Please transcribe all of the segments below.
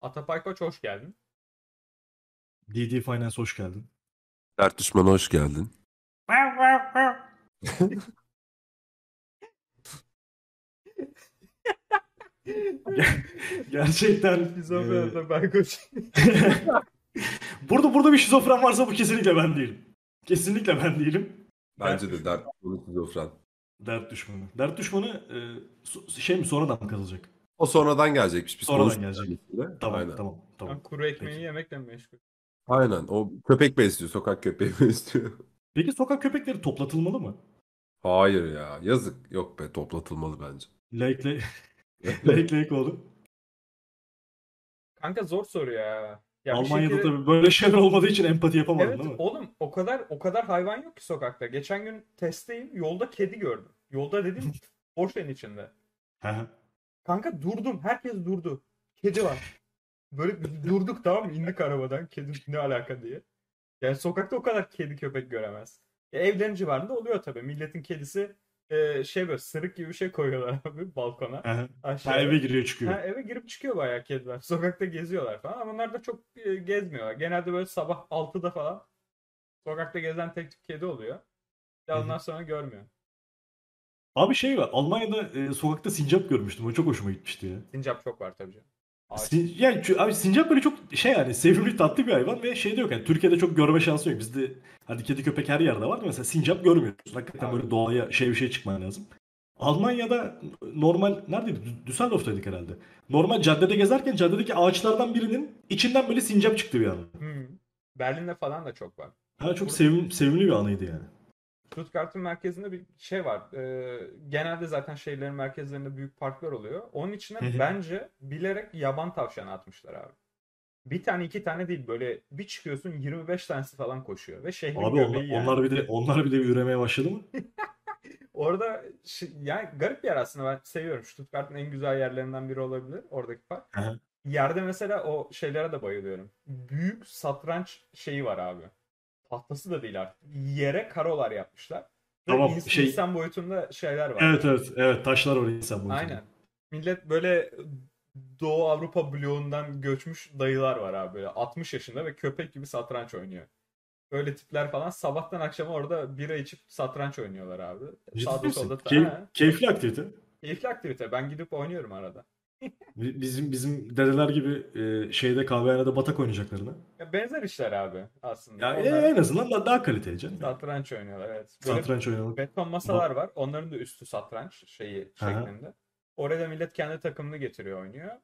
Atapay Koç hoş geldin. DD Finance hoş geldin. Dert düşmanı hoş geldin. Gerçekten Şizofren e, Atapay Koç. burada burada bir şizofren varsa bu kesinlikle ben değilim. Kesinlikle ben değilim. Bence de dert düşmanı şizofren. Dert düşmanı. Dert düşmanı e, şey mi sonradan mı kalacak? O sonradan gelecekmiş. Biz Sonradan konuştuk gelecek. kendisiyle. Tamam Aynen. tamam tamam. Ben kuru ekmeği Peki. yemekle meşgul. Aynen. O köpek besliyor. Sokak köpeği besliyor. Peki sokak köpekleri toplatılmalı mı? Hayır ya. Yazık. Yok be toplatılmalı bence. Like like like like oldu. Kanka zor soru ya. Ya bir Almanya'da şekilde- tabii böyle şeyler olmadığı için empati yapamadın Evet değil mi? oğlum o kadar o kadar hayvan yok ki sokakta. Geçen gün testteyim yolda kedi gördüm. Yolda dedim Porsche'nin içinde. Hı hı. Kanka durdum. Herkes durdu. Kedi var. Böyle durduk tamam mı? İndik arabadan. Kedi ne alaka diye. Yani sokakta o kadar kedi köpek göremez. Ya evlerin civarında oluyor tabii. Milletin kedisi e, şey böyle sırık gibi bir şey koyuyorlar abi balkona. Aşağıya. Eve giriyor çıkıyor. Ha, eve girip çıkıyor bayağı kediler. Sokakta geziyorlar falan ama onlar da çok e, gezmiyorlar. Genelde böyle sabah 6'da falan sokakta gezen tek tük kedi oluyor. Ya ondan sonra görmüyor. Abi şey var. Almanya'da e, sokakta sincap görmüştüm. O çok hoşuma gitmişti ya. Sincap çok var tabii canım. Sin- yani çü- abi sincap böyle çok şey yani sevimli tatlı bir hayvan ve şey de yok yani Türkiye'de çok görme şansı yok. Bizde hadi kedi köpek her yerde var da mesela sincap görmüyoruz. Hakikaten Abi. böyle doğaya şey bir şey çıkman lazım. Almanya'da normal neredeydi? Dü- Düsseldorf'taydık herhalde. Normal caddede gezerken caddedeki ağaçlardan birinin içinden böyle sincap çıktı bir anda. Hmm. Berlin'de falan da çok var. Ha çok sevim, sevimli bir anıydı yani. Stuttgart'ın merkezinde bir şey var. Ee, genelde zaten şehirlerin merkezlerinde büyük parklar oluyor. Onun içine bence bilerek yaban tavşanı atmışlar abi. Bir tane iki tane değil böyle bir çıkıyorsun 25 tanesi falan koşuyor ve şehrin Abi onlar, yani. onlar bir de onlar bir de üremeye başladı mı? Orada yani garip bir yer aslında ben seviyorum. Stuttgart'ın en güzel yerlerinden biri olabilir oradaki park. Yerde mesela o şeylere de bayılıyorum. Büyük satranç şeyi var abi. Tahtası da değil artık. Yere karolar yapmışlar. Tamam, ins- şey- insan boyutunda şeyler var. Evet evet evet taşlar var insan boyutunda. Aynen. Millet böyle Doğu Avrupa bloğundan göçmüş dayılar var abi böyle 60 yaşında ve köpek gibi satranç oynuyor. Öyle tipler falan sabahtan akşama orada bira içip satranç oynuyorlar abi. Ciddi Sağda misin? solda. Key- keyifli aktivite. keyifli aktivite. Ben gidip oynuyorum arada. Bi- Bizim bizim dedeler gibi e, şeyde kahvehanede batak oynayacaklarına. Ya benzer işler abi aslında. Ya Onlar en azından da daha kaliteli canım. satranç oynuyorlar evet. Böyle Satranç oynamak. beton masalar var. Onların da üstü satranç şeyi Aha. şeklinde. Oraya da millet kendi takımını getiriyor oynuyor.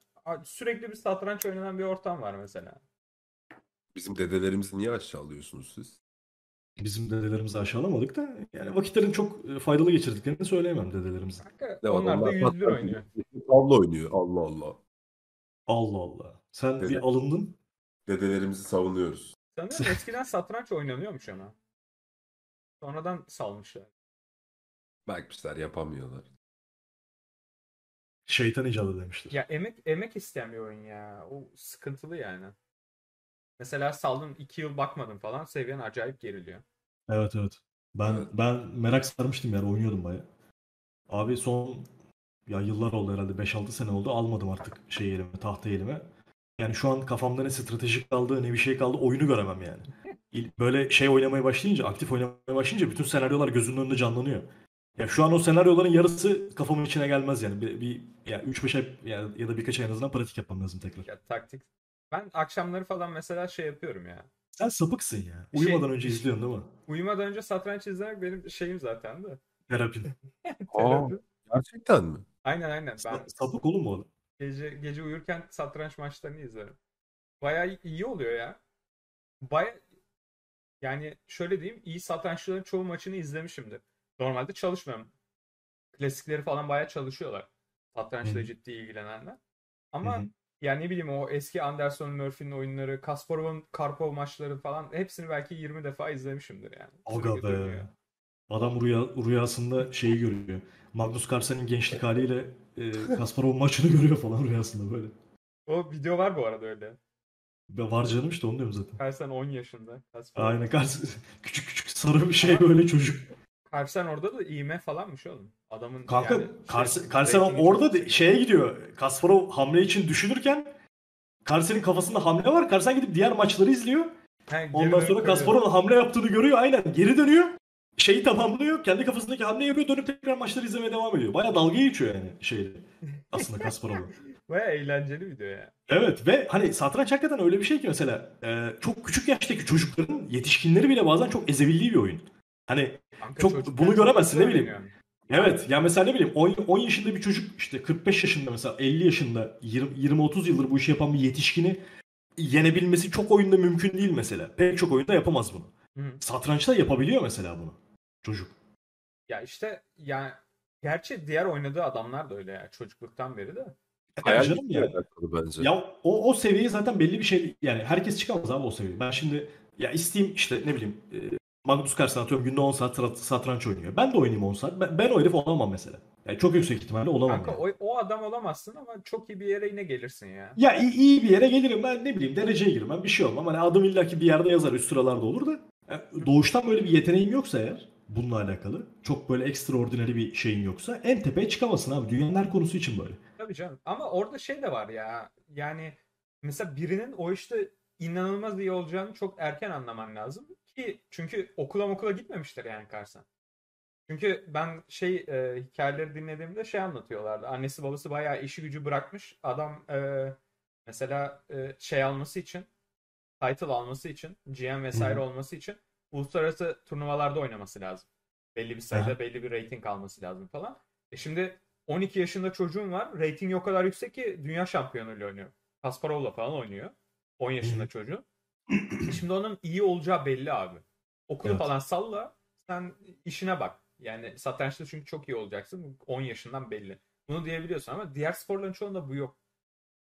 Sürekli bir satranç oynanan bir ortam var mesela. Bizim dedelerimizi niye aşağılıyorsunuz siz? Bizim dedelerimizi aşağılamadık da yani vakitlerini çok e, faydalı geçirdiklerini söyleyemem dedelerimizin. Kanka, Ne var, onlar da onlar 101 satranç oynuyor. Tavla oynuyor. Allah Allah. Allah Allah. Sen Dede- bir alındın. Dedelerimizi savunuyoruz. Sanıyorum eskiden satranç oynanıyormuş ama. Sonradan salmışlar. Bakmışlar yapamıyorlar. Şeytan icadı demiştir. Ya emek emek isteyen bir oyun ya. O sıkıntılı yani. Mesela saldın 2 yıl bakmadın falan seviyen acayip geriliyor. Evet evet. Ben Evet. ben merak sarmıştım yani oynuyordum baya. Abi son ya yıllar oldu herhalde 5-6 sene oldu almadım artık şey elime tahta elime. Yani şu an kafamda ne stratejik kaldı ne bir şey kaldı oyunu göremem yani. Böyle şey oynamaya başlayınca aktif oynamaya başlayınca bütün senaryolar gözünün önünde canlanıyor. Ya şu an o senaryoların yarısı kafamın içine gelmez yani. Bir, bir ya 3-5 ay ya, ya da birkaç ay en azından pratik yapmam lazım tekrar. Ya taktik. Ben akşamları falan mesela şey yapıyorum ya. Sen sapıksın ya. Şey- Uyumadan önce izliyorsun değil mi? Uyumadan önce satranç izlemek benim şeyim zaten de. Terapin. Aa, Terapi. gerçekten mi? Aynen aynen. Ben Sa- Sapık oğlum mu oğlum? gece gece uyurken satranç maçlarını izlerim. Bayağı iyi oluyor ya. Baya yani şöyle diyeyim iyi satranççıların çoğu maçını izlemişimdir. Normalde çalışmıyorum. Klasikleri falan bayağı çalışıyorlar. Satrançla ciddi ilgilenenler. Ama Hı hı. Yani ne bileyim o eski Anderson Murphy'nin oyunları, Kasparov'un Karpov maçları falan hepsini belki 20 defa izlemişimdir yani. Aga be. Adam rüya, rüyasında şeyi görüyor. Magnus Carlsen'in gençlik haliyle e, Kasparov'un maçını görüyor falan rüyasında böyle. O video var bu arada öyle. Ve var canım işte onu diyorum zaten. Carlsen 10 yaşında. Kasparov. Aynen Carlsen küçük küçük sarı bir şey böyle çocuk. Carlsen orada da iğme falanmış oğlum. Adamın Kanka yani şey, Carlsen reytingi orada yüksek. şeye gidiyor. Kasparov hamle için düşünürken Karsen'in kafasında hamle var. Karsen gidip diğer maçları izliyor. Ha, geri Ondan sonra. Kasparov'un hamle yaptığını görüyor. Aynen geri dönüyor. Şeyi tamamlıyor. Kendi kafasındaki hamleyi yapıyor. Dönüp tekrar maçları izlemeye devam ediyor. Baya dalga geçiyor yani şeyle. Aslında Kasparov'la. Baya eğlenceli video ya. Evet ve hani satranç hakikaten öyle bir şey ki mesela e, çok küçük yaştaki çocukların yetişkinleri bile bazen çok ezebildiği bir oyun. Hani Kanka Çok- bunu göremezsin, ne bileyim. oynuyorsun. Evet ya mesela ne bileyim 10, 10 yaşında bir çocuk işte 45 yaşında mesela 50 yaşında 20-30 yıldır bu işi yapan bir yetişkini yenebilmesi çok oyunda mümkün değil mesela. Pek çok oyunda yapamaz bunu. Hı. Satrançta yapabiliyor mesela bunu çocuk. Ya işte yani gerçi diğer oynadığı adamlar da öyle ya çocukluktan beri de. Hayal canım ya. bence. Ya o, o seviye zaten belli bir şey yani herkes çıkamaz abi o seviyeye. Ben şimdi ya isteyeyim işte ne bileyim e, Magnus Carlsen atıyorum günde 10 saat sat- satranç oynuyor. Ben de oynayayım 10 saat. Ben, ben o herif olamam mesela. Yani çok yüksek ihtimalle olamam. Kanka yani. o, o adam olamazsın ama çok iyi bir yere yine gelirsin ya. Ya iyi, iyi bir yere gelirim ben ne bileyim dereceye girmem bir şey olmam. Hani adım illaki bir yerde yazar üst sıralarda olur da yani doğuştan böyle bir yeteneğim yoksa eğer bununla alakalı çok böyle extraordinary bir şeyin yoksa en tepeye çıkamazsın abi. Dünyanın her konusu için böyle. Tabii canım. Ama orada şey de var ya. Yani mesela birinin o işte inanılmaz iyi olacağını çok erken anlaman lazım ki çünkü okula okula gitmemiştir yani Karsan. Çünkü ben şey e, hikayeleri dinlediğimde şey anlatıyorlardı. Annesi babası bayağı işi gücü bırakmış. Adam e, mesela e, şey alması için title alması için GM vesaire Hı. olması için uluslararası turnuvalarda oynaması lazım. Belli bir sayıda Aha. belli bir rating alması lazım falan. E şimdi 12 yaşında çocuğum var. Rating o kadar yüksek ki dünya şampiyonuyla oynuyor. Kasparov'la falan oynuyor. 10 yaşında Hı. çocuğun. E şimdi onun iyi olacağı belli abi. Okulu Evet. falan salla. Sen işine bak. Yani satrançta çünkü çok iyi olacaksın. 10 yaşından belli. Bunu diyebiliyorsun ama diğer sporların çoğunda bu yok.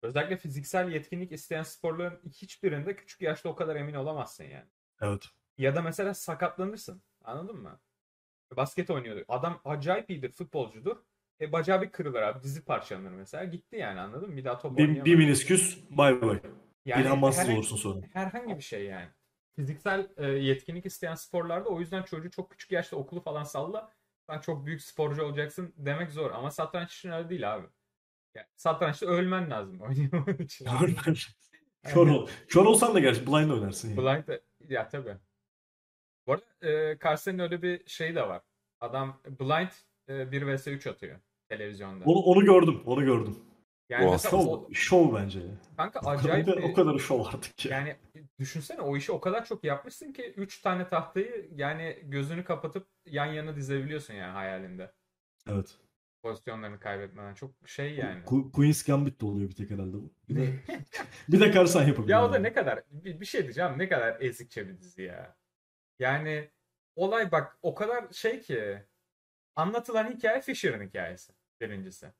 Özellikle fiziksel yetkinlik isteyen sporların hiçbirinde küçük yaşta o kadar emin olamazsın yani. Evet. Ya da mesela sakatlanırsın. Anladın mı? Basket oynuyordu. Adam acayip iyidir, futbolcudur. E bacağı bir kırılır abi. Dizi parçalanır mesela. Gitti yani anladın mı? Bir daha top Bir, oynayamaz. bir minisküs bay bay. Yani İlhan Mansız herhangi- olursun sonra. herhangi bir şey yani. Fiziksel e, yetkinlik isteyen sporlarda o yüzden çocuğu çok küçük yaşta okulu falan salla. Sen çok büyük sporcu olacaksın demek zor. Ama satranç için öyle değil abi. Yani satrançta ölmen lazım oynaman için. Kör, ol. Kör olsan da gerçi blind oynarsın. Yani. Blind de- ya tabii. Bu arada e, Carsen'in öyle bir şey de var. Adam blind e, 1 vs 3 atıyor televizyonda. Onu, onu gördüm. Onu gördüm. Yani mesela Şov, o, şov bence. kanka O acayip kadar, bir, o kadar şov artık ya. yani düşünsene o işi o kadar çok yapmışsın ki 3 tane tahtayı yani gözünü kapatıp yan yana dizebiliyorsun yani hayalinde. Evet. Pozisyonlarını kaybetmeden. Çok şey yani. Ku- Queen's Gambit de oluyor bir tek herhalde bu. Bir de, bir de Karsan yapabiliyor. Ya o da yani. ne kadar bir, bir şey diyeceğim ne kadar ezikçe bir dizi ya. Yani olay bak o kadar şey ki anlatılan hikaye Fisher'ın hikayesi birincisi.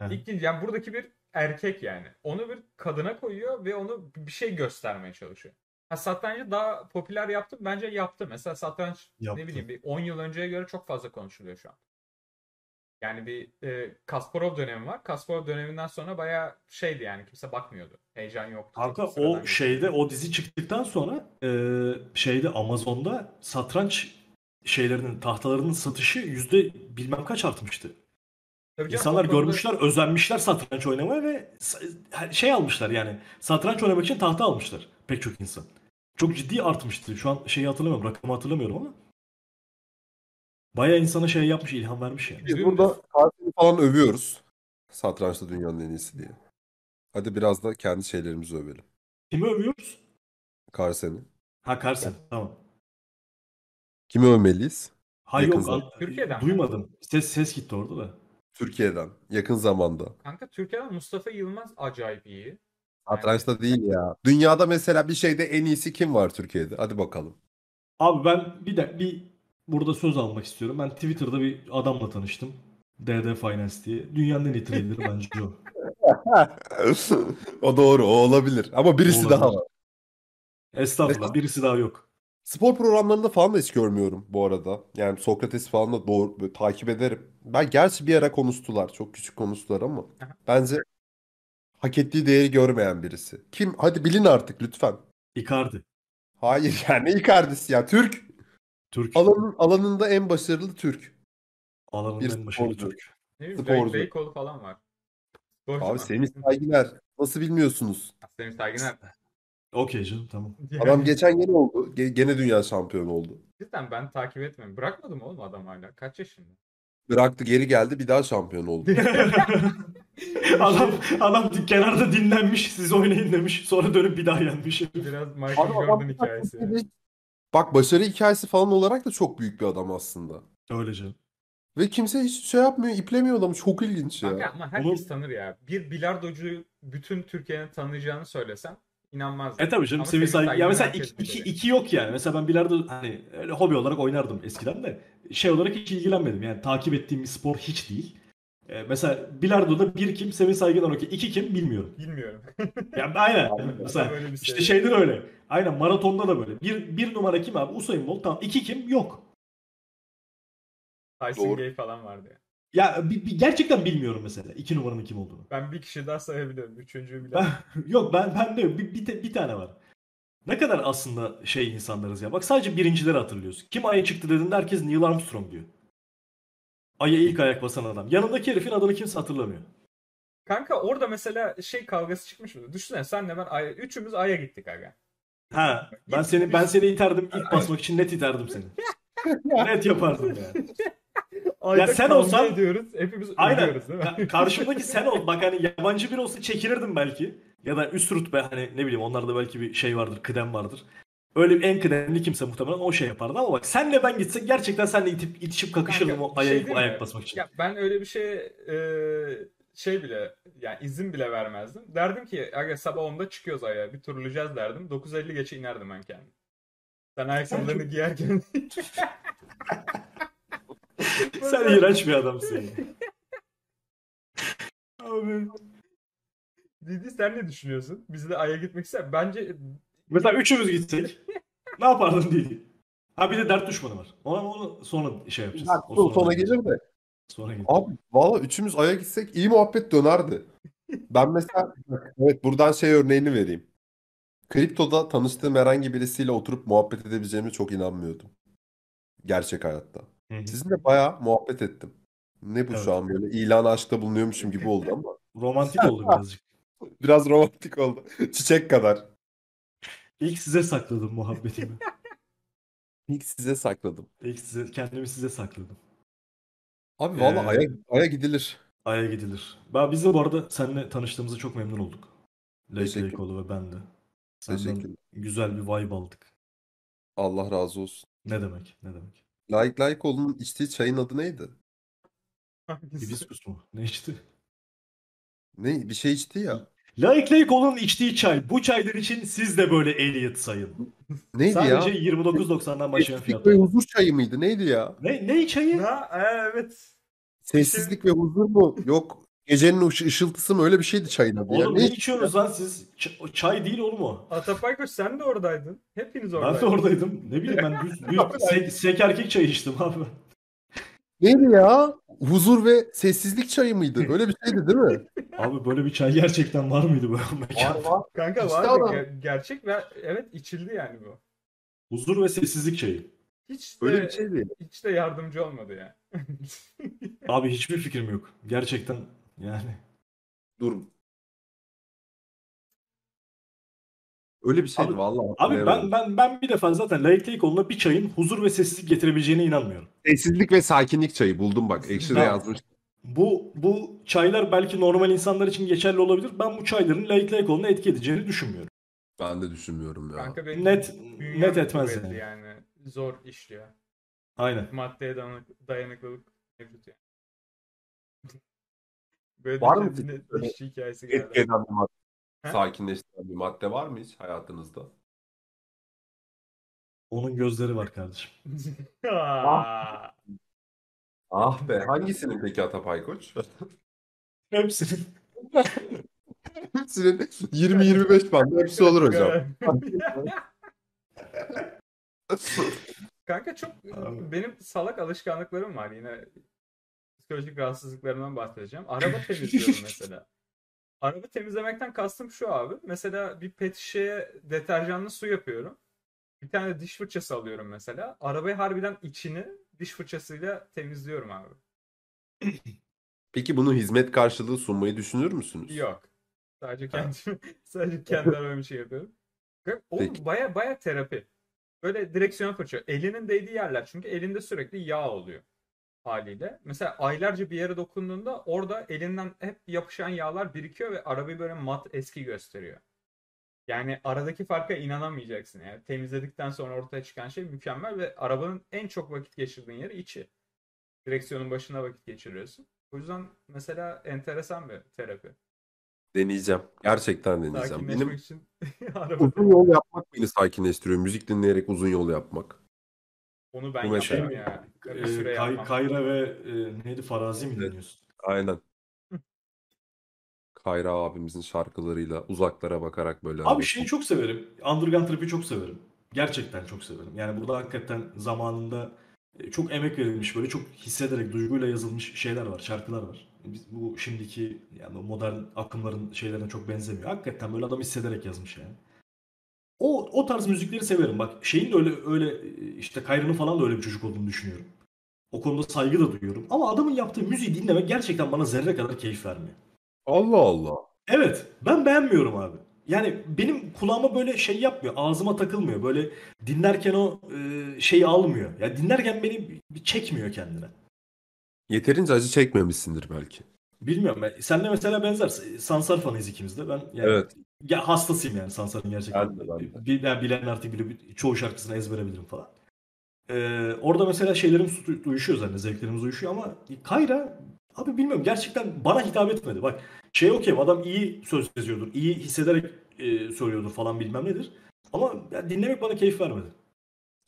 Hı. İkinci yani buradaki bir erkek yani. Onu bir kadına koyuyor ve onu bir şey göstermeye çalışıyor. Ha, satrancı daha popüler yaptı? Bence yaptı. Mesela satranç Yaptı. ne bileyim bir 10 yıl önceye göre çok fazla konuşuluyor şu an. Yani bir e, Kasparov dönemi var. Kasparov döneminden sonra bayağı şeydi yani kimse bakmıyordu. Heyecan yoktu. Kanka o geçti. şeyde o dizi çıktıktan sonra e, şeyde Amazon'da satranç şeylerinin tahtalarının satışı yüzde bilmem kaç artmıştı. Tabii canım, İnsanlar konuda- görmüşler, özenmişler satranç oynamaya ve şey almışlar yani satranç oynamak için tahta almışlar pek çok insan. Çok ciddi artmıştı. Şu an şeyi hatırlamıyorum, rakamı hatırlamıyorum ama bayağı insana şey yapmış, ilham vermiş yani. Biz burada Carlsen'i falan övüyoruz. Satrançta dünyanın en iyisi diye. Hadi biraz da kendi şeylerimizi övelim. Kimi övüyoruz? Carlsen'i. Ha Carlsen, tamam. Kimi övmeliyiz? Hayır yok, Türkiye'den duymadım. Ses ses gitti orada da. Türkiye'den. Yakın zamanda. Kanka Türkiye'den Mustafa Yılmaz acayip iyi. Satrançta değil ya. Dünyada mesela bir şeyde en iyisi kim var Türkiye'de? Hadi bakalım. Abi ben bir de bir burada söz almak istiyorum. Ben Twitter'da bir adamla tanıştım. DD Finance diye. Dünyanın en iyi trader'ı bence o. o doğru, o olabilir. Ama birisi Olabilir. daha var. Estağfurullah. Birisi daha yok. Spor programlarında falan da hiç görmüyorum bu arada. Yani Sokrates falan da doğru böyle takip ederim. Ben gerçi bir ara konuştular. Çok küçük konuştular ama Aha. bence hak ettiği değeri görmeyen birisi. Kim? Hadi bilin artık lütfen. Icardi. Hayır yani ne Icardi'si ya. Türk. Türk. Alanın, alanında en başarılı Türk. Alanın bir en başarılı sporcu. Türk. Ne bileyim, Sporcu. Bey- Beykoğlu falan var. Sporcu Abi mu? Semih Saygıner. Nasıl bilmiyorsunuz? Semih Saygıner. Okey canım tamam. Adam geçen gene oldu. Ge- Gene dünya şampiyonu oldu. Cidden ben takip etmiyorum. Bırakmadım oğlum adam hala. Kaç yaşında? Bıraktı geri geldi bir daha şampiyon oldu. adam adam kenarda dinlenmiş siz oynayın demiş. Sonra dönüp bir daha yenmiş. Biraz Michael Abi adam- Jordan hikayesi. yani. Bak başarı hikayesi falan olarak da çok büyük bir adam aslında. Öyle canım. Ve kimse hiç şey yapmıyor, iplemiyor adamı. Çok ilginç Kanka ya. ama herkes Onu- tanır ya. Bir bilardocuyu bütün Türkiye'nin tanıyacağını söylesem inanmazlar. E tabii canım Ama Semih Semih Saygı. Ya mesela iki, iki, iki yok yani. Mesela ben bilardo hani öyle hobi olarak oynardım eskiden de. Şey olarak hiç ilgilenmedim. Yani takip ettiğim bir spor hiç değil. E, mesela bilardoda bir kim Semih Saygıner okey. İki kim bilmiyorum. Bilmiyorum. Yani aynen. Abi, mesela bir işte şey. şeyler öyle. Aynen maratonda da böyle. Bir, bir numara kim abi? Usain Bolt. Tamam. İki kim? Yok. Tyson Doğru. Gay falan vardı ya. Ya bi- bi- gerçekten bilmiyorum mesela. iki numaranın kim olduğunu. Ben bir kişi daha sayabiliyorum. Üçüncüyü bile. Ben, yok ben ben de bir, bir, te- bir tane var. Ne kadar aslında şey insanlarız ya. Bak sadece birincileri hatırlıyoruz. Kim Ay'a çıktı dediğinde herkes Neil Armstrong diyor. Ay'a ilk ayak basan adam. Yanındaki herifin adını kimse hatırlamıyor. Kanka orada mesela şey kavgası çıkmış mı? Düşünsene senle ben Ay'a, üçümüz Ay'a gittik aga. Ha, ben seni ben seni iterdim ilk basmak için net iterdim seni. net yapardım ya. Ayda sen kavga olsan- ediyoruz. Hepimiz Aynen. ölüyoruz değil mi? Ka- karşımdaki sen ol. Bak hani yabancı biri olsa çekilirdim belki. Ya da üst rütbe hani ne bileyim onlarda belki bir şey vardır, kıdem vardır. Öyle bir en kıdemli kimse muhtemelen o şey yapardı ama bak senle ben gitsek gerçekten senle itip itişip kakışırdım Kanka, o bir şey ayak, basmak için. Ya ben öyle bir şey e, şey bile yani izin bile vermezdim. Derdim ki aga sabah 10'da çıkıyoruz Ay'a bir turlayacağız derdim. 9.50 geçe inerdim ben kendim. Sen ayakkabılarını giyerken Sen iğrenç bir adamsın ya. Abi. Didi sen ne düşünüyorsun? Biz de Ay'a gitmek ister. Bence Mesela üçümüz gitsek ne yapardın diye. Ha bir de dert düşmanı var. Ona onu sonra şey yapacağız. O Sonra, sonra gelir de. Sonra gelir. Abi valla üçümüz Ay'a gitsek iyi muhabbet dönerdi. Ben mesela evet buradan şey örneğini vereyim. Kriptoda tanıştığım herhangi birisiyle oturup muhabbet edebileceğime çok inanmıyordum. Gerçek hayatta. Hı hı. Sizinle bayağı muhabbet ettim. Ne bu Evet. şu an böyle ilan aşkta bulunuyormuşum gibi oldu ama. Romantik oldu birazcık. Biraz romantik oldu. Çiçek kadar. İlk size sakladım muhabbetimi. İlk size sakladım. İlk size, kendimi size sakladım. Abi valla Ee, Ay'a, Ay'a gidilir. Ay'a gidilir. Ben, biz de bu arada seninle tanıştığımıza çok memnun olduk. Lake Teşekkür- Lakeoğlu ve ben de. Senden Teşekkür. güzel bir vibe aldık. Allah razı olsun. Ne demek? Ne demek? Like Likeoğlu'nun içtiği çayın adı neydi? hangisi? Hibiskus mu? Ne içti? Ne bir şey içti ya. Like Lakeoğlu'nun içtiği çay. Bu çaylar için siz de böyle Elliot sayın. Neydi ya? Sadece 29.90'dan başlayan Sessizlik fiyatlar. ve huzur çayı mıydı? Neydi ya? Ne, ne çayı? Ha, e, evet. Sessizlik ve huzur mu? Yok. Gecenin ışı- ışıltısı mı? Öyle bir şeydi çayın adı ya. Oğlum Ne ne içiyorsunuz lan siz? Ç- çay değil oğlum o. Atapaykoş sen de oradaydın. Hepiniz Ben oradaydınız. de oradaydım. Ne bileyim ben düz, düz sek, sek erkek çayı içtim abi. Neydi ya? Huzur ve sessizlik çayı mıydı? Öyle bir şeydi değil mi? Abi böyle bir çay gerçekten var mıydı böyle mekan? var. Kanka İşte vardı adam. ger- gerçek ve evet içildi yani bu. Huzur ve sessizlik çayı. Hiç de, Öyle bir şeydi. hiç de yardımcı olmadı ya. Abi hiçbir fikrim yok. Gerçekten yani. Dur. Öyle bir şeydi Abi- vallahi. Abi ben ben ben bir defa zaten Lake Lakeoğlu'na bir çayın huzur ve sessizlik getirebileceğine inanmıyorum. Sessizlik ve sakinlik çayı buldum bak. Ekşi'de Tamam. yazmış. Bu bu çaylar belki normal insanlar için geçerli olabilir. Ben bu çayların Lake Lakeoğlu'na etki edeceğini düşünmüyorum. Ben de düşünmüyorum ya. Kanka benim Net net etmez kuvvetli yani. yani. Zor işliyor. Aynen. Maddeye dayanık, dayanıklılık mevcut yani. Böyle Var bir mı bir böyle dişçi hikayesi geldi. Etki eden bir madde. Ha? Sakinleştiren bir madde var mı hiç hayatınızda? Onun gözleri var kardeşim. Aa, Ah be. Hangisinin peki Atapay Koç? Hepsinin. Hepsinin 20-25 bandı hepsi olur hocam. Kanka çok Abi. benim salak alışkanlıklarım var yine psikolojik rahatsızlıklarımdan bahsedeceğim. Araba temizliyorum mesela. Araba temizlemekten kastım şu abi. Mesela bir pet şişeye deterjanlı su yapıyorum. Bir tane diş fırçası alıyorum mesela. Arabayı harbiden içini diş fırçasıyla temizliyorum abi. Peki bunu hizmet karşılığı sunmayı düşünür müsünüz? Yok. Sadece kendi sadece kendi arabamı şey yapıyorum. Oğlum baya baya terapi. Böyle direksiyon fırça. Elinin değdiği yerler çünkü elinde sürekli yağ oluyor haliyle. Mesela aylarca bir yere dokunduğunda orada elinden hep yapışan yağlar birikiyor ve arabayı böyle mat eski gösteriyor. Yani aradaki farka inanamayacaksın. Yani temizledikten sonra ortaya çıkan şey mükemmel ve arabanın en çok vakit geçirdiğin yeri içi. Direksiyonun başına vakit geçiriyorsun. O yüzden mesela enteresan bir terapi. Deneyeceğim. Gerçekten deneyeceğim. Sakinleşmek Benim için uzun yol yapmak beni sakinleştiriyor. Müzik dinleyerek uzun yol yapmak. Onu ben Bu yapayım ya. Süre Kay-. Kayra ve e, neydi Farazi mi dinliyorsun? Aynen. Kayra abimizin şarkılarıyla uzaklara bakarak böyle. Abi şeyi çok severim. Underground Rap'i çok severim. Gerçekten çok severim. Yani burada hakikaten zamanında e, çok emek verilmiş böyle çok hissederek duyguyla yazılmış şeyler var, şarkılar var. Biz, bu şimdiki yani o modern akımların şeylerine çok benzemiyor. Hakikaten böyle adam hissederek yazmış yani. O o tarz müzikleri severim. Bak şeyin de öyle öyle işte Kayra'nın falan da öyle bir çocuk olduğunu düşünüyorum. O konuda saygı da duyuyorum. Ama adamın yaptığı müziği dinlemek gerçekten bana zerre kadar keyif vermiyor. Allah Allah. Evet, ben beğenmiyorum abi. Yani benim kulağıma böyle şey yapmıyor, ağzıma takılmıyor. Böyle dinlerken o e, şeyi almıyor. Ya dinlerken beni çekmiyor kendine. Yeterince acı çekmemişsindir belki. Bilmiyorum ben. Senle mesela benzer. Sansar fanıyız ikimiz de. Ben yani Evet. Ya hastasıyım yani Sansar'ın gerçekten. Ben de, ben de. Bilen artık bile çoğu şarkısını ezbere bilirim falan. Ee, orada mesela şeylerimiz uyuşuyor zaten, zevklerimiz uyuşuyor ama Kayra abi bilmiyorum gerçekten bana hitap etmedi. Bak şey okey adam iyi söz yazıyordur, iyi hissederek e, söylüyordur falan bilmem nedir. Ama ya dinlemek bana keyif vermedi.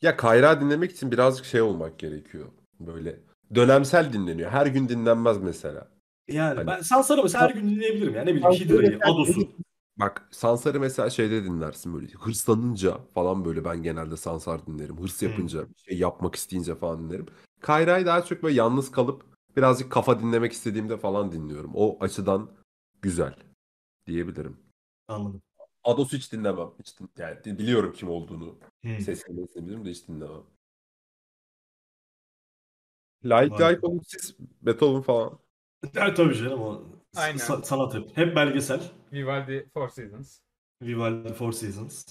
Ya Kayra dinlemek için birazcık şey olmak gerekiyor. Böyle dönemsel dinleniyor. Her gün dinlenmez mesela. Yani Hani- ben Sansar'ı mesela her gün dinleyebilirim. Yani ne bileyim Hidra'yı, Ados'u. Bak Sansar'ı mesela şeyde dinlersin böyle hırslanınca falan böyle ben genelde Sansar dinlerim. Hırs Hmm. yapınca, bir şey yapmak isteyince falan dinlerim. Kayra'yı daha çok böyle yalnız kalıp birazcık kafa dinlemek istediğimde falan dinliyorum. O açıdan güzel diyebilirim. Anladım. Ados'u hiç dinlemem. Hiç din- yani di- biliyorum kim olduğunu. Hmm. Sesini mesleğini bilirim de hiç dinlemem. Like Vay. Oğlum siz Beethoven falan. Ya, tabii canım o Aynen. sa- sanat hep. Hep belgesel. Vivaldi Four Seasons. Vivaldi Four Seasons.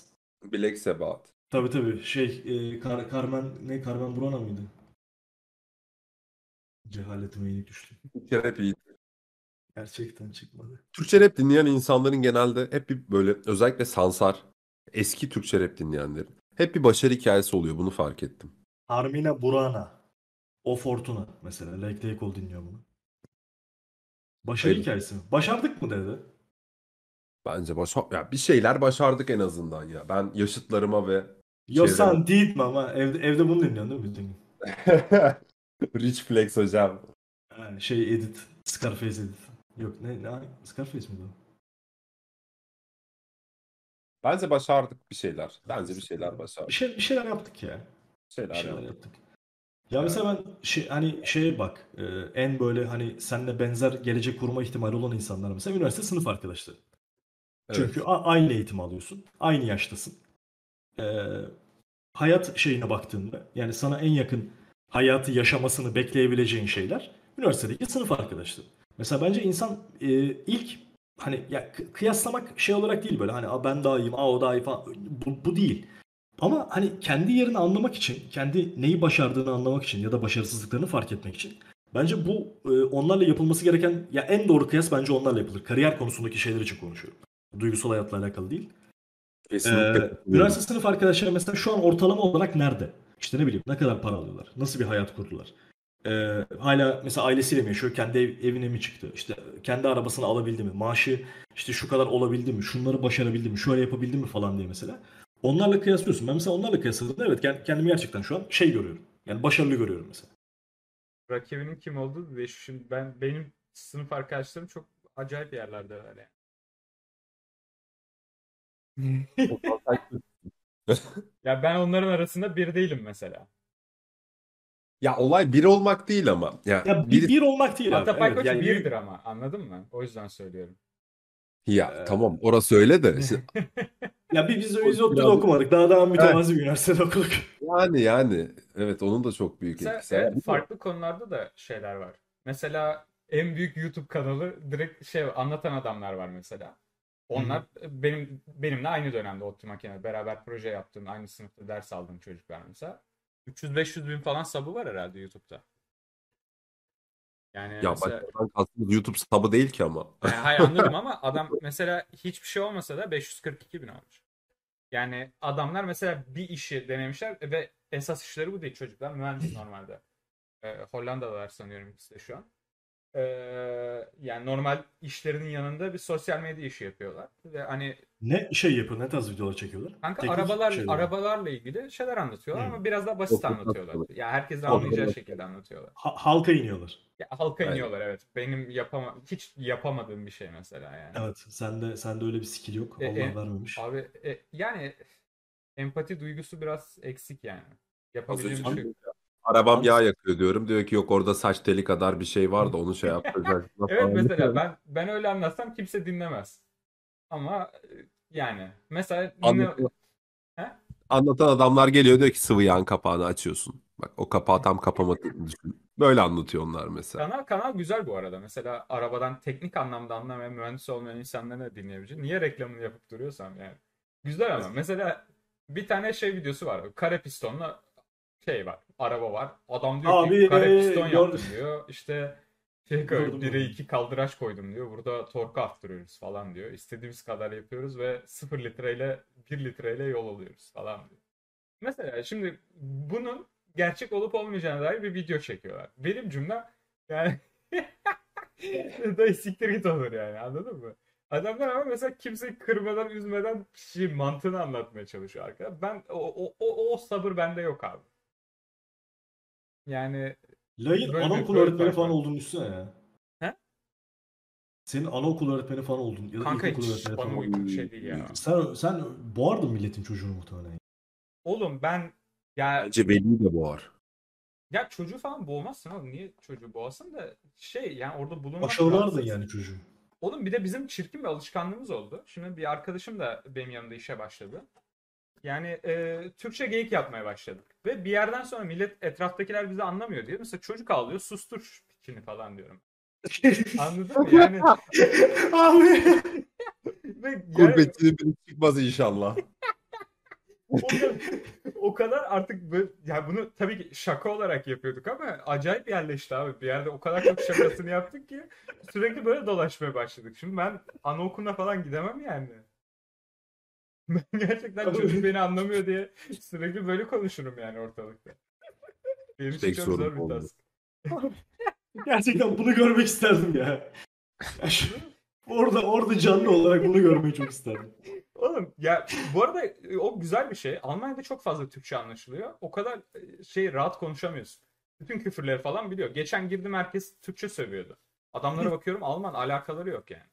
Black Sabbath. Tabii tabii. Şey, e, Kar- Carmen ne Carmen Burana mıydı? Cehaletime yenik düştü. Türkçe rap iyi. Gerçekten çıkmadı. Türkçe rap dinleyen insanların genelde hep bir böyle özellikle Sansar eski Türkçe rap dinleyenlerin hep bir başarı hikayesi oluyor bunu fark ettim. Armina Burana. O Fortuna mesela. Lake Take dinliyor bunu. Başarı Hayır. hikayesi mi? Başardık mı dedi? Bence başa ya bir şeyler başardık en azından ya. Ben yaşıtlarıma ve Yo sen değil mi ama evde, evde bunu dinliyorsun değil mi bütün gün? Rich Flex hocam. Şey edit. Scarface edit. Yok ne, ne Scarface miydi o? Bence başardık bir şeyler. Bence bir şeyler Bir, başardık. şey, bir şeyler yaptık ya. Bir şeyler Bir şeyler yaptık. yaptık. Ya mesela ben şey, hani şeye bak e, en böyle hani seninle benzer gelecek kurma ihtimali olan insanlar mesela üniversite sınıf arkadaşları. Evet. Çünkü a- aynı eğitim alıyorsun. Aynı yaştasın. Ee, hayat şeyine baktığında yani sana en yakın hayatı yaşamasını bekleyebileceğin şeyler üniversitedeki sınıf arkadaşları. Mesela bence insan e, ilk hani ya kı- kıyaslamak şey olarak değil böyle hani "Aa, ben daha iyiyim, aa o daha iyi falan bu, bu değil. Ama hani kendi yerini anlamak için, kendi neyi başardığını anlamak için ya da başarısızlıklarını fark etmek için bence bu e, onlarla yapılması gereken ya en doğru kıyas bence onlarla yapılır. Kariyer konusundaki şeyler için konuşuyorum. Duygusal hayatla alakalı değil. Kesinlikle. Ee, üniversite sınıf arkadaşları mesela şu an ortalama olarak nerede? İşte ne bileyim ne kadar para alıyorlar? Nasıl bir hayat kurdular? Ee, hala mesela ailesiyle mi yaşıyor? Kendi ev- evine mi çıktı? İşte kendi arabasını alabildi mi? Maaşı işte şu kadar olabildi mi? Şunları başarabildi mi? Şöyle yapabildi mi falan diye mesela. Onlarla kıyaslıyorsun. Ben mesela onlarla kıyasladığımda evet kend- kendimi gerçekten şu an şey görüyorum. Yani başarılı görüyorum mesela. Rakibinin kim olduğu ve şimdi ben benim sınıf arkadaşlarım çok acayip yerlerde yani. Ya ben onların arasında bir değilim mesela. Ya olay bir olmak değil ama. Ya, Ya bir, biri- bir olmak değil abi. Hatta Evet, yani birdir ama anladın mı? O yüzden söylüyorum. Ya Ee, tamam orası öyle de. işte- Ya bir biz biz ODTÜ'de Biraz- okumadık. Daha daha mütevazi bir üniversitede okuduk. yani yani evet onun da çok büyük Mesela etkisi. evet, var. farklı konularda da şeyler var. Mesela en büyük YouTube kanalı direkt şey anlatan adamlar var mesela. Onlar benim benimle aynı dönemde ODTÜ makine beraber proje yaptığım, aynı sınıfta ders aldığım çocuklar mesela. 300-500 bin falan sabı var herhalde YouTube'da. Yani Ya mesela, başkadan kastımız YouTube sabı değil ki ama. yani hayır anladım ama adam mesela hiçbir şey olmasa da 542 bin olmuş. Yani adamlar mesela bir işi denemişler ve esas işleri bu değil çocuklar. Mühendis normalde. Ee, Hollanda'dalar sanıyorum ikisi de şu an. Ee, yani normal işlerinin yanında bir sosyal medya işi yapıyorlar. Ve hani Ne şey yapıyor? Ne tarz videolar çekiyorlar? kanka Teknik arabalar şeyler arabalarla ilgili şeyler anlatıyorlar Hı. ama biraz daha basit anlatıyorlar. anlatıyorlar. Yani herkesin anlayacağı şekilde anlatıyorlar. Ha- halka iniyorlar. Ya, halka Aynen. iniyorlar evet. Benim yapama hiç yapamadığım bir şey mesela yani. Evet. Sende sende öyle bir skill yok. E, Allah e, vermemiş. Abi e, yani empati duygusu biraz eksik yani. Yapabileceğim şey. Arabam yağ yakıyor diyorum. Diyor ki yok orada saç teli kadar bir şey var da onu şey yaptıracak. Evet mesela ben ben öyle anlatsam kimse dinlemez. Ama e, yani mesela dinle... Anlatıyor. He? Anlatan adamlar geliyor diyor ki sıvı yağın kapağını açıyorsun. Bak o kapağı tam kapamadığını düşün. Böyle anlatıyor onlar mesela. Kanal kanal güzel bu arada. Mesela arabadan teknik anlamda anlamayan mühendis olmayan insanların da dinleyebileceği. Niye reklamını yapıp duruyorsam yani. Güzel ama mesela bir tane şey videosu var. Kare pistonlu şey var. Araba var. Adam diyor Abi, ki kare piston gör- yaptım diyor. İşte şey koy, Gördüm 1'e onu. 2 kaldıraç koydum diyor. Burada torku arttırıyoruz falan diyor. İstediğimiz kadar yapıyoruz ve 0 litreyle 1 litreyle yol alıyoruz falan diyor. Mesela şimdi bunun gerçek olup olmayacağına dair bir video çekiyorlar. Benim cümlem yani dayı siktir git olur yani anladın mı? Adamlar ama mesela kimseyi kırmadan üzmeden şey mantığını anlatmaya çalışıyor arkada. Ben o, o, o, o sabır bende yok abi. Yani Layın Böyle anaokul böyle öğretmeni fark falan var. olduğunu düşünsene ya. He? Senin anaokul öğretmeni falan oldun. Ya da kanka ilkokul hiç öğretmeni bana falan uygun oldun. bir şey değil ya. Sen, sen boğardın milletin çocuğunu muhtemelen. Oğlum ben ya Bence Veli de boğar. ya çocuğu falan boğmazsın oğlum. Niye çocuğu boğasın da şey yani orada bulunmak Aşağılardın rahatsız. yani çocuğu. Oğlum bir de bizim çirkin bir alışkanlığımız oldu. Şimdi bir arkadaşım da benim yanımda işe başladı. Yani e, Türkçe geyik yapmaya başladık. Ve bir yerden sonra millet etraftakiler bizi anlamıyor diye. Mesela çocuk ağlıyor sustur piçini falan diyorum. Anladın mı? Yani, Abi. ve yani biri çıkmaz inşallah. o, kadar, o kadar artık böyle, yani bunu tabii ki şaka olarak yapıyorduk ama acayip yerleşti abi. Bir yerde o kadar çok şakasını yaptık ki sürekli böyle dolaşmaya başladık. Şimdi ben anaokuluna falan gidemem yani. Ben gerçekten çocuk beni anlamıyor diye sürekli böyle konuşurum yani ortalıkta. Benim için Tek çok sorun zor bir oldu. task. Gerçekten bunu görmek isterdim ya. Ya şu- orada orada canlı olarak bunu görmeyi çok isterdim. Oğlum ya bu arada e, o güzel bir şey. Almanya'da çok fazla Türkçe anlaşılıyor. O kadar e, şey rahat konuşamıyorsun. Bütün küfürleri falan biliyor. Geçen girdim herkes Türkçe sövüyordu. Adamlara bakıyorum Alman alakaları yok yani.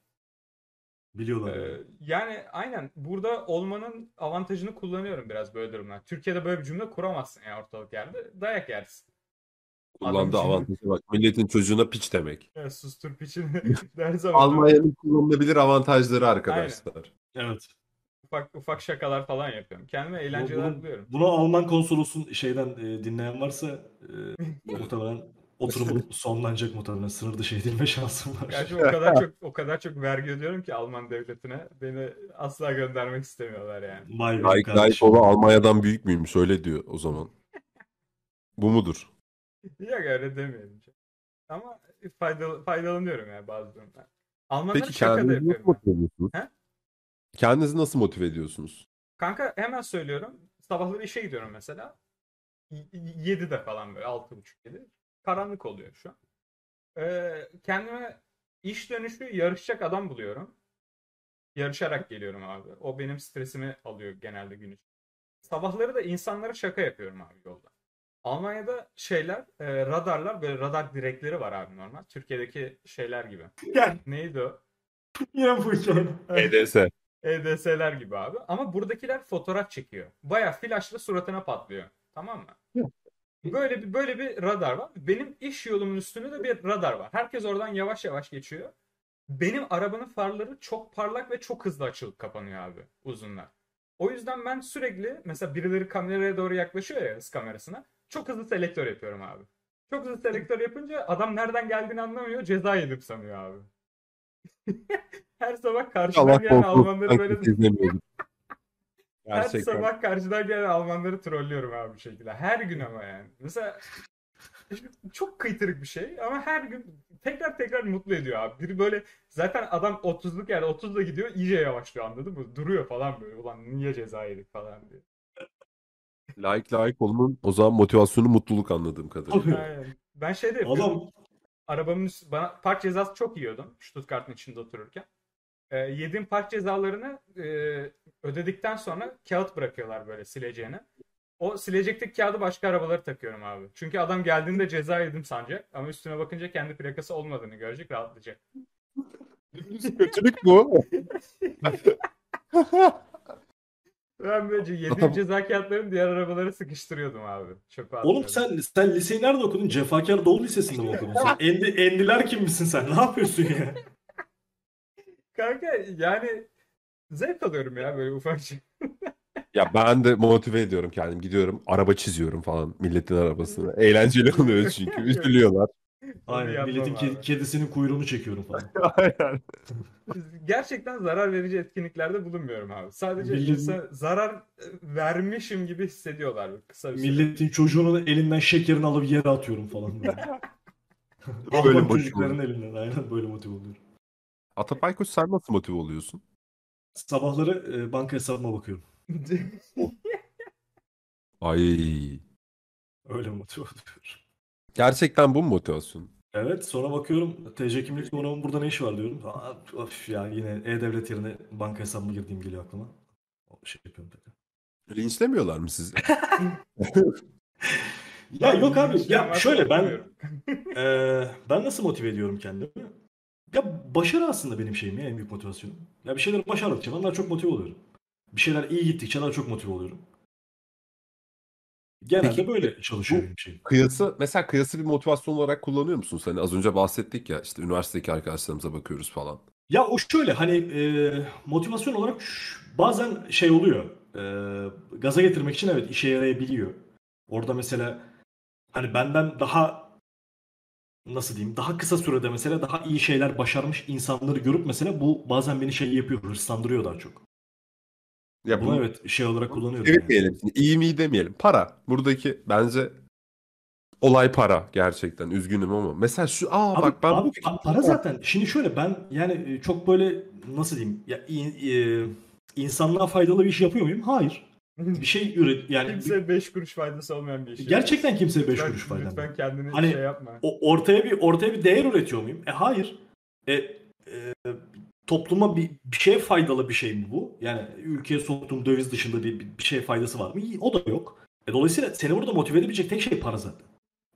Biliyorlar. Ee, yani. yani aynen burada olmanın avantajını kullanıyorum biraz böyle durumlar. Türkiye'de böyle bir cümle kuramazsın ya ortalık yerde. Dayak yersin. Kullandığı Adam- avantajı bak. Milletin çocuğuna piç demek. Ya sustur piçini der zaman Almanya'nın kullanılabilir avantajları arkadaşlar. Evet. ufak ufak şakalar falan yapıyorum. Kendime eğlenceler Bunu, buluyorum. bunu Alman konsolosun şeyden e, dinleyen varsa e, muhtemelen oturumun sonlanacak muhtemelen. Sınır dışı edilme şansım var. Gerçi o kadar çok o kadar çok vergi ödüyorum ki Alman devletine. Beni asla göndermek istemiyorlar yani. Vay be Gayet. Gayet Almanya'dan büyük müymüş öyle diyor o zaman. Bu mudur? Yok öyle demeyelim. Ama faydalı, faydalanıyorum yani bazı durumlar. Almanlar Peki kendinizi nasıl motive ediyorsunuz? He? Kendinizi nasıl motive ediyorsunuz? Kanka hemen söylüyorum. Sabahları işe gidiyorum mesela. 7'de falan böyle 6.30-7. Karanlık oluyor şu an. Ee, kendime iş dönüşü yarışacak adam buluyorum. Yarışarak geliyorum abi. O benim stresimi alıyor genelde gün içinde. Sabahları da insanlara şaka yapıyorum abi yolda. Almanya'da şeyler, e, radarlar böyle radar direkleri var abi normal. Türkiye'deki şeyler gibi. Gel. Neydi o? Yine bu hikaye. EDS. EDS'ler gibi abi. Ama buradakiler fotoğraf çekiyor. Baya flaşla suratına patlıyor. Tamam mı? Böyle bir böyle bir radar var. Benim iş yolumun üstünde de bir radar var. Herkes oradan yavaş yavaş geçiyor. Benim arabanın farları çok parlak ve çok hızlı açılıp kapanıyor abi uzunlar. O yüzden ben sürekli mesela birileri kameraya doğru yaklaşıyor ya hız kamerasına. Çok hızlı selektör yapıyorum abi. Çok hızlı selektör yapınca adam nereden geldiğini anlamıyor. Ceza yedim sanıyor abi. Her sabah karşıdan gelen Almanları böyle. Her Gerçekten. sabah karşıdan gelen Almanları trollüyorum abi bu şekilde. Her gün ama yani. Mesela çok kıytırık bir şey ama her gün tekrar tekrar mutlu ediyor abi. Biri böyle zaten adam 30'luk yani 30'da gidiyor iyice yavaşlıyor anladın mı? Duruyor falan böyle. Ulan niye ceza yedik falan diye. Like like olmanın o zaman motivasyonu mutluluk anladığım kadarıyla. Aynen. Ben şeyde yapıyorum. Adam arabamın üst- bana park cezası çok yiyordum Stuttgart'ın içinde otururken. Ee, yediğim park cezalarını e, ödedikten sonra kağıt bırakıyorlar böyle sileceğine. O silecekteki kağıdı başka arabalara takıyorum abi. Çünkü adam geldiğinde ceza yedim sanacak ama üstüne bakınca kendi plakası olmadığını görecek rahatlayacak. Kötülük bu. Ben böylece yediğim ceza kağıtlarını diğer arabalara sıkıştırıyordum abi. Çöpe Oğlum sen sen liseyi nerede okudun? Cefakar Doğu Lisesi'nde mi okudun sen? Endi, endiler kim misin sen? Ne yapıyorsun ya? Kanka yani zevk alıyorum ya böyle ufak şey. Ya ben de motive ediyorum kendim. Gidiyorum araba çiziyorum falan milletin arabasını. Eğlenceli oluyor çünkü. Üzülüyorlar. Aynen. Milletin abi. kedi- kedisinin kuyruğunu çekiyorum falan. Aynen. gerçekten zarar verici etkinliklerde bulunmuyorum abi. Sadece Milletin- insan zarar vermişim gibi hissediyorlar kısa bir süre. Milletin çocuğunun elinden şekerini alıp yere atıyorum falan böyle. Böyle çocukların elinden aynen böyle motive oluyorum. Atapay Koç sen nasıl motive oluyorsun? Sabahları e, banka hesabıma bakıyorum. Ay. Öyle motive oluyorum. Gerçekten bu mu motivasyon? Evet sonra bakıyorum TC kimlik numaramın burada ne işi var diyorum. Aa, of ya yine E-Devlet yerine banka hesabıma girdiğim geliyor aklıma. O şey yapıyorum tekrar. Linçlemiyorlar mı sizi? Ya yok abi ya şöyle ben. Ee, ben nasıl motive ediyorum kendimi? Ya başarı aslında benim şeyim ya en büyük motivasyonum. Ya bir şeyler başardıkça ben daha çok motive oluyorum. Bir şeyler iyi gittikçe daha çok motive oluyorum. Genelde Peki, böyle çalışıyor bu- benim şeyim. Kıyası mesela kıyası bir motivasyon olarak kullanıyor musun? Hani az önce bahsettik ya işte üniversitedeki arkadaşlarımıza bakıyoruz falan. Ya o şöyle hani e, motivasyon olarak bazen şey oluyor. E, gaza getirmek için evet işe yarayabiliyor. Orada mesela hani benden daha nasıl diyeyim daha kısa sürede mesela daha iyi şeyler başarmış insanları görüp mesela bu bazen beni şey yapıyor hırslandırıyor daha çok. Ya Bunu bu evet şey olarak kullanıyorum. evet yani. diyelim. Şimdi iyi mi demeyelim. Para. Buradaki bence olay para gerçekten. Üzgünüm ama. Mesela şu aa Abi, bak ben abi pa- para zaten. Şimdi şöyle ben yani e, çok böyle nasıl diyeyim ya in- e, insanlığa faydalı bir iş yapıyor muyum? Hayır. Bir şey üret yani Kimse 5 kuruş faydası olmayan bir iş. gerçekten kimseye 5 Lütfen- kuruş fayda. Lütfen kendini Hani- şey yapma. O ortaya bir ortaya bir değer üretiyor muyum? E hayır. E, e, topluma bir, bir şeye faydalı bir şey mi bu? Yani ülkeye soktuğum döviz dışında bir, bir, şeye faydası var mı? O da yok. E, dolayısıyla seni burada motive edebilecek tek şey para zaten.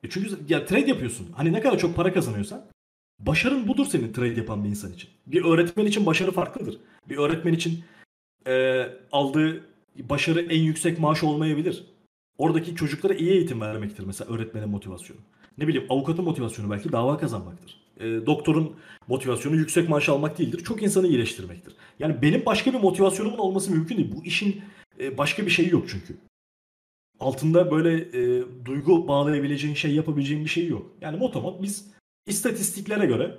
E çünkü ya trade yapıyorsun. Hani ne kadar çok para kazanıyorsan başarın budur senin trade yapan bir insan için. Bir öğretmen için başarı farklıdır. Bir öğretmen için e, aldığı başarı en yüksek maaş olmayabilir. Oradaki çocuklara iyi eğitim vermektir mesela öğretmenin motivasyonu. Ne bileyim avukatın motivasyonu belki dava kazanmaktır. E, doktorun motivasyonu yüksek maaş almak değildir. Çok insanı iyileştirmektir. Yani benim başka bir motivasyonumun olması mümkün değil. Bu işin e, başka bir şeyi yok çünkü. Altında böyle e, duygu bağlayabileceğin şey yapabileceğin bir şey yok. Yani motomot biz istatistiklere göre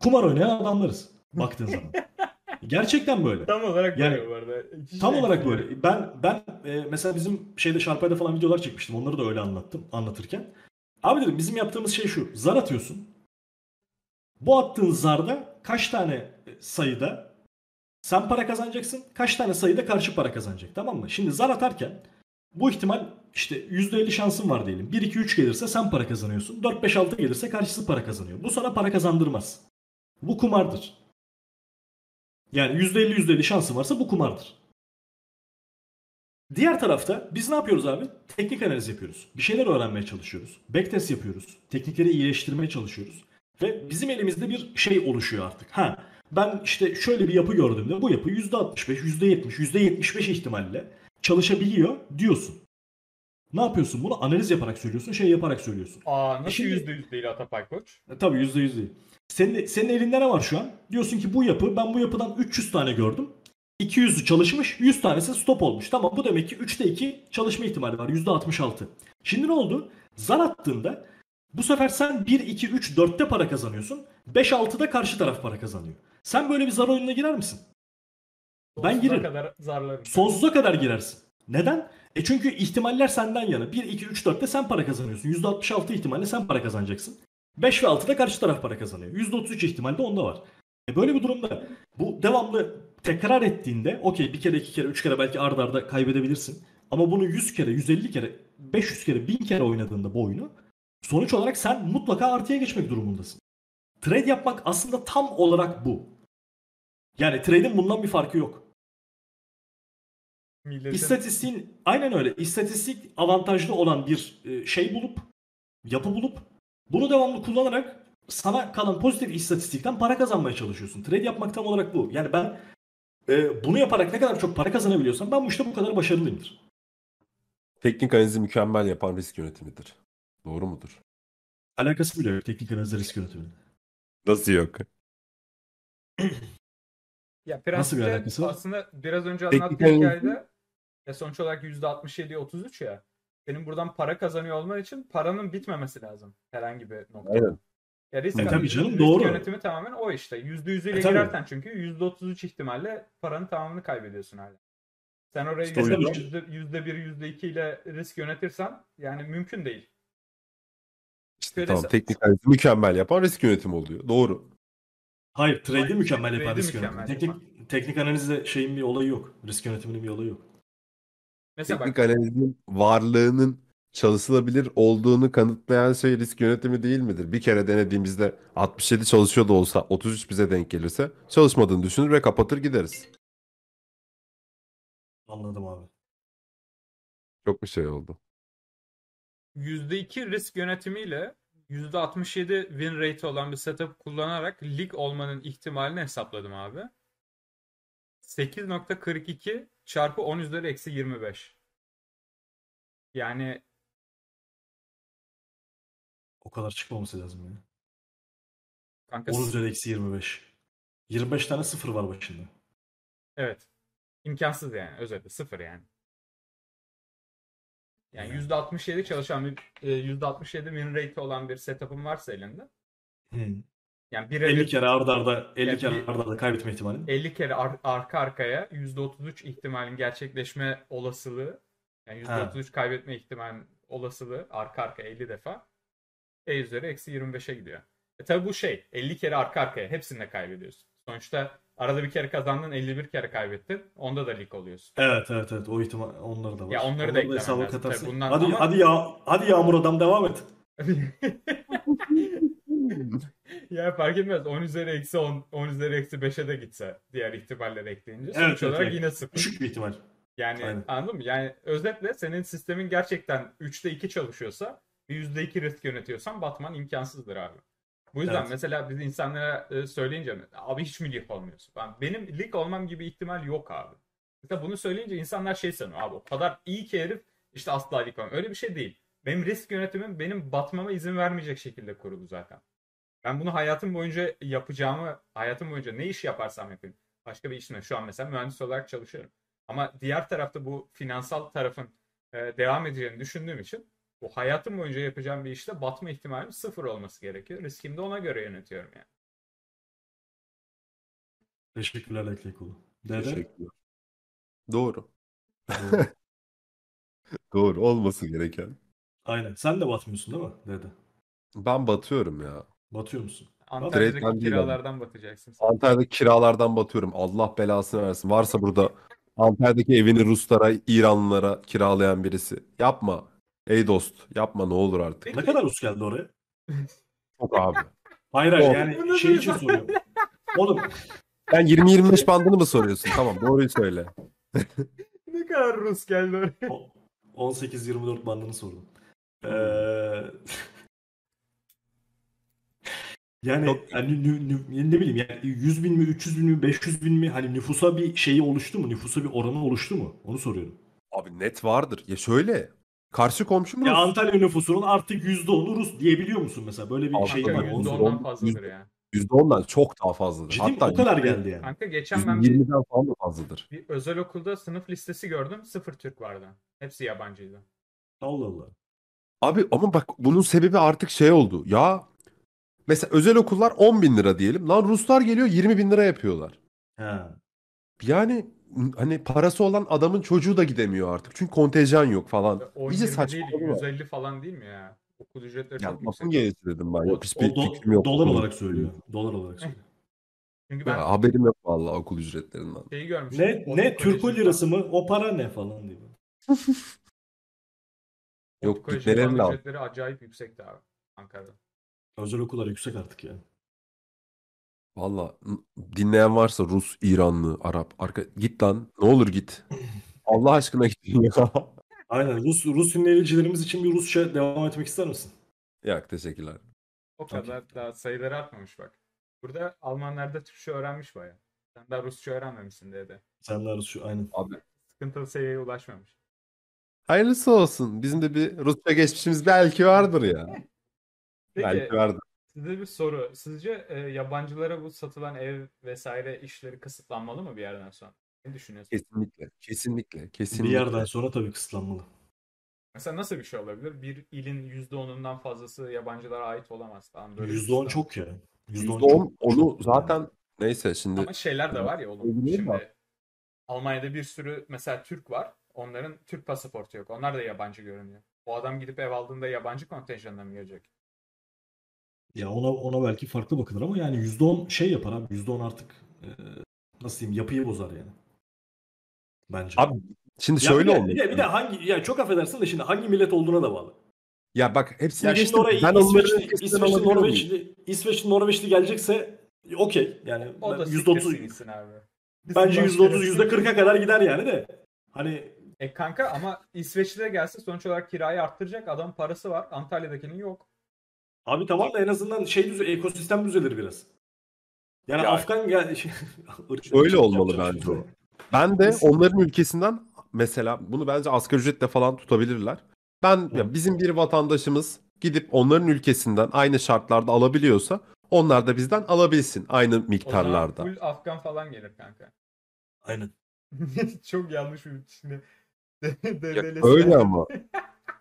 kumar oynayan adamlarız baktığın zaman. Gerçekten böyle. Tam olarak Yani- böyle bu arada. Hiç Tam şey- olarak böyle. Ben ben e, mesela bizim şeyde Şarpay'da falan videolar çekmiştim. Onları da öyle anlattım anlatırken. Abi dedim bizim yaptığımız şey şu. Zar atıyorsun. Bu attığın zarda kaç tane sayıda sen para kazanacaksın. Kaç tane sayıda karşı para kazanacak. Tamam mı? Şimdi zar atarken bu ihtimal işte %50 şansın var diyelim. 1 2 3 gelirse sen para kazanıyorsun. 4 5 6 gelirse karşısı para kazanıyor. Bu sana para kazandırmaz. Bu kumardır. Yani %50 %50 şansın varsa bu kumardır. Diğer tarafta biz ne yapıyoruz abi? Teknik analiz yapıyoruz. Bir şeyler öğrenmeye çalışıyoruz. Backtest yapıyoruz. Teknikleri iyileştirmeye çalışıyoruz. Ve bizim elimizde bir şey oluşuyor artık. Ha ben işte şöyle bir yapı gördüğümde bu yapı %65, %70, %75 ihtimalle çalışabiliyor diyorsun. Ne yapıyorsun bunu? Analiz yaparak söylüyorsun, şey yaparak söylüyorsun. Aa nasıl Şimdi- yüzde yüz değil Atapay Koç? E, tabii yüzde yüz değil. Senin, senin elinde ne var şu an? Diyorsun ki bu yapı ben bu yapıdan 300 tane gördüm. 200'ü çalışmış 100 tanesi stop olmuş. Tamam bu demek ki 3'te 2 çalışma ihtimali var. %66. Şimdi ne oldu? Zar attığında bu sefer sen 1, 2, 3, 4'te para kazanıyorsun. 5, 6'da karşı taraf para kazanıyor. Sen böyle bir zar oyununa girer misin? Ben Sonsuza girerim. kadar zarlarım. Sonsuza kadar girersin. Neden? E çünkü ihtimaller senden yana. 1, 2, 3, 4'te sen para kazanıyorsun. %66 ihtimalle sen para kazanacaksın. 5 ve 6'da karşı taraf para kazanıyor. %33 ihtimalle onda var. E böyle bir durumda bu devamlı tekrar ettiğinde okey bir kere, iki kere, üç kere belki ardarda arda kaybedebilirsin. Ama bunu 100 kere, 150 kere, 500 kere, 1000 kere oynadığında bu oyunu sonuç olarak sen mutlaka artıya geçmek durumundasın. Trade yapmak aslında tam olarak bu. Yani trade'in bundan bir farkı yok. Milletin İstatistiğin aynen öyle. İstatistik avantajlı olan bir e, şey bulup yapı bulup bunu devamlı kullanarak sana kalan pozitif istatistikten para kazanmaya çalışıyorsun. Trade yapmak tam olarak bu. Yani ben e, bunu yaparak ne kadar çok para kazanabiliyorsam ben bu işte bu kadar başarılıyımdır. Teknik analizi mükemmel yapan risk yönetimidir. Doğru mudur? Alakası bile yok teknik analizle risk yönetiminin. Nasıl yok? Ya Nasıl bir prensipte alakası var? aslında biraz önce Teknik anlattığım analiz- hikayede ya sonuç olarak %67'ye 33 ya. Senin buradan para kazanıyor olman için paranın bitmemesi lazım herhangi bir noktada. Aynen. Ya risk, E, tabii canım, risk doğru. yönetimi tamamen o işte. %100 ile E, tabii. girersen çünkü %33 ihtimalle paranın tamamını kaybediyorsun hala. Sen orayı İşte o yüzden- %1, %1, %2 ile risk yönetirsen yani mümkün değil. İşte tamam teknik analizi mükemmel yapan risk yönetimi oluyor. Doğru. Hayır trade'i mükemmel yapan risk yönetimi. Teknik, teknik analizde şeyin bir olayı yok. Risk yönetiminin bir olayı yok. Mesela Teknik bak analizin varlığının çalışılabilir olduğunu kanıtlayan şey risk yönetimi değil midir? Bir kere denediğimizde 67 çalışıyor da olsa 33 bize denk gelirse çalışmadığını düşünür ve kapatır gideriz. Anladım abi. Çok bir şey oldu. %2 risk yönetimiyle %67 win rate olan bir setup kullanarak lig olmanın ihtimalini hesapladım abi. 8.42 çarpı 10 üzeri eksi 25. Yani O kadar çıkmaması lazım ya. kanka 10 üzeri eksi 25. 25 tane sıfır var başında. evet. imkansız yani özetle sıfır yani. Yani Evet. %67 çalışan bir e, %67 win rate olan bir setup'ın varsa elinde. Hı. Yani 50 birebir kere arda arda 50 Yani kere bir- arda arda kaybetme ihtimali. 50 kere ar- arka arkaya %33 ihtimalin gerçekleşme olasılığı yani %33 kaybetme ihtimalin olasılığı arka arka 50 defa E üzeri eksi 25'e gidiyor. E tabi bu şey 50 kere arka arkaya hepsinde kaybediyorsun. Sonuçta arada bir kere kazandın 51 kere kaybettin. Onda da lig oluyorsun. Evet evet evet o ihtimal onları da var. Ya onları da eklemen hesaba lazım. katarsın. Bundan hadi ama- hadi ya hadi Yağmur adam devam et. ya fark etmez 10 üzeri eksi 10, 10 üzeri eksi 5'e de gitse diğer ihtimaller ekleyince sonuç Evet, olarak evet. yine sıfır. Düşük bir ihtimal. Yani Aynen. anladın mı? Yani özetle senin sistemin gerçekten 3'te 2 çalışıyorsa bir %2 risk yönetiyorsan batman imkansızdır abi. Bu yüzden Evet. mesela biz insanlara e, söyleyince abi hiç mi lig olmuyorsun? Ben, benim lig olmam gibi ihtimal yok abi. Mesela bunu söyleyince insanlar şey sanıyor abi o kadar iyi ki herif işte asla lig olmam. Öyle bir şey değil. Benim risk yönetimim benim batmama izin vermeyecek şekilde kurulu zaten. Ben bunu hayatım boyunca yapacağımı, hayatım boyunca ne iş yaparsam yapayım. Başka bir işimle şu an mesela mühendis olarak çalışıyorum. Ama diğer tarafta bu finansal tarafın e, devam edeceğini düşündüğüm için bu hayatım boyunca yapacağım bir işte batma ihtimalim sıfır olması gerekiyor. Riskimi de ona göre yönetiyorum yani. Teşekkürler Eklekulu. Dede. Teşekkürler. Doğru. Doğru. Doğru. Olması gereken. Aynen. Sen de batmıyorsun değil mi Dede? Ben batıyorum ya. Batıyor musun? Antalya'daki kiralardan batacaksın. sen. Antalya'daki kiralardan batıyorum. Allah belasını versin. Varsa burada Antalya'daki evini Ruslara, İranlılara kiralayan birisi. Yapma. Ey dost. Yapma ne olur artık. Ne kadar Rus geldi oraya? Çok abi. Hayır hayır yani şey için soruyorum. Oğlum Sen 20-25 bandını mı soruyorsun? Tamam doğruyu söyle. ne kadar Rus geldi oraya. o- 18-24 bandını sordum. Ee, yani Çok- hani nü- nü- ne bileyim yani 100 bin mi 300 bin mi 500 bin mi hani nüfusa bir şeyi oluştu mu? Nüfusa bir oranı oluştu mu? Onu soruyorum. Abi net vardır. Ya şöyle. Karşı komşum Ya Rus. Antalya nüfusunun artık %10'u Rus diyebiliyor musun mesela? Böyle bir Abi, şey var. Onu yüzde soruyorum. %10'dan fazladır ya. %10'dan çok daha fazladır. Ciddi mi? Hatta O kadar geldi yani. Kanka geçen ben bir, %20'den falan da fazladır. bir özel okulda sınıf listesi gördüm. Sıfır Türk vardı. Hepsi yabancıydı. Allah Allah. Abi ama bak bunun sebebi artık şey oldu. Ya Mesela özel okullar 10 bin lira diyelim. Lan Ruslar geliyor 20 bin lira yapıyorlar. He. Yani hani parası olan adamın çocuğu da gidemiyor artık. Çünkü kontenjan yok falan. 10 İyice 20 değil saçmalama. 150 falan değil mi ya? Okul ücretleri Ya çok yüksek. gelişi dedim ben. O, Yok hiçbir o do- fikrim yok. dolar olarak söylüyor. Dolar olarak söylüyor. Çünkü ben Ya, haberim yok vallahi okul ücretlerinden. şeyi görmüştüm. Ne ne Türk Koleji'nde- lirası mı? O para ne falan diye. Bolu Yok, Koleji'nde gitmeleri falan lazım. ücretleri acayip yüksekti abi Ankara'da. Özel okullar yüksek artık ya. Valla dinleyen varsa Rus, İranlı, Arap. Arka... Git lan. Ne olur git. Allah aşkına git ya. Aynen Rus Rus dinleyicilerimiz için bir Rusça devam etmek ister misin? Yok teşekkürler. O kadar daha sayıları artmamış bak. Burada Almanlar da Türkçe öğrenmiş baya. Sen daha Rusça öğrenmemişsin dedi. Sen de Rusça aynen. Abi Sıkıntılı seviyeye ulaşmamış. hayırlısı olsun. Bizim de bir Rusça geçmişimiz belki vardır ya. Peki Belki size bir soru. Sizce e, yabancılara bu satılan ev vesaire işleri kısıtlanmalı mı bir yerden sonra? Ne düşünüyorsunuz? Kesinlikle. Kesinlikle. Kesinlikle. Bir yerden sonra tabii kısıtlanmalı. Mesela nasıl bir şey olabilir? Bir ilin %10'undan fazlası yabancılara ait olamaz. Tamam, böyle bir %10 kısıtlama. çok ya. %10 %10 çok- onu çok- zaten neyse şimdi Ama şeyler de var ya oğlum. Şimdi Almanya'da bir sürü mesela Türk var. Onların Türk pasaportu yok. Onlar da yabancı görünüyor. O adam gidip ev aldığında yabancı kontenjanına mı girecek? Ya ona ona belki farklı bakılır ama yani %10 şey yapar abi. %10 artık e, nasıl diyeyim yapıyı bozar yani. Bence. Abi şimdi Ya şöyle bir de, olmuş. Bir de, bir de hangi ya çok affedersin de şimdi hangi millet olduğuna da bağlı. Ya bak hepsini Ya geçtim. oraya Ben İsveçli, İsveçli? Norveçli, İsveçli, Norveçli gelecekse okey. Yani O da %30 siktirsin gitsin abi. bence Bizim %30 başka- %40'a kadar gider yani de. Hani E kanka ama İsveçli de gelse sonuç olarak kirayı arttıracak. Adam parası var. Antalya'dakinin yok. Abi tamam da en azından şey düze ekosistem düzelir biraz. Yani Ya- Afgan ya Öyle olmalı Yapacak bence şey o. Ben de onların ülkesinden mesela bunu bence asgari ücretle falan tutabilirler. Ben ya bizim bir vatandaşımız gidip onların ülkesinden aynı şartlarda alabiliyorsa onlar da bizden alabilsin aynı O zaman miktarlarda. full Afgan falan gelir kanka. Aynen. Çok yanlış bir Devlet- öyle ama.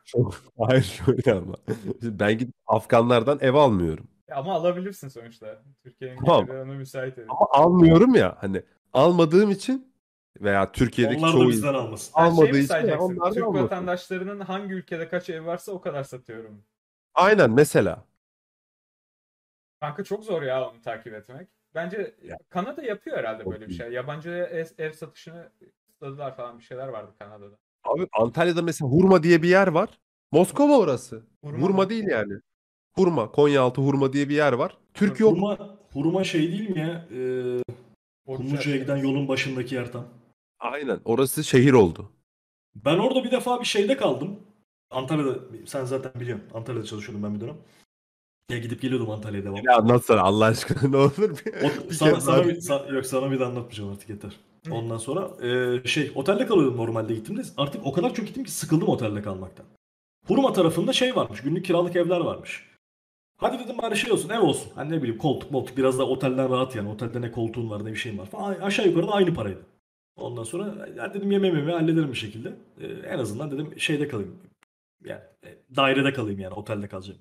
Çok, hayır şöyle ama. Ben gidip Afganlardan ev almıyorum. Ama alabilirsin sonuçta. Türkiye'nin Tamam. ona müsait evi. Ama almıyorum ya hani almadığım için veya Türkiye'deki Onlar çoğu bizden insan almasın. Şey almadığı mi için onlar Türk almasın. vatandaşlarının hangi ülkede kaç ev varsa o kadar satıyorum. Aynen mesela. Kanka çok zor ya onu takip etmek. Bence Ya. Kanada yapıyor herhalde Çok böyle bir iyi. şey. Yabancıya ev, ev satışını kısıtladılar falan bir şeyler vardı Kanada'da. Abi Antalya'da mesela Hurma diye bir yer var. Moskova orası. Hurma Hurma, değil yani. Hurma. Konyaaltı Hurma diye bir yer var. Türk yok. Hurma, hurma şey değil mi ya? Ee, Kumluca'ya giden yolun başındaki yer tam. Aynen. Orası şehir oldu. Ben orada bir defa bir şeyde kaldım. Antalya'da, sen zaten biliyorsun. Antalya'da çalışıyordum ben bir dönem. Ya gidip geliyordum Antalya'ya devam. Ya anlatsana Allah aşkına ne olur. Bir, O, bir sana, sana bir, sa- yok sana bir de anlatmayacağım artık yeter. Ondan sonra e, şey otelde kalıyordum normalde gittiğimde. Artık o kadar çok gittim ki sıkıldım otelde kalmaktan. Hurma tarafında şey varmış. Günlük kiralık evler varmış. Hadi dedim bari şey olsun ev olsun. Hani ne bileyim koltuk moltuk biraz da otelden rahat yani. Otelde ne koltuğun var ne bir şeyin var falan. Aşağı yukarı da aynı paraydı. Ondan sonra ya dedim yeme meme hallederim bir şekilde. E, en azından dedim şeyde kalayım. Yani e, dairede kalayım yani otelde kalacağım.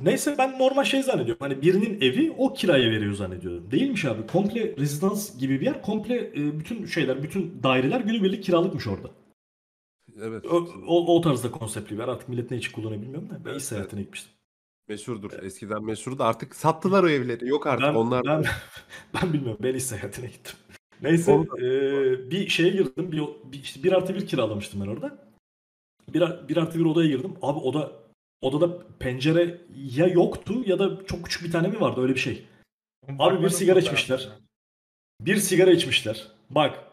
Neyse ben normal şey zannediyorum. Hani birinin evi o kiraya veriyor zannediyorum. Değilmiş abi. Komple rezidans gibi bir yer. Komple e, bütün şeyler, bütün daireler günübirlik kiralıkmış orada. Evet. O, o, o tarzda konseptli bir yer. Artık millet ne için kullanıyor bilmiyorum da. Ben Evet, seyahatine gitmiştim. Meşhurdur. Eskiden meşhurdu. Artık sattılar o evleri. Yok artık Ben, onlar. ben, ben bilmiyorum. Ben iş seyahatine gittim. Neyse Orada- e, bir şeye girdim. Bir, bir, işte bir artı bir kiralamıştım ben orada. Bir, bir artı bir odaya girdim. Abi oda odada pencere ya yoktu ya da çok küçük bir tane mi vardı öyle bir şey. Abi bir sigara içmişler. Bir sigara içmişler. Bak.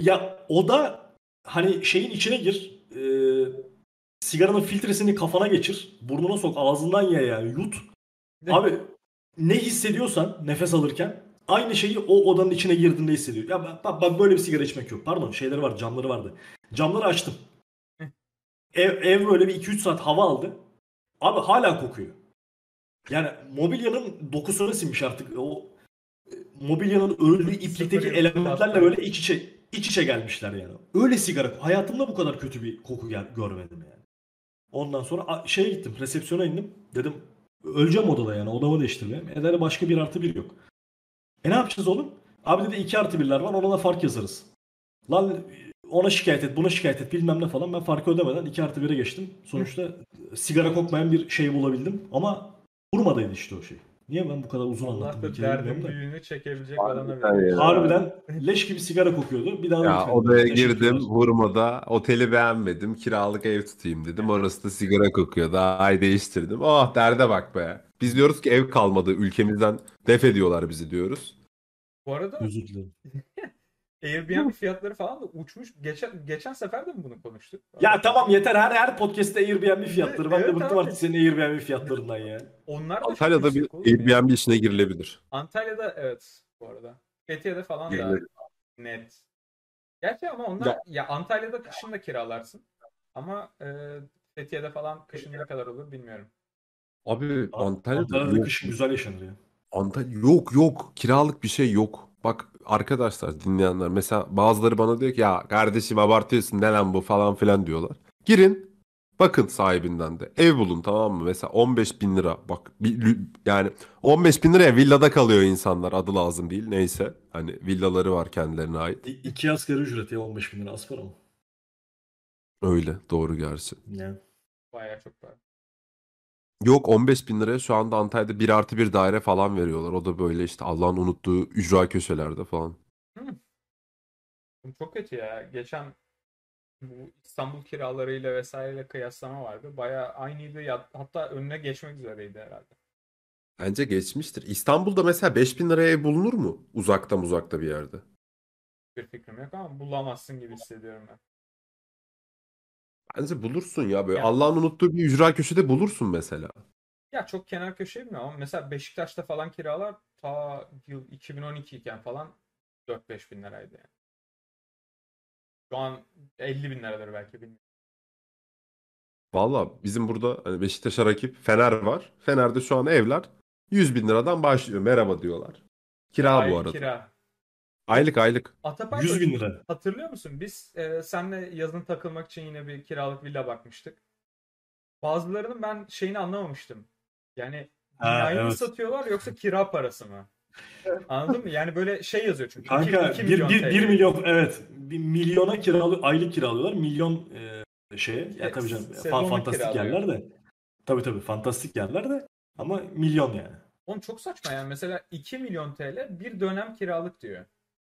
Ya o da hani şeyin içine gir. e, sigaranın filtresini kafana geçir. Burnuna sok. Ağzından ye yani. Yut. Abi ne hissediyorsan nefes alırken aynı şeyi o odanın içine girdiğinde hissediyor. Ya bak, bak, bak böyle bir sigara içmek yok. Pardon şeyleri var camları vardı. Camları açtım. Ev, ev böyle bir 2-3 saat hava aldı. Abi hala kokuyor. Yani mobilyanın dokusuna sinmiş artık. O e, mobilyanın öldüğü iplikteki elementlerle böyle iç içe iç içe gelmişler yani. Öyle sigara. Hayatımda bu kadar kötü bir koku gel- görmedim yani. Ondan sonra şeye gittim. Resepsiyona indim. Dedim Öleceğim odada yani. Odamı değiştireceğim. Evde başka bir artı bir yok. E ne yapacağız oğlum? Abi dedi 2 artı birler var ona da fark yazarız. Lan ona şikayet et, buna şikayet et bilmem ne falan. Ben farkı ödemeden 2 artı 1'e geçtim. Sonuçta sigara kokmayan bir şey bulabildim. Ama vurmadaydı işte o şey. Niye ben bu kadar uzun Allah anlattım? da hikayeyi derdin büyüğünü çekebilecek Harbiden verir. Harbiden leş gibi sigara kokuyordu. Bir daha da Ya odaya Teşekkürler. girdim hurmada oteli beğenmedim kiralık ev tutayım dedim orası da sigara kokuyor daha ay değiştirdim oh derde bak be biz diyoruz ki ev kalmadı ülkemizden def ediyorlar bizi diyoruz Bu arada Özür dilerim. Airbnb fiyatları falan da uçmuş. Geçen geçen sefer de mi bunu konuştuk? Ya tamam yeter her her podcast'te Airbnb fiyatları. Ben de Evet bıktım abi. artık senin Airbnb fiyatlarından ya. Onlar da Antalya'da bir oğlum ya. Airbnb işine girilebilir Antalya'da evet bu arada. Fethiye'de falan da net. Gerçi ama onlar Ya- ya, Antalya'da kışın da kiralarsın. Ama e, Fethiye'de falan kışın ne kadar olur bilmiyorum. Abi Antalya'da Antalya'da kışın güzel yaşanır ya. Antalya yok yok kiralık bir şey yok. Bak arkadaşlar dinleyenler mesela bazıları bana diyor ki ya kardeşim abartıyorsun ne lan bu falan filan diyorlar. Girin bakın sahibinden de ev bulun tamam mı? Mesela 15 bin lira bak bir yani 15 bin liraya villada kalıyor insanlar adı lazım değil neyse. Hani villaları var kendilerine ait. İ- İki asgari ücret ya 15 bin lira az para mı? Öyle doğru gerçi. Yani. Bayağı çok var. Yok 15 bin liraya şu anda Antalya'da 1 artı bir daire falan veriyorlar. O da böyle işte Allah'ın unuttuğu ücra köşelerde falan. Bu çok kötü ya. Geçen bu İstanbul kiralarıyla vesaireyle kıyaslama vardı. Bayağı aynıydı. Ya, hatta önüne geçmek üzereydi herhalde. Bence geçmiştir. İstanbul'da mesela 5000 liraya ev bulunur mu? Uzakta uzakta bir yerde. Bir fikrim yok ama bulamazsın gibi hissediyorum ben. Bence bulursun ya böyle Ya. Allah'ın unuttuğu bir ücra köşede bulursun mesela. Ya çok kenar köşe bilmiyorum ama mesela Beşiktaş'ta falan kiralar ta yıl 2012 iken falan 4-5 bin liraydı yani. Şu an 50 bin liradır belki bilmiyorum. Valla bizim burada hani Beşiktaş'a rakip Fener var. Fener'de şu an evler 100 bin liradan başlıyor. Merhaba diyorlar. Kira bu Ay, arada. Kira. Aylık aylık. Atapark 100 bin lira. Hatırlıyor musun? Biz e, senle yazın takılmak için yine bir kiralık villa bakmıştık. Bazılarının ben şeyini anlamamıştım. Yani Ha, binayı mı evet. satıyorlar yoksa kira parası mı? Anladın mı? Yani böyle şey yazıyor çünkü. Kanka 2 1 milyon bir, TL. bir milyon evet. Bir milyona kiralı aylık kiralıyorlar. Milyon e, şeye. Ya tabii canım. sezonluk fa- fantastik kiralıyor. yerler de. Tabii tabii fantastik yerler de. Ama milyon yani. Oğlum çok saçma yani. Mesela 2 milyon TL bir dönem kiralık diyor.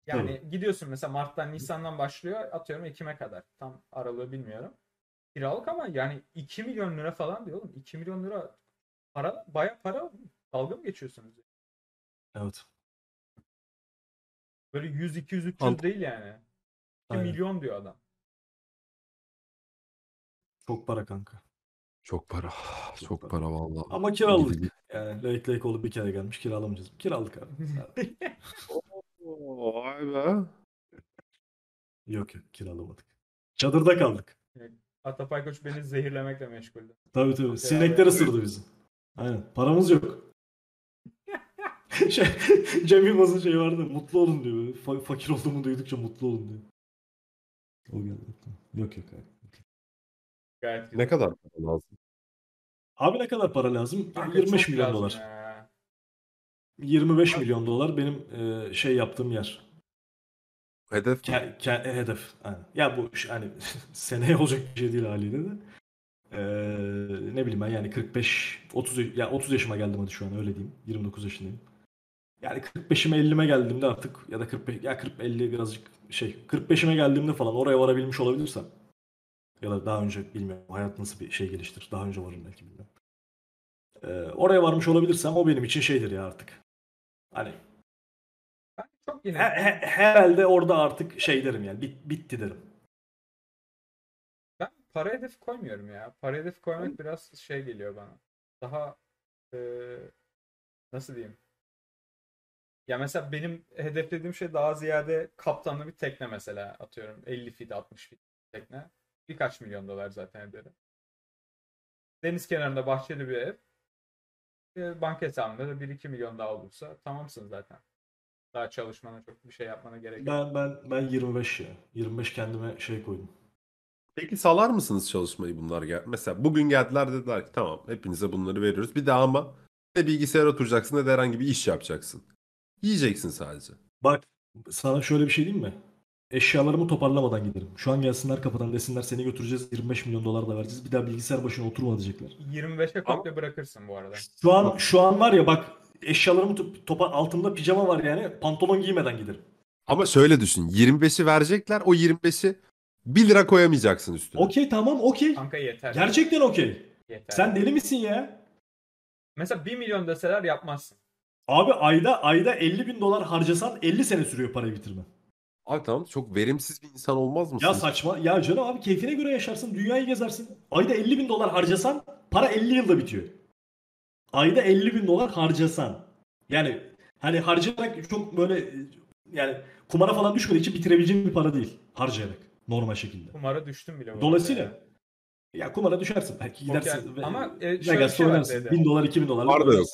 Yani gidiyorsun mesela Mart'tan Nisan'dan başlıyor atıyorum Ekim'e kadar. Tam aralığı bilmiyorum. Kiralık ama yani 2 milyon lira falan diyor oğlum. 2 milyon lira para baya para dalga mı geçiyorsunuz? Evet. Böyle 100 200 300 Ant- değil yani. 2 Aynen. milyon diyor adam. Çok para kanka. Çok para. Çok para vallahi. Ama kiralık. Yani Lake Lake olup bir kere gelmiş kiralamayacağız. Kiralık abi. Vay be. yok yok kiralamadık. Çadırda kaldık. Atapay Koç beni zehirlemekle meşguldü. Tabii tabii. Sinekler ısırdı bizi. Aynen. Paramız yok. şey, Cem Yılmaz'ın şeyi vardı. Mutlu olun diyor. böyle. Fa- fakir olduğumu duydukça mutlu olun diyor. O geldi. aklıma. Yok yok abi. Gayet güzel. Ne kadar para lazım? Abi ne kadar para lazım? Kanka 25 çok milyon lazım dolar. ya. 25 milyon dolar benim e, şey yaptığım yer. Hedef Ke- ke- hedef. Aynen. Ya bu hani seneye olacak bir şey değil haliyle de. Ee, ne bileyim ben yani 45 30 yaş- ya 30 yaşıma geldim hadi şu an öyle diyeyim. 29 yaşındayım. Yani 45'ime 50'me geldiğimde artık ya da 45 ya 40 50 birazcık şey 45'ime geldiğimde falan oraya varabilmiş olabilirsem ya da daha önce bilmiyorum hayat nasıl bir şey geliştir. Daha önce varım belki bilmiyorum. Ee, oraya varmış olabilirsem o benim için şeydir ya artık. Hani Ben çok yine He- he- herhalde orada artık şey derim yani bit, bitti derim. ben para hedefi koymuyorum ya. Para hedefi koymak biraz şey geliyor bana. Daha eee, nasıl diyeyim? Ya mesela benim hedeflediğim şey daha ziyade kaptanlı bir tekne mesela atıyorum 50 fit 60 fit tekne. Birkaç milyon dolar zaten ederim. Deniz kenarında bahçeli bir ev. E, banka hesabında da 1-2 milyon daha olursa tamamsın zaten. Daha çalışmana çok bir şey yapmana gerek yok. Ben ben ben 25 ya. 25 kendime şey koydum. Peki salar mısınız çalışmayı bunlar gel? Mesela bugün geldiler dediler ki tamam hepinize bunları veriyoruz. Bir daha ama ne bilgisayar oturacaksın ne de herhangi bir iş yapacaksın. Yiyeceksin sadece. Bak sana şöyle bir şey diyeyim mi? Eşyalarımı toparlamadan giderim. Şu an gelsinler kapıdan desinler seni götüreceğiz 25 milyon dolar da vereceğiz. Bir daha bilgisayar başına oturma diyecekler. 25'e komple bırakırsın bu arada. Şu an şu an var ya bak eşyalarımı to- topa altımda pijama var yani pantolon giymeden giderim. Ama şöyle düşün 25'i verecekler o 25'i 1 lira koyamayacaksın üstüne. Okey tamam okey. Kanka yeter. Gerçekten okey. yeter. Sen deli misin ya? Mesela 1 milyon deseler yapmazsın. Abi ayda ayda 50 bin dolar harcasan 50 sene sürüyor parayı bitirme. Abi tamam çok verimsiz bir insan olmaz mısın? Ya saçma. Ya canım abi keyfine göre yaşarsın. Dünyayı gezersin. Ayda 50 bin dolar harcasan para 50 yılda bitiyor. Ayda 50 bin dolar harcasan. Yani hani harcayarak çok böyle yani kumara falan düşmediği için bitirebileceğin bir para değil. Harcayarak. Normal şekilde. Kumara düştüm bile. Dolayısıyla ya. ya kumara düşersin. Belki gidersin. Ve- Ama, e, şöyle Vegas'ta şey var oynarsın. dedi. 1000 dolar 2000 dolar. Kumar da yok.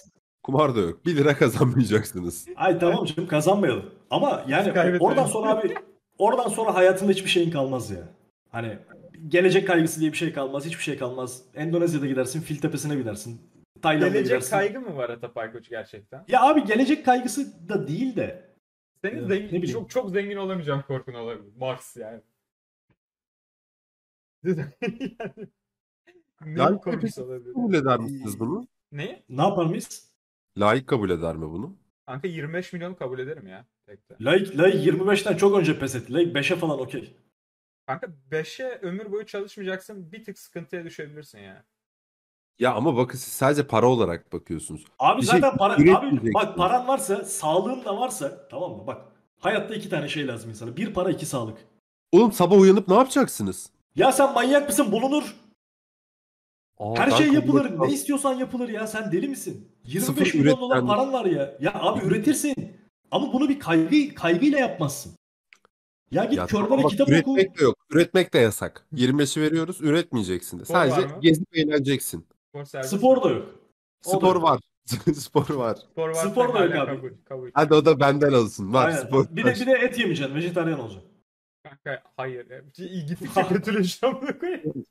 Kumar da yok. 1 lira kazanmayacaksınız. Ay tamam canım kazanmayalım. Ama yani oradan sonra abi oradan sonra hayatında hiçbir şeyin kalmaz ya. Hani gelecek kaygısı diye bir şey kalmaz. Hiçbir şey kalmaz. Endonezya'da gidersin, fil tepesine gidersin. Tayland'a Gelecek gidersin. kaygı mı var Atapay Koç gerçekten? Ya abi gelecek kaygısı da değil de. Senin Ya, zengin, ne bileyim. çok çok zengin olamayacağım korkun olabilir. Mars yani. yani ne Yani korkusu olabilir? Kabul eder misiniz bunu? Ne? Ne yapar mıyız? Layık kabul eder mi bunu? Kanka 25 milyon kabul ederim ya. Tekte. Like, like 25'ten çok önce pes etti. Like 5'e falan okey. Kanka 5'e ömür boyu çalışmayacaksın bir tık sıkıntıya düşebilirsin ya. Ya ama bakın siz sadece para olarak bakıyorsunuz. Abi Bir şey zaten para abi bak paran varsa, sağlığın da varsa tamam mı? Bak hayatta iki tane şey lazım insana. Bir para, iki sağlık. Oğlum sabah uyanıp ne yapacaksınız? Ya sen manyak mısın? Bulunur. Aa, Her şey yapılır. Ne istiyorsan yapılır ya. Sen deli misin? 25 Sıfır milyon dolar paran var ya. Ya abi üretirsin. Ama bunu bir kaygı kaygıyla yapmazsın. Ya git Ya körlere tamam bak, kitap oku. üretmek de yok. Üretmek de yasak. 25'i veriyoruz, üretmeyeceksin de. Spor var Sadece mı? gezip eğleneceksin. Spor. Spor da yok. O da Spor yok. var. Spor var. Spor, varsa Spor da yok abi. Kabul, kabul. Hadi o da benden alsın. Var Aynen. spor. Bir de bir de et yemeyeceksin. Vejetaryen olacaksın. Kanka hayır. ya. İyi gittikçe kötüleşiyor koyayım.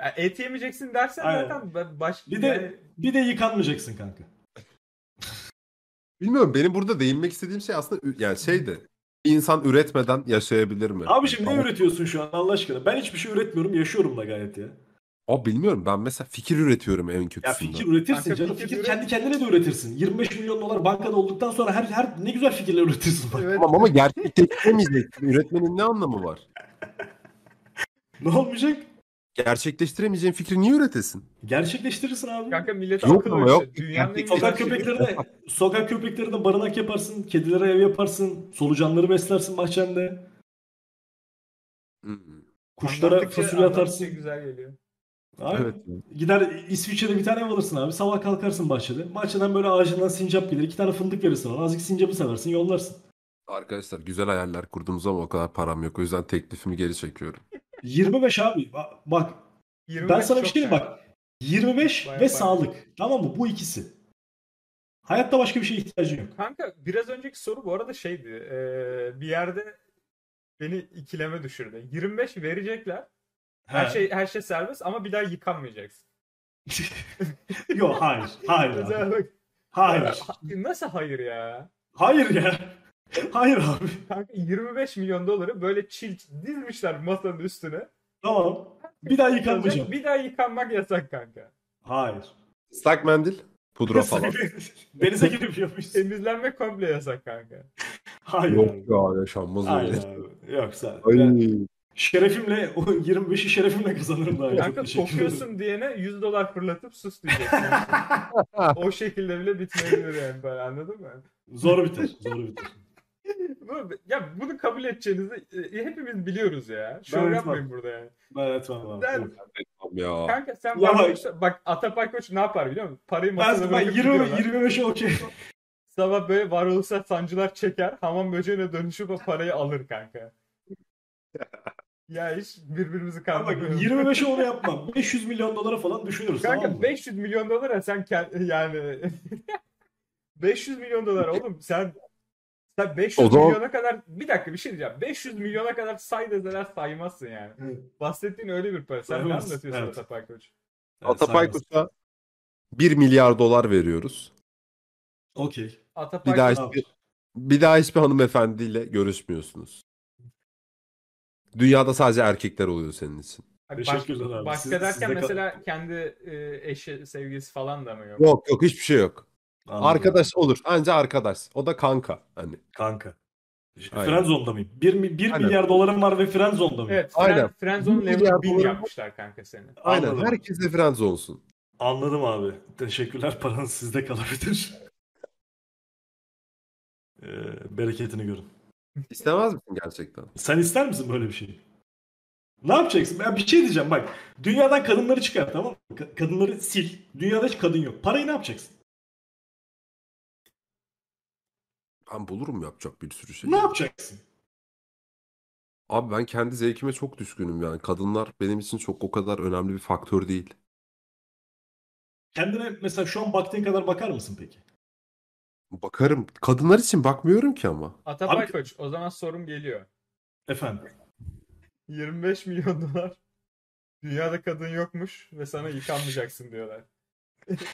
Ya et yemeyeceksin dersen Aynen. zaten ben baş... Bir de- yani- Bir de yıkanmayacaksın kanka. Bilmiyorum benim burada değinmek istediğim şey aslında yani şeydi. İnsan üretmeden yaşayabilir mi? Abi şimdi ne üretiyorsun şu an Allah aşkına? Ben hiçbir şey üretmiyorum. Yaşıyorum da gayet ya. Aa bilmiyorum ben mesela fikir üretiyorum en Ya kötüsünden. fikir üretirsin Kanka canım. fikir Fikir üret- kendi kendine de üretirsin. 25 milyon dolar bankada olduktan sonra her her ne güzel fikirler üretirsin bak. Evet. Tamam ama gerçekleştiremeyeceksin. Üretmenin ne anlamı var? Ne olmayacak? Gerçekleştiremeyeceğin fikri niye üretesin? Gerçekleştirirsin abi. Kanka millet Yok ölçü. yok. Dünyanın en Sokak güzel şeyi- köpeklerine sokak köpeklerine barınak yaparsın, kedilere ev yaparsın, solucanları beslersin bahçende, Hmm. kuşlara Anlattıkça- fasulye atarsın. güzel geliyor. Abi, Evet. Gider İsviçre'de bir tane ev alırsın abi. Sabah kalkarsın bahçede. Bahçeden böyle ağacından sincap gelir. iki tane fındık verirsin ona. Azıcık sincapı seversin yollarsın. Arkadaşlar güzel hayaller kurdunuz ama o kadar param yok. O yüzden teklifimi geri çekiyorum. 25 abi. Ba- Bak 25 ben sana bir şey diyeyim bak. 25 Bayağı ve farklı. sağlık. Tamam mı? Bu ikisi. Hayatta başka bir şeye ihtiyacın yok. Kanka biraz önceki soru bu arada şeydi. eee, bir yerde beni ikileme düşürdü. 25 verecekler. Her He. şey her şey serbest ama bir daha yıkanmayacaksın. Yok hayır. Hayır abi. Hayır. ha- Nasıl hayır ya? Hayır ya. Hayır abi. Kanka 25 milyon doları böyle çil dizmişler masanın üstüne. Tamam. Bir daha yıkanmayacağım. Bir daha yıkanmak yasak kanka. Hayır. Islak mendil, pudra falan. Denize girip yapmışsın. Temizlenmek komple yasak kanka. Hayır. yok ya yaşanmaz Hayır öyle. abi. Yoksa. Ay. ben şerefimle o 25'i şerefimle kazanırım daha. Kanka kokuyorsun diyene 100 dolar fırlatıp sus diyeceksin. o şekilde bile bitmeyebilir yani böyle anladın mı? Zor biter. Zor biter. Ya bunu kabul edeceğinizi e, hepimiz biliyoruz ya. Şov Ben yapmayın burada yani. Ben etmem. Ben- ya. Kanka sen Ya bak, bak- bak Atapay Koç ne yapar biliyor musun? Parayı masada Ben, ben bırakıp 20, gidiyorlar. 25'e okey. Sabah böyle varoluşsal sancılar çeker. Hamam böceğine dönüşüp o parayı alır kanka. ya hiç birbirimizi Ama bak kandırmıyoruz. 25'e onu yapmam. 500 milyon dolara falan düşünürüz Kanka tamam mı? 500 milyon dolara sen kend- yani 500 milyon dolar oğlum sen Sen 500 O zaman- milyona kadar bir dakika bir şey diyeceğim. 500 milyona kadar say deseler saymazsın yani. Bahsettiğin öyle bir para. Sen ne anlatıyorsun evet. Atapay Koç? Evet, Atapay. Koç'a 1 milyar dolar veriyoruz. Okey. Bir daha hiçbir, bir daha hiçbir hanımefendiyle görüşmüyorsunuz. Dünyada sadece erkekler oluyor senin için. Teşekkürler baş- abi. Başka Siz- derken kal- mesela kendi e, eşi, sevgilisi falan da mı yok? Yok yok hiçbir şey yok. Anladım. Arkadaş olur. Anca arkadaş. O da kanka. Hani. Kanka. Aynen. Friendzone'da mıyım? 1, mi- bir Aynen. milyar dolarım var ve Friendzone'da mıyım? Evet. Aynen. Aynen. Friendzone Bir level milyar 1000 dolar- yapmışlar kanka seni. Aynen. Anladım. Herkes de friends olsun. Anladım abi. Teşekkürler. Paranız sizde kalabilir. Ee, bereketini görün. İstemez misin gerçekten? Sen ister misin böyle bir şeyi? Ne yapacaksın? Ben bir şey diyeceğim bak. Dünyadan kadınları çıkar tamam mı? Ka- kadınları sil. Dünyada hiç kadın yok. Parayı ne yapacaksın? Ben bulurum yapacak bir sürü şey. Ne yapacaksın? Abi ben kendi zevkime çok düşkünüm yani. Kadınlar benim için çok o kadar önemli bir faktör değil. Kendine mesela şu an baktığın kadar bakar mısın peki? Bakarım. Kadınlar için bakmıyorum ki ama. Atapay Abi- Koç o zaman sorum geliyor. Efendim. 25 milyon dolar. Dünyada kadın yokmuş ve sana yıkanmayacaksın diyorlar.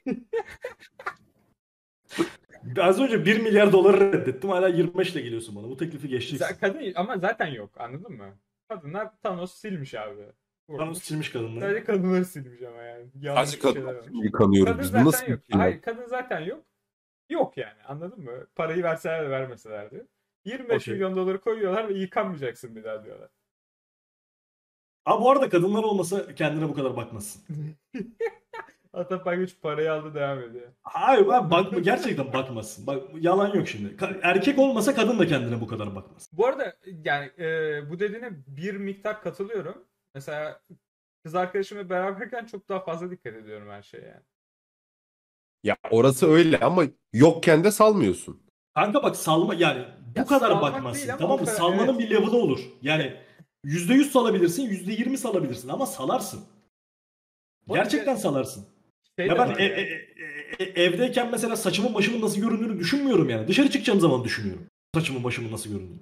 Az önce 1 milyar doları reddettim. Hala 25 ile geliyorsun bana. Bu teklifi geçeceksin. Z- kadın ama zaten yok anladın mı? Kadınlar Thanos silmiş abi. Thanos silmiş kadınları. Sadece kadınları silmiş ama yani. Yanlış bir kadın yıkanıyoruz Kadın biz. Zaten nasıl yok. bir şey? Hayır kadın zaten yok. Yok yani anladın mı? Parayı verseler de vermeseler de. 25 Okey. milyon doları koyuyorlar ve yıkanmayacaksın bir daha diyorlar. Abi bu arada kadınlar olmasa kendine bu kadar bakmazsın. Güç parayı aldı devam ediyor. Hayır ben bakma gerçekten bakmazsın. Bak yalan yok şimdi. Erkek olmasa kadın da kendine bu kadar bakmaz. Bu arada yani e, bu dediğine bir miktar katılıyorum. Mesela kız arkadaşımla beraberken çok daha fazla dikkat ediyorum her şeye yani. Ya orası öyle ama yokken de salmıyorsun. Kanka bak salma yani bu Ya kadar ama tamam mı? kadar- Salmanın evet. bir level'ı olur. Yani %100 salabilirsin, %20 salabilirsin ama salarsın. Gerçekten salarsın. Şey Ya ben e- yani. e- e- evdeyken mesela saçımın başımın nasıl göründüğünü düşünmüyorum yani. Dışarı çıkacağım zaman düşünüyorum. Saçımın başımın nasıl göründüğünü.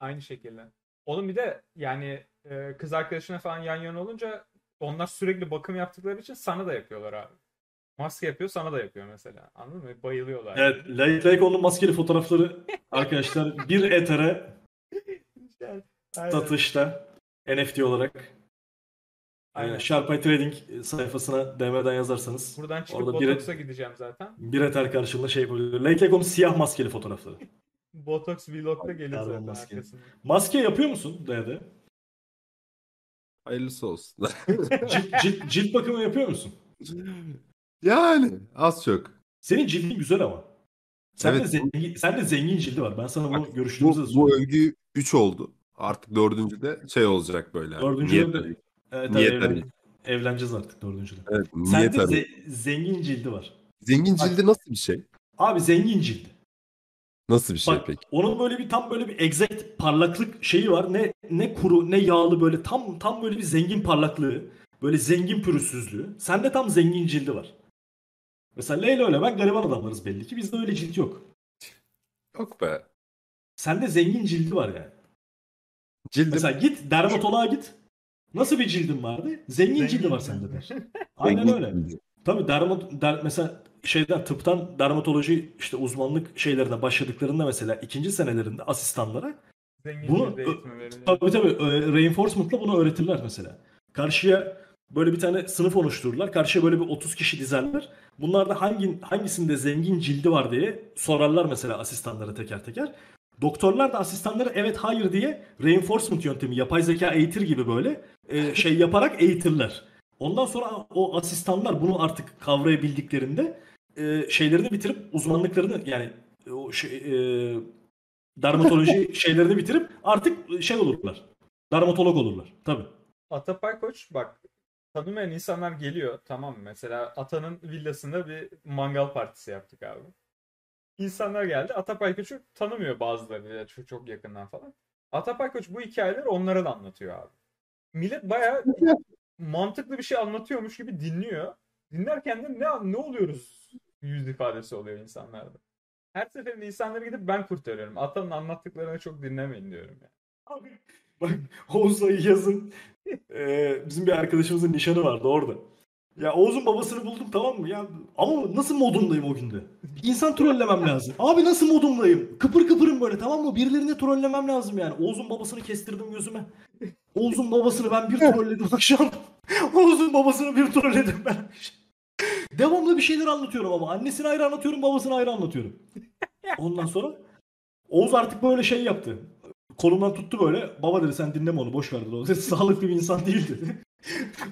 Aynı şekilde. Oğlum bir de yani e, kız arkadaşına falan yan yana olunca onlar sürekli bakım yaptıkları için sana da yapıyorlar abi. Maske yapıyor sana da yapıyor mesela. Anladın mı? Bayılıyorlar. Evet, Like Like onun maskeli fotoğrafları arkadaşlar bir etere satışta NFT olarak Aynen. e, Sharpay Trading sayfasına DM'den yazarsanız Buradan çıkıp orada bir, Botox'a gideceğim zaten. bir eter karşılığında şey Like onun siyah maskeli fotoğrafları. Botox Vlog'da gelir zaten maske. arkasında. Maske yapıyor musun D'de? Hayırlısı olsun. Cilt, cilt, cilt bakımı yapıyor musun? yani az çok. Senin cildin güzel ama. Sen de Evet. zengin, sen de zengin cildi var. Ben sana bunu görüştüğümüzde de Bu, bu övgü 3 oldu. Artık dördüncü de şey olacak böyle. Dördüncü de- Evet, Niyet evlen- evleneceğiz artık dördüncüde. Evet, Sende niyet arayı. ze- zengin cildi var. Zengin cildi nasıl bir şey? Abi zengin cildi. Nasıl bir şey Bak peki? onun böyle bir tam böyle bir exact parlaklık şeyi var. Ne ne kuru ne yağlı böyle tam tam böyle bir zengin parlaklığı. Böyle zengin pürüzsüzlüğü. Sende tam zengin cildi var. Mesela Leyla öyle ben gariban adamlarız belli ki. Bizde öyle cilt yok. Yok be. Sende zengin cildi var yani. Cildim Mesela git dermatoloğa git. Nasıl bir cildin vardı? Zengin, Zengin cildi var sende der. Aynen öyle. Tabii dermat der, mesela şeyden tıptan dermatoloji işte uzmanlık şeylerine başladıklarında mesela ikinci senelerinde asistanlara Zengin Bunu- tabii tabii reinforcement'la bunu öğretirler mesela. Karşıya böyle bir tane sınıf oluştururlar. Karşıya böyle bir 30 kişi dizerler. Bunlarda hangi hangisinde zengin cildi var diye sorarlar mesela asistanlara teker teker. Doktorlar da asistanlara evet hayır diye reinforcement yöntemi yapay zeka eğitir gibi böyle e, şey yaparak eğitirler. Ondan sonra o asistanlar bunu artık kavrayabildiklerinde e, şeylerini bitirip uzmanlıklarını yani o şey, e, dermatoloji şeylerini bitirip artık şey olurlar. Dermatolog olurlar. Tabii. Atapay Koç bak tanımayan insanlar geliyor tamam mı? Mesela Atan'ın villasında bir mangal partisi yaptık abi. İnsanlar geldi. Atapay Koç'u tanımıyor bazıları ya çok, çok yakından falan. Atapay Koç bu hikayeleri onlara da anlatıyor abi. Millet bayağı mantıklı bir şey anlatıyormuş gibi dinliyor. Dinlerken de ne ne oluyoruz yüz ifadesi oluyor insanlarda. Her seferinde insanları gidip ben kurtarıyorum. Atanın anlattıklarını çok dinlemeyin diyorum ya. Abi bak Oğuz'la yazın eee, bizim bir arkadaşımızın nişanı vardı orada. Ya Oğuz'un babasını buldum tamam mı? Ya ama nasıl modumdayım o günde? İnsan trollemem lazım. Abi nasıl modumdayım? Kıpır kıpırım böyle tamam mı? Birilerini trollemem lazım yani. Oğuz'un babasını kestirdim gözüme. Oğuz'un babasını ben bir trolledim akşam. Oğuz'un babasını bir trolledim ben. Devamlı bir şeyler anlatıyorum ama. Annesini ayrı anlatıyorum, babasını ayrı anlatıyorum. Ondan sonra Oğuz artık böyle şey yaptı. Kolumdan tuttu böyle. Baba dedi sen dinleme onu boş ver dedi. O sağlıklı bir insan değil dedi.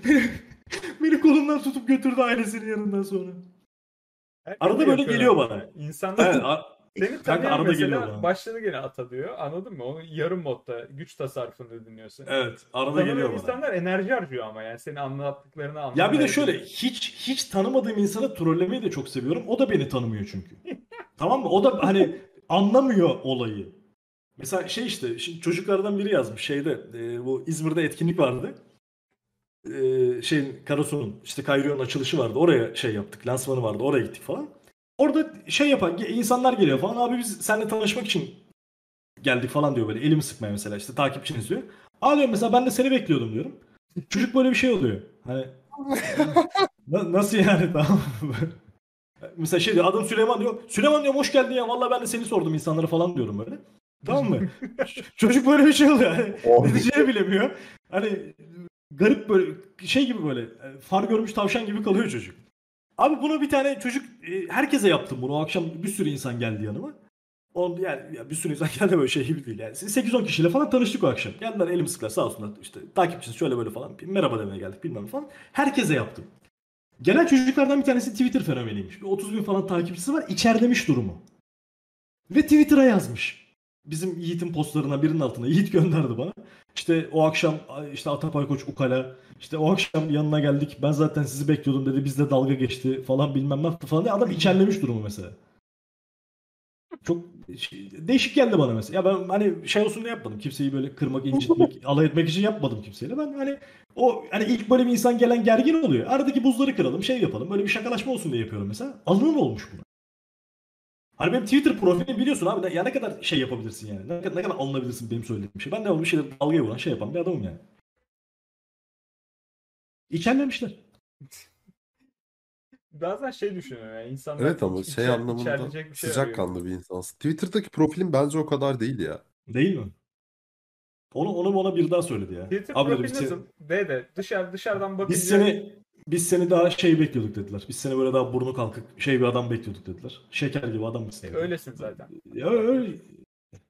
beni, beni kolumdan tutup götürdü ailesinin yanından sonra. Herkes Arada böyle yapıyor geliyor abi. bana. İnsanlar Evet, seni tanıyan arada geliyor mesela bana. başladı gene ata diyor. Anladın mı? Onu yarım modda güç tasarrufunda dinliyorsun. evet arada Tanımayan geliyor bana. insanlar enerji harcıyor ama yani senin anlattıklarını Ya anlamaya bir de şöyle hiç hiç tanımadığım insanı trollemeyi de çok seviyorum. O da beni tanımıyor çünkü. tamam mı? O da hani anlamıyor olayı. Mesela şey işte şimdi çocuklardan biri yazmış şeyde e, bu İzmir'de etkinlik vardı. E, şeyin Karasu'nun işte Kayrio'nun açılışı vardı. Oraya şey yaptık. Lansmanı vardı. Oraya gittik falan. Orada şey yapan insanlar geliyor falan. Abi biz seninle tanışmak için geldik falan diyor böyle. Elimi sıkmaya mesela işte takipçiniz diyor. Aa diyorum mesela ben de seni bekliyordum diyorum. Çocuk böyle bir şey oluyor. Hani Na- nasıl yani tamam? Mesela şey diyor adım Süleyman diyor. Süleyman diyor hoş geldin ya vallahi ben de seni sordum insanlara falan diyorum böyle. Tamam mı? Çocuk böyle bir şey oluyor. Hani, Oh. ne diyeceğini bilemiyor. Hani garip böyle şey gibi böyle e, far görmüş tavşan gibi kalıyor çocuk. Abi buna bir tane çocuk e, herkese yaptım bunu. O akşam bir sürü insan geldi yanıma. On, yani ya bir sürü insan geldi böyle şey gibi değil yani. 8-10 kişiyle falan tanıştık o akşam. Geldiler elim sıklar sağ olsunlar işte takipçiniz şöyle böyle falan. Merhaba demeye geldik bilmem falan. Herkese yaptım. Gelen çocuklardan bir tanesi Twitter fenomeniymiş. Bir 30 bin falan takipçisi var. İçerlemiş durumu. Ve Twitter'a yazmış. Bizim Yiğit'in postlarına birinin altına. Yiğit gönderdi bana. İşte o akşam işte Atapay Koç Ukala. işte o akşam yanına geldik. Ben zaten sizi bekliyordum dedi. Bizde dalga geçti falan bilmem ne yaptı falan diye. Adam içerlemiş durumu mesela. Çok şey- değişik geldi bana mesela. Ya ben hani şey olsun diye yapmadım. Kimseyi böyle kırmak, incitmek, alay etmek için yapmadım kimseyle. Ben hani o hani ilk böyle bir insan gelen gergin oluyor. Aradaki buzları kıralım, şey yapalım. Böyle bir şakalaşma olsun diye yapıyorum mesela. Alınır olmuş buna. Hani benim Twitter profilim biliyorsun abi. Ya ne kadar şey yapabilirsin yani. Ne kadar, ne kadar alınabilirsin benim söylediğim şey. Ben de bir şeyler dalgaya vuran şey yapan bir adamım yani. İçerlemişler. Bazen şey düşünüyorum yani insanlar Evet ama iç- şey içer- anlamında içerleyecek bir şey arıyor. sıcakkanlı bir insansın. Twitter'daki profilim bence o kadar değil ya. Değil mi? Onu onu bana bir daha söyledi ya. Twitter Abi dedi, profil biz, seni, nasıl? De de dışarı, dışarıdan bakınca biz seni biz seni daha şey bekliyorduk dediler. Biz seni böyle daha burnu kalkık şey bir adam bekliyorduk dediler. Şeker gibi adam mısın? dediler. öylesin zaten. Ya öyle.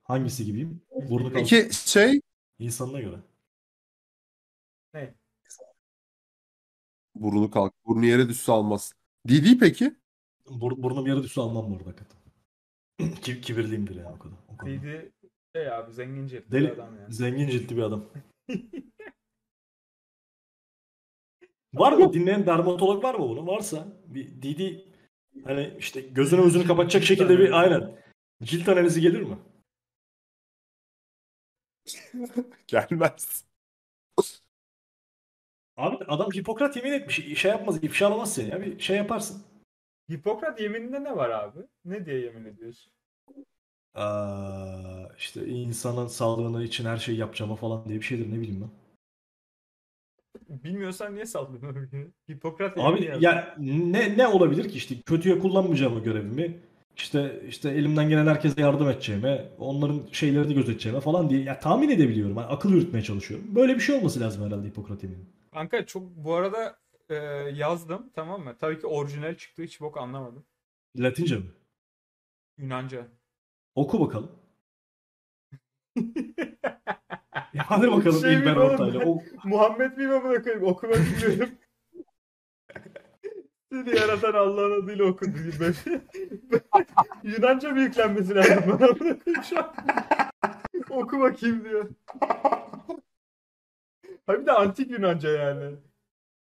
Hangisi gibiyim? Burnu kalkık. Peki şey İnsanına göre. Ne? burnu kalk, burnu yere düşse almaz. Didi peki? Bur burnum yarı düşse almam bu arada hakikaten. Ki kibirliyimdir yani o kadar. O kadar. Didi şey abi zengin ciltli Deli, bir adam yani. zengin ciddi bir adam. var mı? Dinleyen dermatolog var mı bunu? Varsa bir Didi hani işte gözünü özünü kapatacak şekilde bir aynen. Cilt analizi gelir mi? Gelmez. Abi adam Hipokrat yemin etmiş. Şey yapmaz, ifşalamaz seni ya. Bir şey yaparsın. Hipokrat yemininde ne var abi? Ne diye yemin ediyorsun? Aa, işte insanın sağlığını için her şeyi yapacağıma falan diye bir şeydir ne bileyim ben. Bilmiyorsan niye sallıyorsun? Hipokrat Abi ya ne ne olabilir ki işte kötüye kullanmayacağım görevimi. İşte işte elimden gelen herkese yardım edeceğime, onların şeylerini gözeteceğime falan diye ya tahmin edebiliyorum. Hani akıl yürütmeye çalışıyorum. Böyle bir şey olması lazım herhalde Hipokrat yemini. Kanka çok bu arada e, yazdım tamam mı? Tabii ki orijinal çıktı hiç bok anlamadım. Latince mi? Yunanca. Oku bakalım. Ya hadi bakalım Şey İlber. Ortaylı. O, Muhammed miyim amına koyayım okumak bilmiyorum. Seni yaratan Allah'ın adıyla oku diye böyle. Yunanca mı yüklenmesi lazım bana amına koyayım şu an. Oku bakayım diyor. Ha bir de antik Yunanca yani.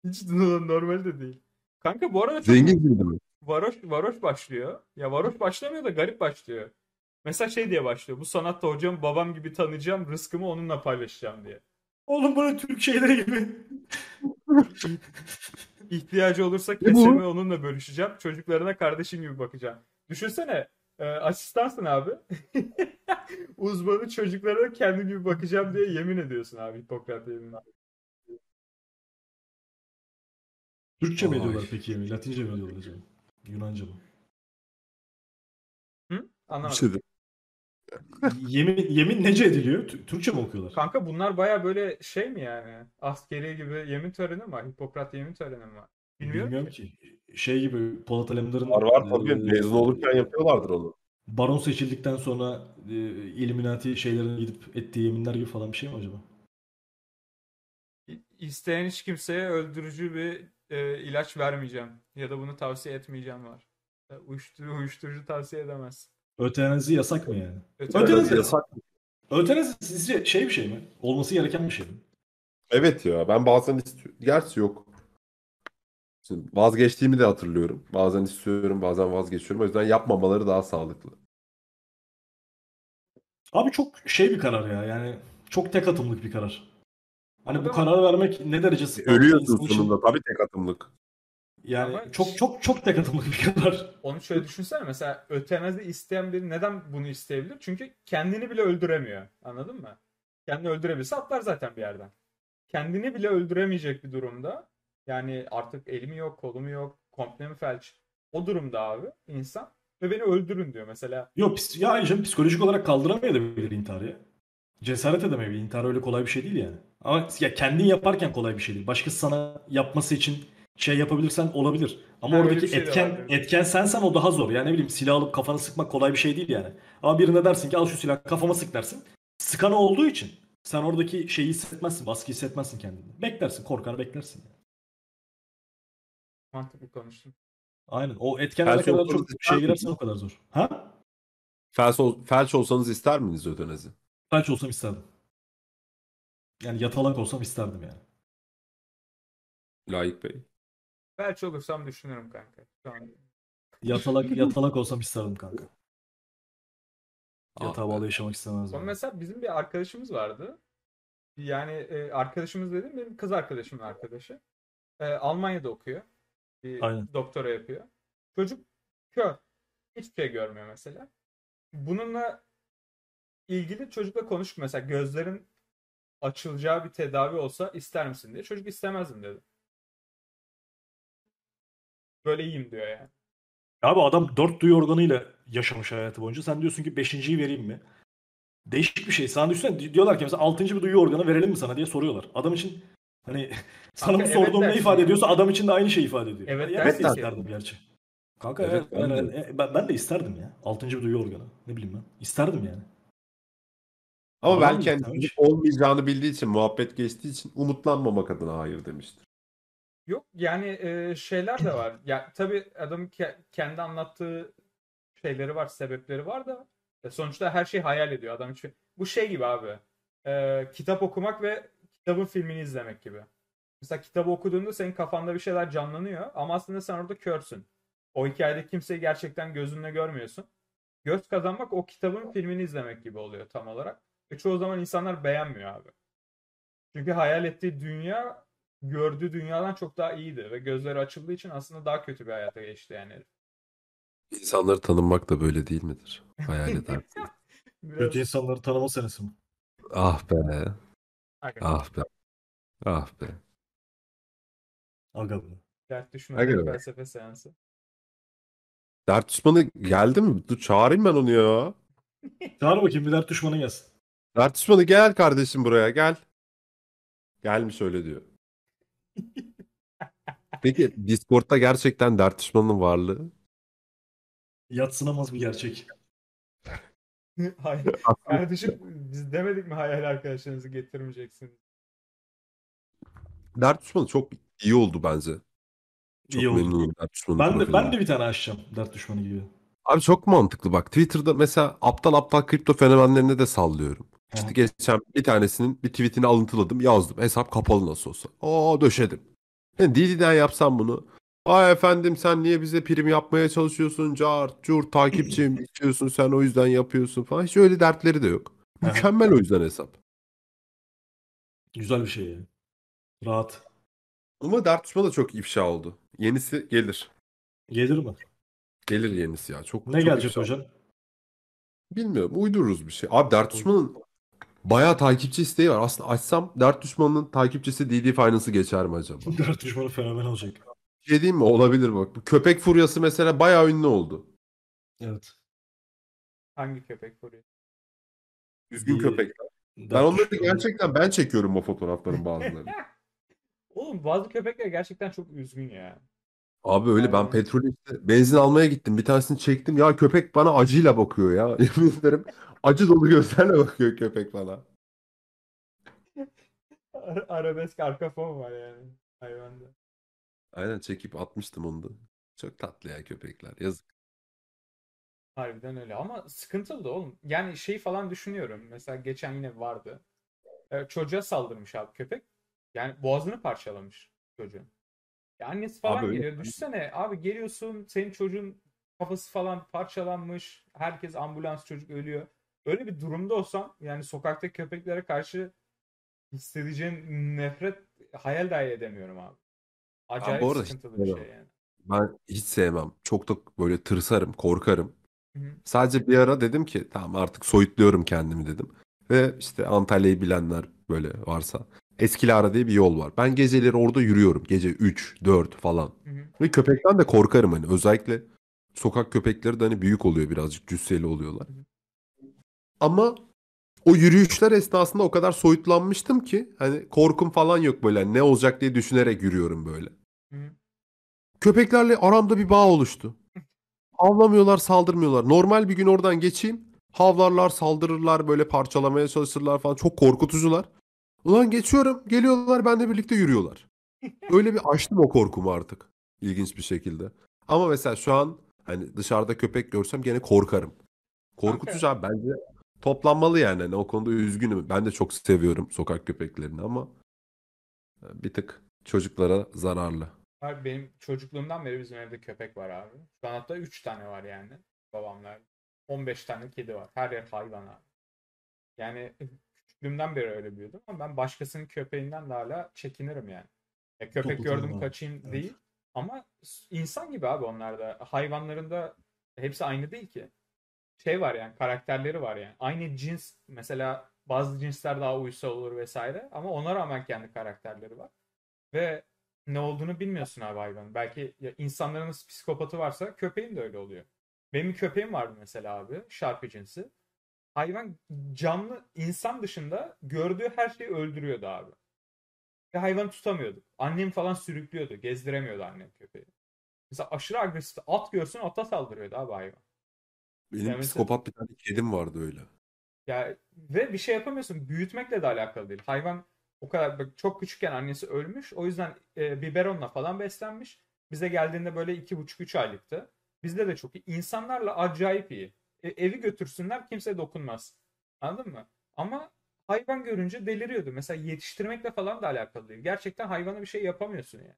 Hiç normal de değil. Kanka bu arada çok Zengin değil mi? varoş, varoş başlıyor. Ya varoş başlamıyor da garip başlıyor. Mesela şey diye başlıyor. Bu sanatta hocam babam gibi tanıyacağım. Rızkımı onunla paylaşacağım diye. oğlum böyle Türk şeyleri gibi. İhtiyacı olursa kesemi onunla bölüşeceğim. Çocuklarına kardeşim gibi bakacağım. Düşünsene Ee, asistansın abi. Uzmanı çocuklara kendim gibi bakacağım diye yemin ediyorsun abi Hipokrat yeminine. Türkçe mi ediyorlar peki yemin? Latince mi ediyorlar acaba? Yunanca mı? Hı? Bir Anlamadım. şey de- yemin yemin nece ediliyor? Tü- Türkçe mi okuyorlar? Kanka bunlar baya böyle şey mi yani? Askeri gibi yemin töreni mi var? Hipokrat yemin töreni mi var? Bilmiyorum, Bilmiyorum ki. ki. Şey gibi Polat Alemdar'ın Var var tabii. e, Mezun olurken yapıyorlardır onu. Baron seçildikten sonra e, Illuminati şeylerine gidip ettiği yeminler gibi falan bir şey mi acaba? İsteyen hiç kimseye öldürücü bir e, ilaç vermeyeceğim. Ya da bunu tavsiye etmeyeceğim var. E, Uyuşturucu, uyuşturucu tavsiye edemez. Ötenazi yasak mı yani? Öte- Ötenazi Yasak. Ötenazi sizce şey bir şey mi? Olması gereken bir şey mi? Evet ya ben bazen istiyorum. Gerçi yok. Şimdi vazgeçtiğimi de hatırlıyorum. Bazen istiyorum bazen vazgeçiyorum. O yüzden yapmamaları daha sağlıklı. Abi çok şey bir karar ya. Yani çok tek atımlık bir karar. Hani bu kararı vermek ne derece sıkıntı Ölüyorsun insan için? sonunda tabii tek atımlık. Yani Ama- çok çok çok tek atımlık bir karar. Onu şöyle düşünsene mesela ötenazi isteyen biri neden bunu isteyebilir? Çünkü kendini bile öldüremiyor. Anladın mı? Kendini öldürebilse atlar zaten bir yerden. Kendini bile öldüremeyecek bir durumda. Yani artık elimi yok, kolumu yok, komple mi felç? O durumda abi insan ve beni öldürün diyor mesela. Yok pis- ya ayrıca psikolojik olarak kaldıramayabilir intiharı ya. Cesaret edemeyebilir. İntihar öyle kolay bir şey değil yani. Ama ya kendin yaparken kolay bir şey değil. Başkası sana yapması için şey yapabilirsen olabilir. Ama öyle oradaki bir şey etken var, etken sensen o daha zor. Yani ne bileyim silah alıp kafana sıkmak kolay bir şey değil yani. Ama birine dersin ki al şu silahı kafama sık dersin. Sıkan olduğu için sen oradaki şeyi hissetmezsin. Baskı hissetmezsin kendini. Beklersin. Korkar beklersin. yani. Mantıklı konuştum. Aynen. O etkenler ne Felç kadar çok ister şey girersen o kadar zor. Ha? Felç, ol- felç olsanız ister miydiniz ötenazi? Felç olsam isterdim. Yani yatalak olsam isterdim yani. Layık Bey. Felç olursam düşünürüm kanka. Şu an Yatalak yatalak olsam isterdim kanka. Yatağa bağlı yaşamak istemezdim. Sonra mesela bizim bir arkadaşımız vardı. Yani e, arkadaşımız dedim benim kız arkadaşımın arkadaşı. E, Almanya'da okuyor. Bir Aynen. doktora yapıyor. Çocuk kör. Hiçbir şey görmüyor mesela. Bununla ilgili çocukla konuştuk mesela gözlerin açılacağı bir tedavi olsa ister misin diye. Çocuk istemezdim dedi. Böyle iyiyim diyor yani. Abi adam dört duyu organıyla yaşamış hayatı boyunca. Sen diyorsun ki beşinciyi vereyim mi? Değişik bir şey. Sana düşünsene di- diyorlar ki mesela altıncı bir duyu organı verelim mi sana diye soruyorlar. Adam için hani sana Kanka bu evet sorduğum ne ifade ediyorsa adam için de aynı şeyi ifade ediyor. Evet ya ben dersin de ki. isterdim gerçi. Kanka Evet, evet, ben ben, de. e, ben, ben de isterdim ya. Altıncı bir duyu organı. Ne bileyim ben. İsterdim yani. Ama Adam belki hani olmayacağını bildiği için, muhabbet geçtiği için umutlanmamak adına hayır demiştir. Yok yani e, şeyler de var. Ya tabii adamın ke- kendi anlattığı şeyleri var, sebepleri var da e, sonuçta her şeyi hayal ediyor adam için. Bu şey gibi abi. E, kitap okumak ve kitabın filmini izlemek gibi. Mesela kitabı okuduğunda senin kafanda bir şeyler canlanıyor ama aslında sen orada körsün. O hikayede kimseyi gerçekten gözünle görmüyorsun. Göz kazanmak o kitabın filmini izlemek gibi oluyor tam olarak. Ve çoğu zaman insanlar beğenmiyor abi. Çünkü hayal ettiği dünya gördüğü dünyadan çok daha iyiydi ve gözleri açıldığı için aslında daha kötü bir hayata geçti yani. herif. İnsanları tanınmak da böyle değil midir? Hayal eder. Biraz... Kötü insanları tanıma senesi mi? ah be. Aga, Ah be. Ah be. Aga be. Dert düşmanı felsefe seansı. Dert düşmanı geldi mi? Dur çağırayım ben onu ya. Çağır bakayım bir dert düşmanı gelsin. Dert düşmanı gel kardeşim buraya gel. Gelmiş öyle diyor. Peki Discord'da gerçekten dert düşmanının varlığı? Yatsınamaz bir gerçek. Hayır. Kardeşim biz demedik mi hayal arkadaşlarınızı getirmeyeceksin? Dert düşmanı çok iyi oldu bence. Çok İyi oldu. memnunum dert düşmanı Ben de ben de bir tane açacağım dert düşmanı gibi. Abi çok mantıklı bak. Twitter'da mesela aptal aptal kripto fenomenlerine de sallıyorum. İşte geçen bir tanesinin bir tweetini alıntıladım yazdım. Hesap kapalı nasıl olsa. Oo döşedim. Yani Didi'den yapsam bunu. Ay efendim sen niye bize prim yapmaya çalışıyorsun? Cart, cur, takipçim istiyorsun sen o yüzden yapıyorsun falan. Hiç öyle dertleri de yok. Mükemmel o yüzden hesap. Güzel bir şey yani. Rahat. Ama düşmanı da çok ifşa oldu. Yenisi gelir. Gelir mi? Gelir yenisi ya. Çok Ne çok gelecek ifşa. hocam? Bilmiyorum. Uydururuz bir şey. Abi Dert Düşman'ın bayağı takipçi isteği var. Aslında açsam Dert Düşman'ın takipçisi DD Finance'ı geçer mi acaba? Dert düşmanı fenomen olacak. Şey diyeyim mi? Olabilir bak. Bu köpek furyası mesela bayağı ünlü oldu. Evet. Hangi köpek vuruyor? Düzgün Bir- köpekler. Ben onları gerçekten ben çekiyorum o fotoğrafların bazılarını. Oğlum bazı köpekler gerçekten çok üzgün ya. Abi öyle ben Aynen. petrol işte benzin almaya gittim. Bir tanesini çektim. Ya köpek bana acıyla bakıyor ya. Yemin ederim acı dolu gözlerle bakıyor köpek bana. Ara- Arabesk arka fon var yani hayvanda. Aynen çekip atmıştım onu da. Çok tatlı ya köpekler. Yazık. Harbiden öyle ama sıkıntılı da oğlum. Yani şey falan düşünüyorum. Mesela geçen yine vardı. Ee, çocuğa saldırmış abi köpek. Yani boğazını parçalamış çocuğun. Ya annesi falan Abi öyle. geliyor. Düşsene abi geliyorsun senin çocuğun kafası falan parçalanmış. Herkes ambulans çocuk ölüyor. Öyle bir durumda olsam yani sokaktaki köpeklere karşı hissedeceğin nefret hayal dahi edemiyorum abi. Acayip arada sıkıntılı bir şey yani. Ben hiç sevmem. Çok da böyle tırsarım, korkarım. Hı hı. Sadece bir ara dedim ki tamam artık soyutluyorum kendimi dedim. Ve işte Antalya'yı bilenler böyle varsa. Eskilara diye bir yol var. Ben geceleri orada yürüyorum. Gece 3, 4 falan. Hı hı. Ve köpekten de korkarım hani. Özellikle sokak köpekleri de hani büyük oluyor birazcık. Cüsseli oluyorlar. Hı hı. Ama o yürüyüşler esnasında o kadar soyutlanmıştım ki hani korkum falan yok böyle. Hani ne olacak diye düşünerek yürüyorum böyle. Hı hı. Köpeklerle aramda bir bağ oluştu. Havlamıyorlar, saldırmıyorlar. Normal bir gün oradan geçeyim. Havlarlar, saldırırlar, böyle parçalamaya çalışırlar falan. Çok korkutucular. Ulan geçiyorum, geliyorlar, benimle birlikte yürüyorlar. Öyle bir aştım o korkumu artık. İlginç bir şekilde. Ama mesela şu an hani dışarıda köpek görsem gene korkarım. Korkutucu abi bence toplanmalı yani. Hani o konuda üzgünüm. Ben de çok seviyorum sokak köpeklerini ama e, bir tık çocuklara zararlı. Abi benim çocukluğumdan beri bizim evde köpek var abi. Şu an hatta 3 tane var yani. Babamlar. 15 tane kedi var. Her yer hayvan abi. Yani küçüklüğümden beri öyle büyüdüm ama ben başkasının köpeğinden de hala çekinirim yani. Ya köpek Toplu gördüm kaçayım Evet. değil. Ama insan gibi abi onlar da. Hayvanların da hepsi aynı değil ki. Şey var yani karakterleri var yani. Aynı cins mesela bazı cinsler daha uysal olur vesaire ama ona rağmen kendi karakterleri var. Ve ne olduğunu bilmiyorsun abi hayvanın. Belki ya insanların nasıl psikopatı varsa köpeğin de öyle oluyor. Benim köpeğim vardı mesela abi. Şarpı cinsi. Hayvan canlı insan dışında gördüğü her şeyi öldürüyordu abi. Ve hayvanı tutamıyordu. Annem falan sürüklüyordu. Gezdiremiyordu annem köpeği. Mesela aşırı agresif. At görsün ata saldırıyordu abi hayvan. Benim Ya mesela- psikopat bir tane kedim vardı öyle. Ya ve bir şey yapamıyorsun. Büyütmekle de alakalı değil. Hayvan o kadar bak, çok küçükken annesi ölmüş. O yüzden e, biberonla falan beslenmiş. Bize geldiğinde böyle iki buçuk üç aylıktı. Bizde de çok iyi. İnsanlarla acayip iyi. E, evi götürsünler kimse dokunmaz. Anladın mı? Ama hayvan görünce deliriyordu. Mesela yetiştirmekle falan da alakalı değil. Gerçekten hayvana bir şey yapamıyorsun yani.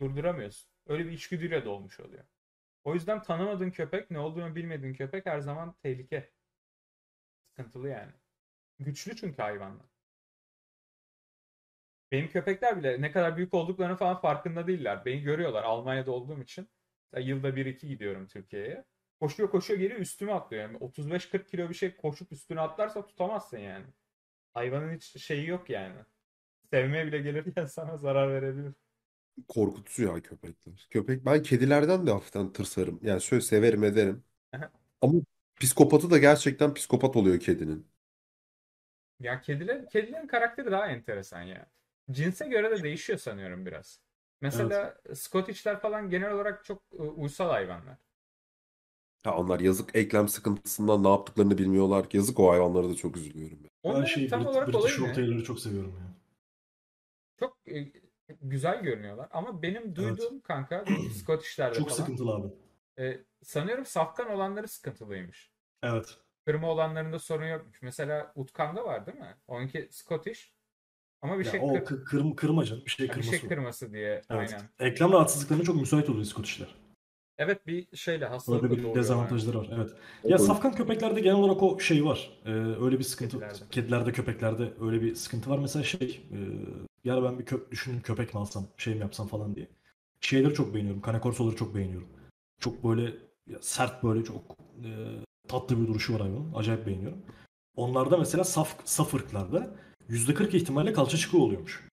Durduramıyorsun. Öyle bir içgüdüyle dolmuş oluyor. O yüzden tanımadığın köpek, ne olduğunu bilmediğin köpek her zaman tehlike. Sıkıntılı yani. Güçlü çünkü hayvanlar. Benim köpekler bile ne kadar büyük olduklarını falan farkında değiller. Beni görüyorlar Almanya'da olduğum için. Yılda 1-2 gidiyorum Türkiye'ye. Koşuyor koşuyor geliyor üstüme atlıyor. Yani 35-40 kilo bir şey koşup üstüne atlarsa tutamazsın yani. Hayvanın hiç şeyi yok yani. Sevmeye bile gelirken sana zarar verebilir. Korkutucu ya köpekler. Köpek ben kedilerden de hafiften tırsarım. Yani şöyle severim ederim. Ama psikopatı da gerçekten psikopat oluyor kedinin. Ya kediler, kedilerin karakteri daha enteresan ya. Cinse göre de değişiyor sanıyorum biraz. Mesela Scottish'ler falan genel olarak çok e, uysal hayvanlar. Ha onlar yazık eklem sıkıntısından ne yaptıklarını bilmiyorlar. Yazık o hayvanlara da çok üzülüyorum. ben. Ben Onların şey tam Brit- olarak British olayı ne? Rottweiler'ı çok seviyorum ya. Çok e, güzel görünüyorlar ama benim duyduğum kanka Scottish'lerde Çok falan sıkıntılı abi. e, sanıyorum safkan olanları sıkıntılıymış. Evet. Kırma olanlarında sorun yokmuş. Mesela Utkan'da var değil mi? Onunki Scottish ama bir Ya şey o kır- kı- kırm kırmaca bir şey bir kırması. şey kırması diye Evet. aynen. Eklem rahatsızlıklarına çok müsait oluyor Scottish'ler. Evet bir şeyle Öyle hastalıkla bir dezavantajları var. Evet. Evet, Ya o- safkan köpeklerde genel olarak o şey var. Ee, öyle bir sıkıntı. Kedilerde. Kedilerde, köpeklerde öyle bir sıkıntı var. Mesela şey, e, ya ben bir köp düşünün köpek mi alsam, şey mi yapsam falan diye. Şeyleri çok beğeniyorum. Cane Corso'ları çok beğeniyorum. Çok böyle ya sert böyle çok e, tatlı bir duruşu var hayvanın. Acayip beğeniyorum. Onlarda mesela saf, saf ırklarda %40 ihtimalle kalça çıkığı oluyormuş.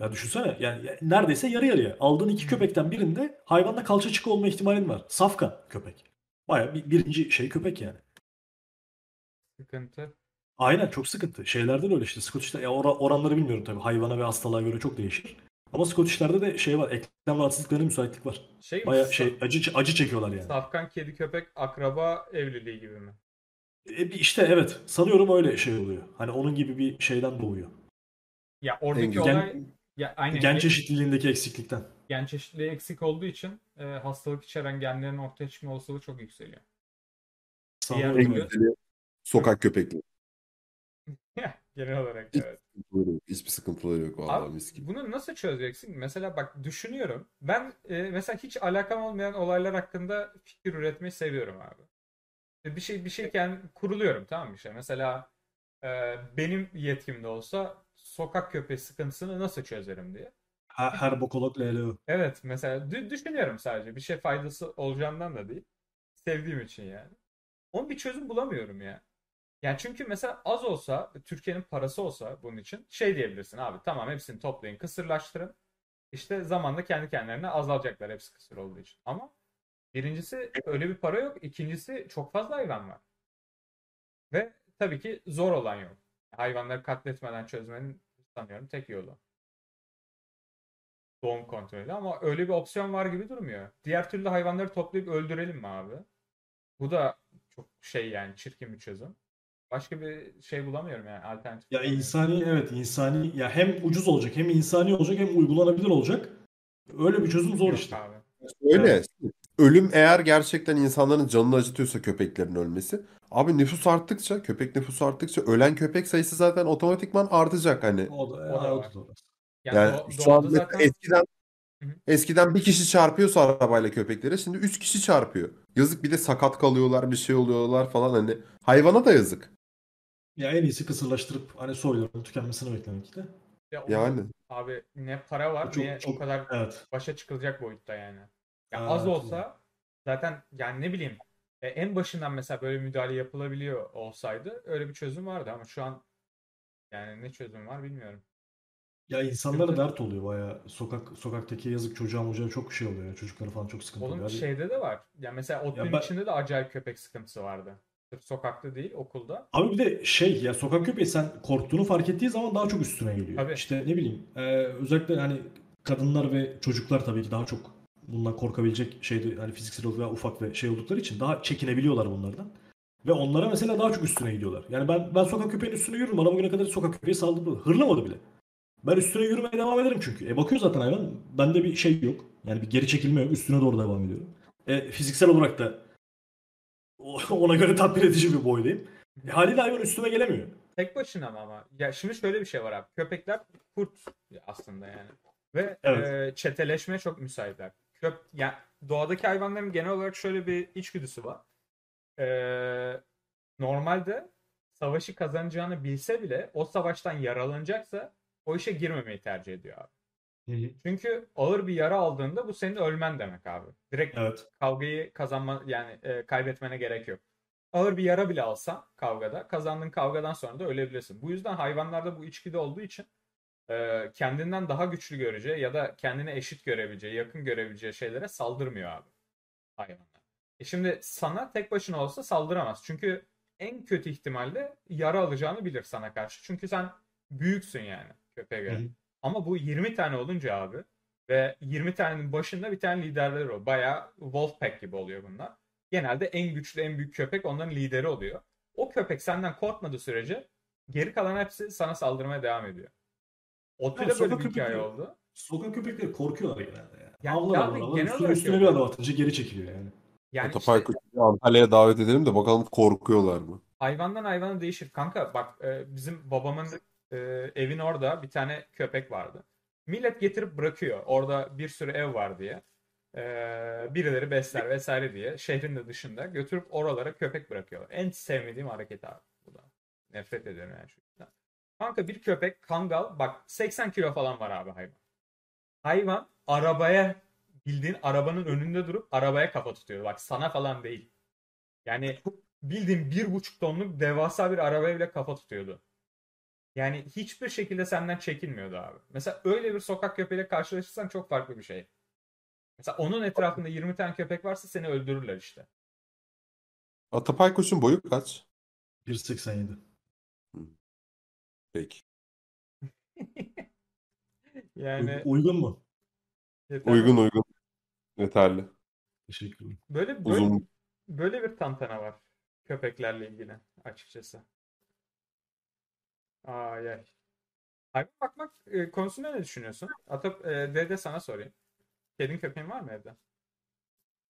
Ya düşünsene yani ya- neredeyse yarı yarıya. Aldığın iki köpekten birinde hayvanda kalça çıkığı olma ihtimalin var. Safka köpek. Baya bir, birinci şey köpek yani. Sıkıntı. Aynen çok sıkıntı. Şeylerde de öyle işte. Scottish'te ya ora- oranları bilmiyorum tabii. Hayvana ve hastalığa göre çok değişir. Ama Scottish'lerde de şey var. Eklem rahatsızlıklarına müsaitlik var. Şey, Baya şey acı acı çekiyorlar yani. Safkan kedi köpek akraba evliliği gibi mi? E, işte evet. Sanıyorum öyle şey oluyor. Hani onun gibi bir şeyden doğuyor. Ya oradaki güzel. olay ya aynen gen çeşitliliğindeki eksiklikten. gen çeşitliliği eksik olduğu için e, hastalık içeren genlerin ortaya çıkma olasılığı çok yükseliyor. Öyle. güzeli sokak köpekleri. Genel olarak Hiç evet. Hiçbir sıkıntıları yok vallahi Abi, mis gibi. bunu nasıl çözeceksin? Mesela bak düşünüyorum. Ben e, mesela hiç alakam olmayan olaylar hakkında fikir üretmeyi seviyorum abi. E, Bir şey bir şeyken kuruluyorum tamam mı işte. Mesela e, benim yetkimde olsa sokak köpeği sıkıntısını nasıl çözerim diye. Her, her bokolog LLO. Evet mesela dü- düşünüyorum sadece. Bir şey faydası olacağından da değil. Sevdiğim için yani. Onun bir çözüm bulamıyorum ya. Yani çünkü mesela az olsa, Türkiye'nin parası olsa bunun için şey diyebilirsin abi tamam hepsini toplayın, kısırlaştırın. İşte zamanla kendi kendilerine azalacaklar hepsi kısır olduğu için. Ama birincisi öyle bir para yok. İkincisi çok fazla hayvan var. Ve tabii ki zor olan yol. Hayvanları katletmeden çözmenin sanıyorum tek yolu. Doğum kontrolü ama öyle bir opsiyon var gibi durmuyor. Diğer türlü hayvanları toplayıp öldürelim mi abi? Bu da çok şey yani çirkin bir çözüm. Başka bir şey bulamıyorum yani alternatif. Ya bulamıyorum. insani evet insani ya hem ucuz olacak hem insani olacak hem uygulanabilir olacak. Öyle bir çözüm zor Yok işte. abi. Öyle. Ölüm eğer gerçekten insanların canını acıtıyorsa köpeklerin ölmesi. Abi nüfus arttıkça, köpek nüfusu arttıkça ölen köpek sayısı zaten otomatikman artacak hani. O da, O da o da doğru. Yani, Yani şu an zaten eskiden eskiden bir kişi çarpıyorsa arabayla köpeklere şimdi üç kişi çarpıyor. Yazık bir de sakat kalıyorlar, bir şey oluyorlar falan hani. Hayvana da yazık. Ya en iyisi kısırlaştırıp hani soyların tükenmesini beklemek de. ya Yani. abi ne para var Çok- ne çok- o kadar Evet. başa çıkılacak boyutta yani. Ya az olsa zaten yani ne bileyim e, en başından mesela böyle müdahale yapılabiliyor olsaydı öyle bir çözüm vardı ama şu an yani ne çözüm var bilmiyorum. Ya insanlara Sıkıntı. dert oluyor baya. Sokak sokaktaki yazık çocuğa mocuğa çok şey oluyor ya. Çocuklara falan çok sıkıntı Oğlum oluyor. Şeyde de var. Ya mesela ODTÜ'nün ben- içinde de acayip köpek sıkıntısı vardı. Sırf sokakta değil okulda. Abi bir de şey ya sokak köpeği sen korktuğunu fark ettiği zaman daha çok üstüne geliyor. Tabii. İşte ne bileyim e, özellikle hani kadınlar ve çocuklar tabii ki daha çok bundan korkabilecek şeyde hani fiziksel olarak daha ufak ve şey oldukları için daha çekinebiliyorlar bunlardan. Ve onlara mesela daha çok üstüne gidiyorlar. Yani ben ben sokak köpeğinin üstüne yürürüm. Bana bugüne kadar sokak köpeği saldırdı. Hırlamadı bile. Ben üstüne yürümeye devam ederim çünkü. E bakıyor zaten hayvan. Bende bir şey yok. Yani bir geri çekilme yok. Üstüne doğru devam ediyorum. E, fiziksel olarak da ona göre tatmin edici bir boydayım. E, haliyle hayvan üstüme gelemiyor. Tek başına mı ama? Ya şimdi şöyle bir şey var abi. Köpekler kurt aslında yani. Ve Evet. e, çeteleşmeye çok müsaitler. Köp ya doğadaki hayvanların genel olarak şöyle bir içgüdüsü var. E, normalde savaşı kazanacağını bilse bile o savaştan yaralanacaksa o işe girmemeyi tercih ediyor abi. Çünkü ağır bir yara aldığında bu senin ölmen demek abi. Direkt Evet. kavgayı kazanma yani e, kaybetmene gerek yok. Ağır bir yara bile alsan kavgada kazandığın kavgadan sonra da ölebilirsin. Bu yüzden hayvanlarda bu içgüdü olduğu için e, kendinden daha güçlü göreceği ya da kendine eşit görebileceği, yakın görebileceği şeylere saldırmıyor abi hayvanlar. E şimdi sana tek başına olsa saldıramaz. Çünkü en kötü ihtimalle yara alacağını bilir sana karşı. Çünkü sen büyüksün yani köpeğe göre. Hı hı. Ama bu 20 tane olunca abi ve 20 tanenin başında bir tane liderleri o. Bayağı Wolfpack gibi oluyor bunlar. Genelde en güçlü, en büyük köpek onların lideri oluyor. O köpek senden korkmadığı sürece geri kalan hepsi sana saldırmaya devam ediyor. Da böyle sokak bir hikaye köpekleri- oldu. Sokak köpekleri korkuyorlar genelde yani. Ya- Avlar ya avlar genel Üstüne, olarak üstüne öyle. bir adım atınca geri çekiliyor yani. Yani işte Otoparka Antalya'ya davet edelim de bakalım korkuyorlar mı? hayvandan hayvana değişir. Kanka bak e, bizim babamın e, evin orada bir tane köpek vardı. Millet getirip bırakıyor. Orada bir sürü ev var diye. E, birileri besler vesaire diye. Şehrin de dışında götürüp oralara köpek bırakıyorlar. En sevmediğim hareket abi. Bu da. Nefret ederim yani şu. Kanka bir köpek kangal bak 80 kilo falan var abi hayvan. Hayvan arabaya bildiğin arabanın önünde durup arabaya kafa tutuyor. Bak sana falan değil. Yani bildiğin bir buçuk tonluk devasa bir arabaya bile kafa tutuyordu. Yani hiçbir şekilde senden çekinmiyordu abi. Mesela öyle bir sokak köpeğiyle karşılaşırsan çok farklı bir şey. Mesela onun etrafında 20 tane köpek varsa seni öldürürler işte. Atapay Koç'un boyu kaç? 1.87. Peki. Yani Uy- Uygun mu? yeter. Uygun uygun. Yeterli. Teşekkürler. Böyle böyle, Uzun. böyle bir tantana var köpeklerle ilgili açıkçası. Ay ay. Hayvan bakmak e, konusunda ne düşünüyorsun? Atap e, Dede sana sorayım. Kedin köpeğin var mı evde?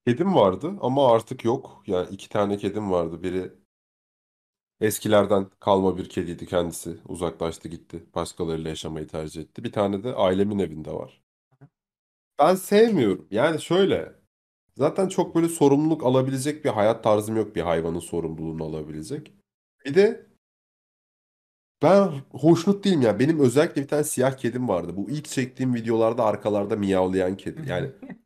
Kedim vardı ama artık yok. Yani iki tane kedim vardı. Biri eskilerden kalma bir kediydi kendisi. Uzaklaştı gitti. Başkalarıyla yaşamayı tercih etti. Bir tane de ailemin evinde var. Ben sevmiyorum. Yani şöyle. Zaten çok böyle sorumluluk alabilecek bir hayat tarzım yok bir hayvanın sorumluluğunu alabilecek. Bir de ben hoşnut değilim ya. Benim özellikle bir tane siyah kedim vardı. Bu ilk çektiğim videolarda arkalarda miyavlayan kedi. Yani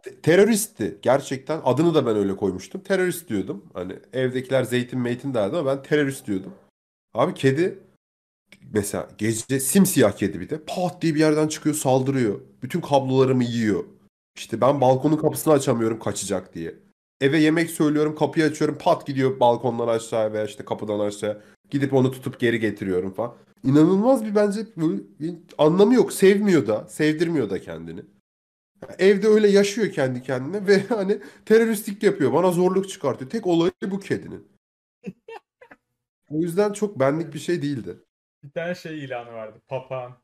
te- teröristti gerçekten. Adını da ben öyle koymuştum. Terörist diyordum. Hani evdekiler zeytin meytin derdi ama ben terörist diyordum. Abi kedi mesela gece simsiyah kedi bir de pat diye bir yerden çıkıyor saldırıyor. Bütün kablolarımı yiyor. İşte ben balkonun kapısını açamıyorum kaçacak diye. Eve yemek söylüyorum kapıyı açıyorum pat gidiyor balkondan aşağıya veya işte kapıdan aşağı. Gidip onu tutup geri getiriyorum falan. İnanılmaz bir bence bir anlamı yok. Sevmiyor da, sevdirmiyor da kendini. Evde öyle yaşıyor kendi kendine ve hani teröristlik yapıyor. Bana zorluk çıkartıyor. Tek olayı bu kedinin. O yüzden çok benlik bir şey değildi. Bir tane şey ilanı vardı. Papağan.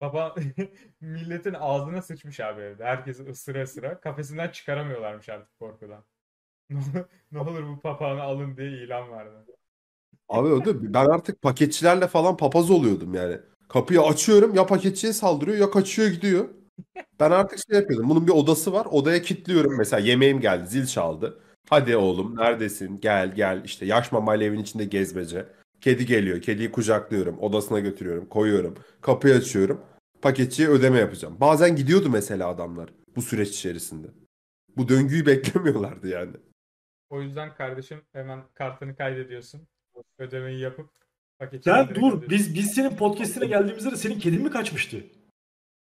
Papağan milletin ağzına sıçmış abi evde. Herkesi ısıra ısıra. Kafesinden çıkaramıyorlarmış artık korkudan. Ne olur, ne olur bu papağanı alın diye ilan vardı. Abi o da ben artık paketçilerle falan papaz oluyordum yani. Kapıyı açıyorum ya paketçiye saldırıyor ya kaçıyor gidiyor. Ben artık şey yapıyordum. Bunun bir odası var. Odaya kilitliyorum. Mesela yemeğim geldi. Zil çaldı. Hadi oğlum neredesin? Gel gel. İşte yaş mamayla evin içinde gezmece. Kedi geliyor. Kediyi kucaklıyorum. Odasına götürüyorum. Koyuyorum. Kapıyı açıyorum. Paketçiye ödeme yapacağım. Bazen gidiyordu mesela adamlar bu süreç içerisinde. Bu döngüyü beklemiyorlardı yani. O yüzden kardeşim hemen kartını kaydediyorsun. Ödemeyi yapıp paketi Sen dur biz biz senin podcast'ine geldiğimizde de senin kedin mi kaçmıştı?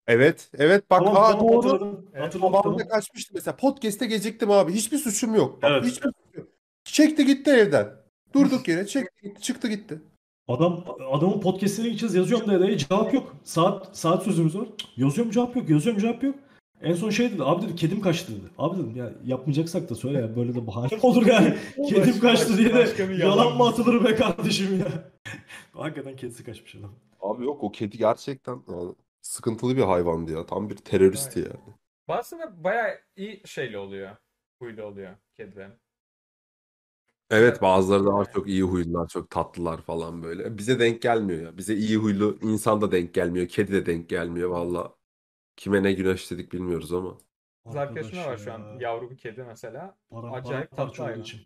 Evet. Evet bak Tamam aa, tamam doğru. hatırladım. Evet, Hatırladım Babam tamam. kaçmıştı mesela. Podcast'te geciktim abi. Hiçbir suçum yok. Bak, Evet. hiçbir suçum yok. Çekti gitti evden. Durduk yere çekti gitti. Çıktı gitti. Adam adamın podcast'ine gideceğiz yazıyorum dedeye cevap yok. Saat saat sözümüz var. Cık, Yazıyorum cevap yok. Yazıyorum cevap yok. En son şey dedi. Abi dedi kedim kaçtı dedi. Abi dedim ya yapmayacaksak da söyle ya böyle de bahane olur yani. kedim kaçtı diye başka de bir yalan yalan mı atılır be kardeşim ya. Hakikaten kedisi kaçmış adam. Abi yok o kedi gerçekten yani sıkıntılı bir hayvandı ya. Tam bir teröristti Aynen. yani. Bazıları bayağı iyi şeyli oluyor. Huylu oluyor kedilerin. Evet bazıları daha çok iyi huylular, çok tatlılar falan böyle. Bize denk gelmiyor ya. Bize iyi huylu insan da denk gelmiyor. Kedi de denk gelmiyor valla. Kime ne güneş dedik bilmiyoruz ama. Kız arkadaşım da var şu an. ya. Yavru bir kedi mesela. Acayip paramparça tatlı olduğu hayvan. için.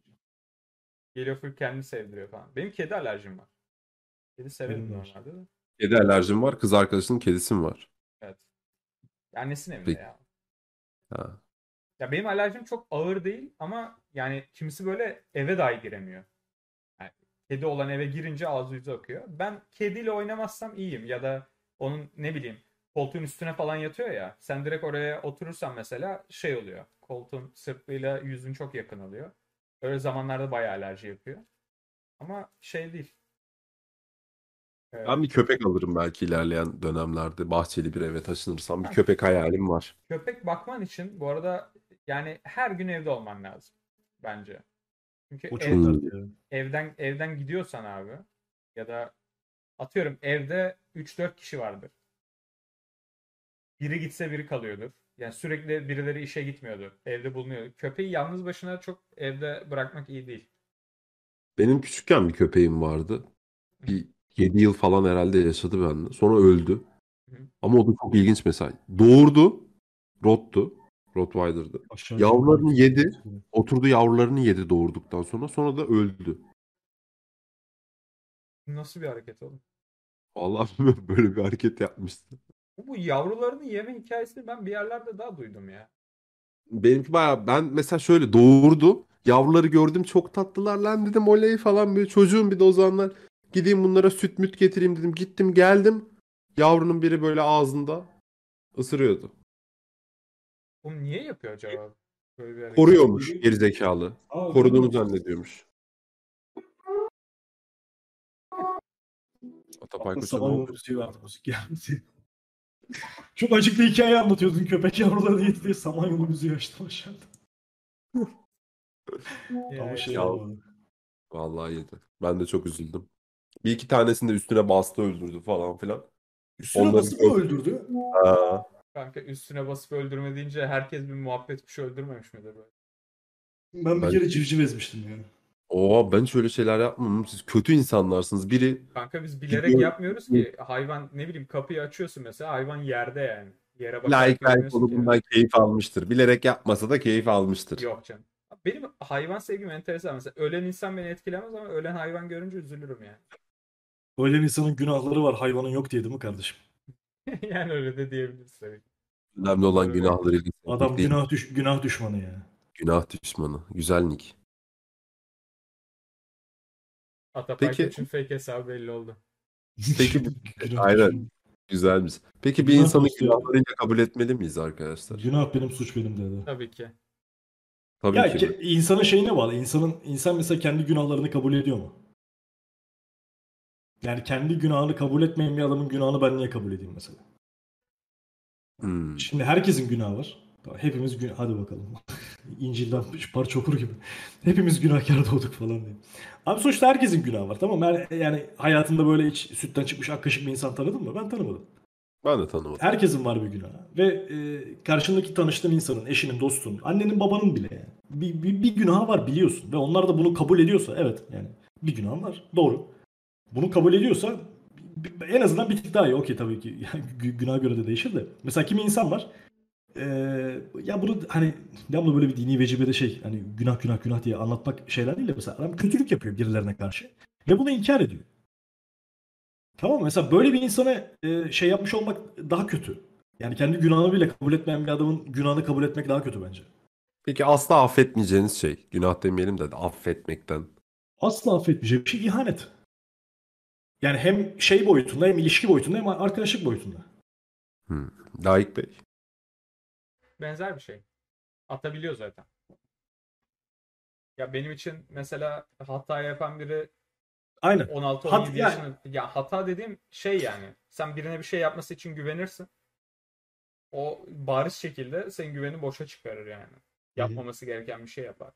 Geliyor full kendini sevdiriyor falan. Benim kedi alerjim var. Kedi severim Benim de var. normalde de. Kedi alerjim var. Kız arkadaşının kedisi mi var? Evet. Annesinin evinde Peki. ya. Ha. Ya benim alerjim çok ağır değil ama yani kimisi böyle eve dahi giremiyor. Yani kedi olan eve girince ağzı yüzü akıyor. Ben kediyle oynamazsam iyiyim ya da onun ne bileyim koltuğun üstüne falan yatıyor ya. Sen direkt oraya oturursan mesela şey oluyor. Koltuğun sırtıyla yüzün çok yakın oluyor. Öyle zamanlarda bayağı alerji yapıyor. Ama şey değil. Ben bir köpek alırım belki ilerleyen dönemlerde. Bahçeli bir eve taşınırsam bir Ha. köpek hayalim var. köpek bakman için bu arada yani her gün evde olman lazım bence. Çünkü O ev- çok Hmm. dert ya. evden evden gidiyorsan abi ya da atıyorum evde 3-4 kişi vardır. Biri gitse biri kalıyordur. Yani sürekli birileri işe gitmiyordur. Evde bulunuyor. Köpeği yalnız başına çok evde bırakmak iyi değil. Benim küçükken bir köpeğim vardı. Bir 7 yıl falan herhalde yaşadı bende. Sonra öldü. Hı. Ama o da çok ilginç mesela. Doğurdu. Rottu. Rottweiler'dı. Aşağı Yavrularını yukarı- yedi. Oturdu yavrularını yedi doğurduktan sonra. Sonra da öldü. Nasıl bir hareket oğlum? Vallahi bilmiyorum böyle bir hareket yapmıştı. Bu, yavrularını yeme hikayesini ben bir yerlerde daha duydum ya. Benimki bayağı ben mesela şöyle doğurdu. Yavruları gördüm çok tatlılar lan dedim oley falan böyle çocuğum bir de o zamanlar gideyim bunlara süt müt getireyim dedim. Gittim geldim. Yavrunun biri böyle ağzında ısırıyordu. Oğlum niye yapıyor acaba? Böyle bir hareket? Koruyormuş gerizekalı. Aa, Koruduğunu zannediyormuş. Atapay Koç'a ne Samanyolu oldu? müziği vardı müzik. Çok acıklı hikaye anlatıyordun köpek yavruları yedi diye Samanyolu müziği açtım aşağıda. Ya, Ama şey ya. olmadı. Vallahi yedi. Ben de çok üzüldüm. Bir iki tanesini de üstüne bastı öldürdü falan filan. Üstüne Onları basıp mı gördüm. öldürdü? Ha. Kanka üstüne basıp öldürme deyince herkes bir muhabbet kuşu öldürmemiş midir böyle? Ben bir Ben- kere civciv ezmiştim yani. Oha ben şöyle şeyler yapmam. Siz kötü insanlarsınız. Biri Kanka biz bilerek Gidiyor. yapmıyoruz ki. Hayvan ne bileyim kapıyı açıyorsun mesela hayvan yerde yani. Yere bakarak like like ki. bundan keyif almıştır. Bilerek yapmasa da keyif almıştır. Yok canım. Benim hayvan sevgim enteresan. Mesela ölen insan beni etkilemez ama ölen hayvan görünce üzülürüm yani. Öyle insanın günahları var hayvanın yok diye değil mi kardeşim? yani öyle de diyebiliriz tabii. ki. Önemli olan günahlarıyla Adam değil. günah düş günah düşmanı ya. Günah düşmanı. Güzel nick. Atapay Peki- Koç'un fake hesabı belli oldu. Peki- Günah Aynen. düşmanı. Güzelmiş. Peki bir Günah insanı dostu. günahlarıyla kabul etmeli miyiz arkadaşlar? Günah benim suç benim dedi. Tabii ki. Tabii Ya ki. ke- insanın şeyine bağlı. İnsanın insan mesela kendi günahlarını kabul ediyor mu? Yani kendi günahını kabul etmeyen bir adamın günahını ben niye kabul edeyim mesela? Hmm. Şimdi herkesin günahı var. Hepimiz gün hadi bakalım. İncil'den bir parça okur gibi. Hepimiz günahkar doğduk falan diye. Abi sonuçta herkesin günahı var tamam mı? Yani hayatında böyle hiç sütten çıkmış ak kaşık bir insan tanıdın mı? Ben tanımadım. Ben de tanımadım. Herkesin var bir günahı. Ve e, karşındaki tanıştığın insanın, eşinin, dostun, annenin, babanın bile yani. Bir, bir, bir günahı var biliyorsun. Ve onlar da bunu kabul ediyorsa evet yani bir günahın var. Doğru. Bunu kabul ediyorsa en azından bir tık daha iyi. Okey tabii ki yani gü- günaha göre de değişir de. Mesela kimi insan var. e, ya bunu hani devamlı böyle bir dini vecibede şey hani günah günah günah diye anlatmak şeyler değil de mesela adam kötülük yapıyor birilerine karşı. Ve bunu inkar ediyor. Tamam mı? Mesela böyle bir insana e, şey yapmış olmak daha kötü. Yani kendi günahını bile kabul etmeyen bir adamın günahını kabul etmek daha kötü bence. Peki asla affetmeyeceğiniz şey. Günah demeyelim de affetmekten. Asla affetmeyecek bir şey ihanet. Yani hem şey boyutunda hem ilişki boyutunda hem arkadaşlık boyutunda. Hmm. Layık Bey. Benzer bir şey. Atabiliyor zaten. Ya benim için mesela hata yapan biri Aynen. 16-17 Hat- yani- ya hata dediğim şey yani sen birine bir şey yapması için güvenirsin. O bariz şekilde senin güveni boşa çıkarır yani. Yapmaması gereken bir şey yapar.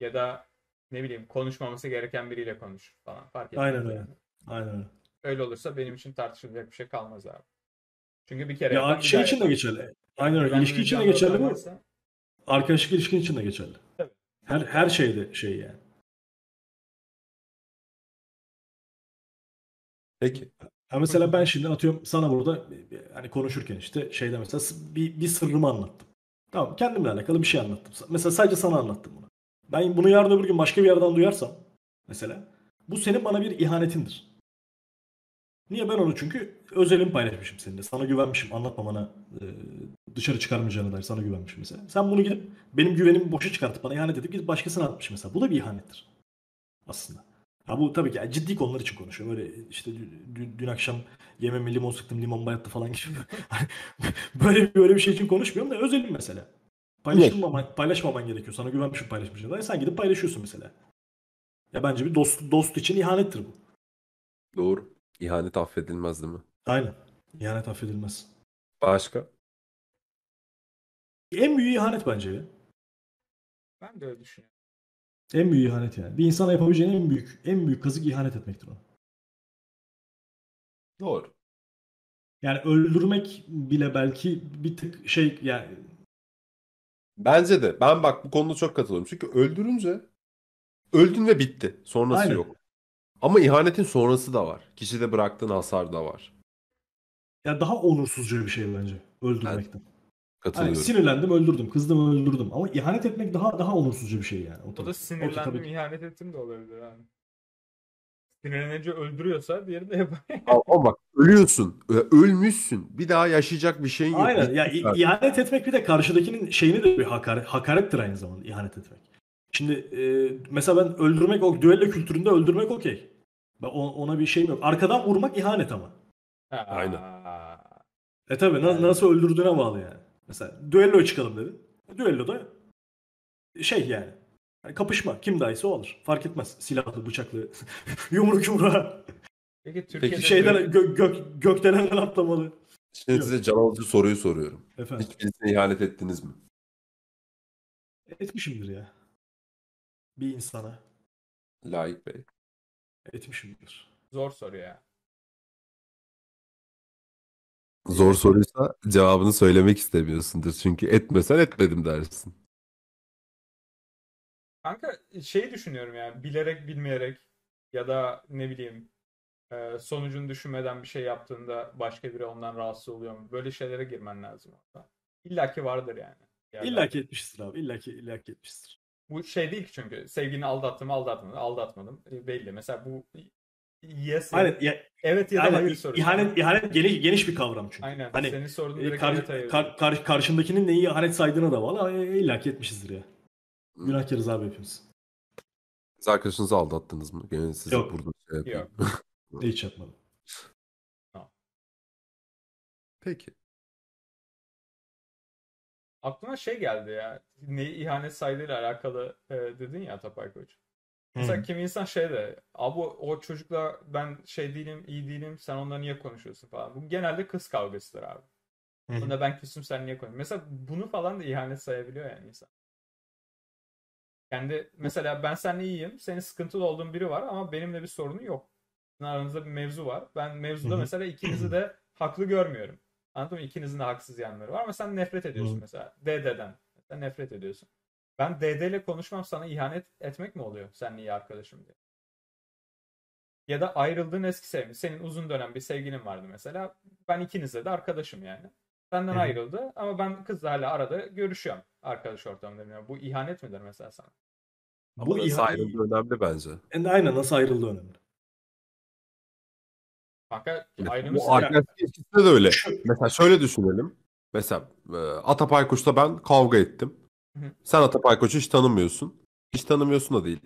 Ya da ne bileyim konuşmaması gereken biriyle konuşur falan fark etmez. Aynen öyle. yani. Aynen öyle. Olursa benim için tartışılacak bir şey kalmaz abi. Çünkü bir kere Ya şey için de geçerli. Aynen öyle. İlişki için de geçerli bu. varsa- Arkadaşlık ilişkin için de geçerli. Tabii. Her her şeyde şey yani. Peki. Ha mesela ben şimdi atıyorum sana burada hani konuşurken işte şeyde mesela bir, bir sırrımı anlattım. Tamam kendimle alakalı bir şey anlattım. Mesela sadece sana anlattım bunu. Ben bunu yarın öbür gün başka bir yerden duyarsam mesela bu senin bana bir ihanetindir. Niye ben onu çünkü özelimi paylaşmışım seninle. Sana güvenmişim anlatmamana e, dışarı çıkarmayacağına dair sana güvenmişim mesela. Sen bunu gidip benim güvenimi boşa çıkartıp bana ihanet edip gidip başkasına atmış mesela. Bu da bir ihanettir. Aslında. Ha bu tabii ki yani ciddi konular için konuşuyorum. Öyle işte dün, dün- akşam yememe limon sıktım limon bayattı falan gibi. Böyle böyle bir şey için konuşmuyorum da özelim mesela. Paylaşılmaman, paylaşmaman gerekiyor. Sana güvenmişim paylaşmayacağına dair. Sen gidip paylaşıyorsun mesela. Ya bence bir dost, dost için ihanettir bu. Doğru. İhanet affedilmez değil mi? Aynen. İhanet affedilmez. Başka? En büyük ihanet bence ya. Ben de öyle düşünüyorum. En büyük ihanet yani. Bir insana yapabileceğin en büyük en büyük kazık ihanet etmektir o. Doğru. Yani öldürmek bile belki bir tık şey yani Bence de. Ben bak bu konuda çok katılıyorum. Çünkü öldürünce öldün ve bitti. Sonrası Aynen. yok. Ama ihanetin sonrası da var. Kişide bıraktığın hasar da var. ya daha onursuzca bir şey bence öldürmekten. Hani Katılıyorum. sinirlendim öldürdüm, kızdım öldürdüm ama ihanet etmek daha daha onursuzca bir şey yani. O tabii. da O sinirlendim tabii ki. ihanet ettim de olabilir abi. Sinirlenince öldürüyorsa diğeri de yapar. Ama, bak ölüyorsun. Ölmüşsün. Bir daha yaşayacak bir şeyin yok. Aynen ya ihanet etmek bir de karşıdakinin şeyini de bir hakaret, hakarettir aynı zamanda ihanet etmek. Şimdi e, mesela ben öldürmek, o düello kültüründe öldürmek okey. Ben ona bir şeyim yok. Arkadan vurmak ihanet ama. Aynen. E tabi nasıl öldürdüğüne bağlı yani. Mesela düello çıkalım dedi. Düelloda şey yani. yani kapışma. Kim daha iyisi o alır. Fark etmez. Silahlı, bıçaklı, yumruk yumruğa. Peki Türkiye'de Şeyden düello- gö- gök, gökdelenden atlamalı. Şimdi Yok. size can alıcı soruyu soruyorum. Efendim. Hiç birisine ihanet ettiniz mi? Etmişimdir ya. Bir insana. Layık Bey. Etmişimdir. zor soru ya. Zor soruysa cevabını söylemek istemiyorsundur. Çünkü etmesen etmedim dersin. Kanka şeyi düşünüyorum yani bilerek bilmeyerek ya da ne bileyim e, sonucunu düşünmeden bir şey yaptığında başka biri ondan rahatsız oluyor mu? Böyle şeylere girmen lazım orada. İlla ki vardır yani. İlla ki etmişizdir abi. İlla ki, illa ki etmişizdir. Bu şey değil ki çünkü sevgilini aldattım aldatmadım aldatmadım E, belli. Mesela bu yes Aynen. Ya, evet ya da aynen, hayır i- sorusu. ihanet, ihanet geniş, geniş bir kavram çünkü. Aynen. Hani Senin sorunun e, direkt kar- hayır. kar- kar- karşındakinin neyi ihanet saydığına da bağlı. E, İlla ki etmişizdir ya. Günahkarız abi hepimiz. Siz arkadaşınızı aldattınız mı? Gene sizi Yok. burada şey yapayım. Hiç yapmadım. Peki. Aklıma şey geldi ya. Neyi ihanet saydığıyla alakalı e, dedin ya Tapay Koç. Mesela Hı. kimi insan şey de abi o, çocukla ben şey değilim iyi değilim sen onunla niye konuşuyorsun falan. Bu genelde kız kavgasıdır abi. Hı. Bunda ben küstüm sen niye konuşuyorsun. Mesela bunu falan da ihanet sayabiliyor yani insan. Kendi mesela ben seninle iyiyim. Senin sıkıntılı olduğun biri var ama benimle bir sorunu yok. Sizin aranızda bir mevzu var. Ben mevzuda mesela ikinizi de haklı görmüyorum. Anladın mı? İkinizin de haksız yanları var ama sen nefret ediyorsun Hı. mesela. DD'den. Sen nefret ediyorsun. Ben DD ile konuşmam sana ihanet etmek mi oluyor? Seninle iyi arkadaşım diye. Ya da ayrıldığın eski sevgilin. Senin uzun dönem bir sevgilin vardı mesela. Ben ikinizle de arkadaşım yani. Senden Hı ayrıldı ama ben kızla hala arada görüşüyorum. Arkadaş ortamında. bilmiyorum. Bu ihanet midir mesela sana? Ama Bu nasıl iha- ayrıldığı önemli bence. En- Aynen nasıl ayrıldığı önemli. Kanka Bu ayrılmışsın. arkadaşlık ilişkisinde de öyle. Mesela şöyle düşünelim. Mesela e, Atapay Koç'ta ben kavga ettim. Hı hı. Sen Atapay Koç'u hiç tanımıyorsun. Hiç tanımıyorsun da değil.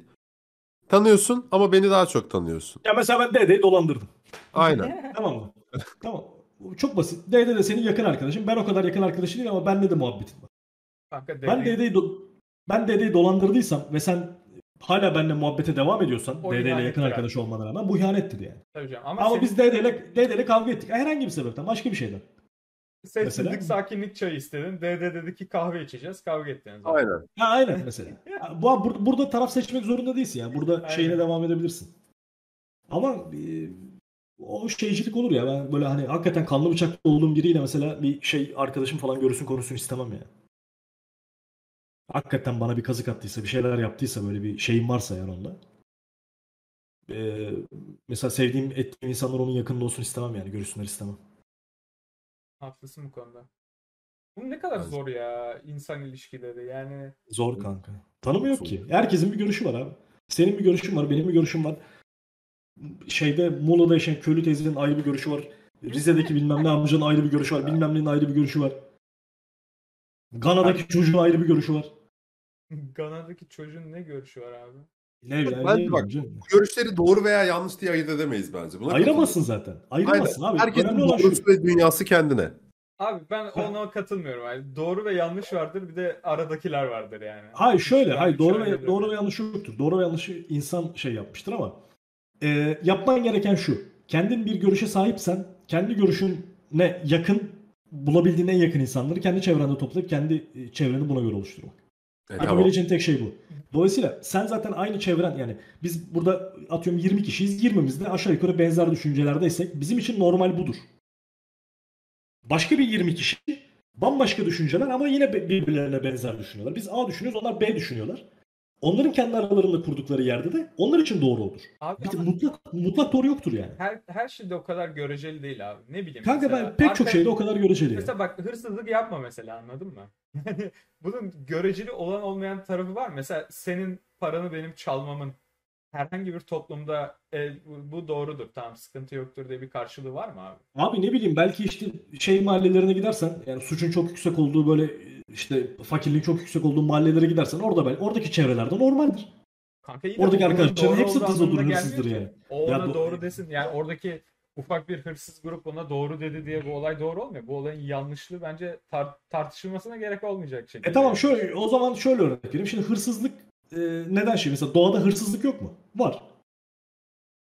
Tanıyorsun ama beni daha çok tanıyorsun. Ya mesela ben D'de'yi dolandırdım. Aynen. Tamam mı? tamam. Bu Çok basit. D'de de senin yakın arkadaşın. Ben o kadar yakın arkadaşın değil ama bende de muhabbetin var. Kanka Ben D'deyi do- ben D'deyi dolandırdıysam ve sen hala benimle muhabbete devam ediyorsan O DD ile ihanettir yakın abi. arkadaş olmana rağmen bu ihanettir yani. Tabii canım. Ama, Ama, senin biz DD ile, DD ile kavga ettik. Herhangi bir sebepten, başka bir şeyden. sessizlik, mesela- sakinlik çayı istedin. DD dedi ki kahve içeceğiz. Kavga ettiniz. Aynen. Ha, aynen mesela. Ha, bu, bur- burada taraf seçmek zorunda değilsin yani. Burada Aynen. şeyine devam edebilirsin. Ama e, o şeycilik olur ya. Ben böyle hani hakikaten kanlı bıçaklı olduğum biriyle mesela bir şey arkadaşım falan görürsün konuşsun istemem ya. Hakikaten bana bir kazık attıysa, bir şeyler yaptıysa böyle bir şeyim varsa yani onda. E, mesela sevdiğim, ettiğim insanlar onun yakınında olsun istemem yani. Görüşsünler istemem. Haklısın bu konuda. Bu ne kadar zor ya insan ilişkileri yani. Zor kanka. Tanımı yok ki. Herkesin bir görüşü var abi. Senin bir görüşün var, benim bir görüşüm var. Şeyde Muğla'da yaşayan köylü teyzenin ayrı bir görüşü var. Rize'deki bilmem ne amcanın ayrı bir görüşü var. Bilmem nenin ayrı bir görüşü var. Gana'daki çocuğun ayrı bir görüşü var. Gana'daki çocuğun ne görüşü var abi? Ne bileyim. Bence ne bak. Bu görüşleri doğru veya yanlış diye ayırt edemeyiz bence. Buna Ayıramazsın zaten. Ayıramazsın Aynen. abi. Herkesin doğrusu ve dünyası kendine. Abi ben ona katılmıyorum. Yani doğru ve yanlış vardır bir de aradakiler vardır yani. Hayır şöyle, Ben hayır doğru ve doğru ve yanlış yoktur. Doğru ve yanlışı insan şey yapmıştır ama e, yapman gereken şu. Kendin bir görüşe sahipsen kendi görüşüne yakın bulabildiğin en yakın insanları kendi çevrende toplayıp kendi e, çevreni buna göre oluşturmak. E, tamam. Yapabileceğin tek şey bu. Dolayısıyla sen zaten aynı çevren yani biz burada atıyorum 20 kişiyiz 20'miz de aşağı yukarı benzer düşüncelerdeysek bizim için normal budur. Başka bir 20 kişi bambaşka düşünceler ama yine birbirlerine benzer düşünüyorlar. Biz A düşünüyoruz onlar B düşünüyorlar. Onların kendi aralarında kurdukları yerde de onlar için doğru olur. Abi Bir ama mutlak mutlak doğru yoktur yani. her, her şeyde o kadar göreceli değil abi. Ne bileyim Kanka mesela. ben pek çok arka- şeyde o kadar göreceli. yani. Mesela bak hırsızlık yapma mesela anladın mı? Yani bunun göreceli olan olmayan tarafı var. Mesela senin paranı benim çalmamın herhangi bir toplumda e, bu, doğrudur tamam sıkıntı yoktur diye bir karşılığı var mı abi? Abi ne bileyim belki işte şey mahallelerine gidersen yani suçun çok yüksek olduğu böyle işte fakirliğin çok yüksek olduğu mahallelere gidersen orada belki oradaki çevrelerde normaldir. Kanka yine Oradaki arkadaşların hepsi hırsızdır gelmiyor yani. O Ya ona do- doğru desin. Yani oradaki ufak bir hırsız grup ona doğru dedi diye bu olay doğru olmuyor. Bu olayın yanlışlığı bence tar- tartışılmasına gerek olmayacak şekilde. E tamam şöyle o zaman şöyle örnek vereyim. Şimdi hırsızlık e, neden şey? Mesela doğada hırsızlık yok mu? Var.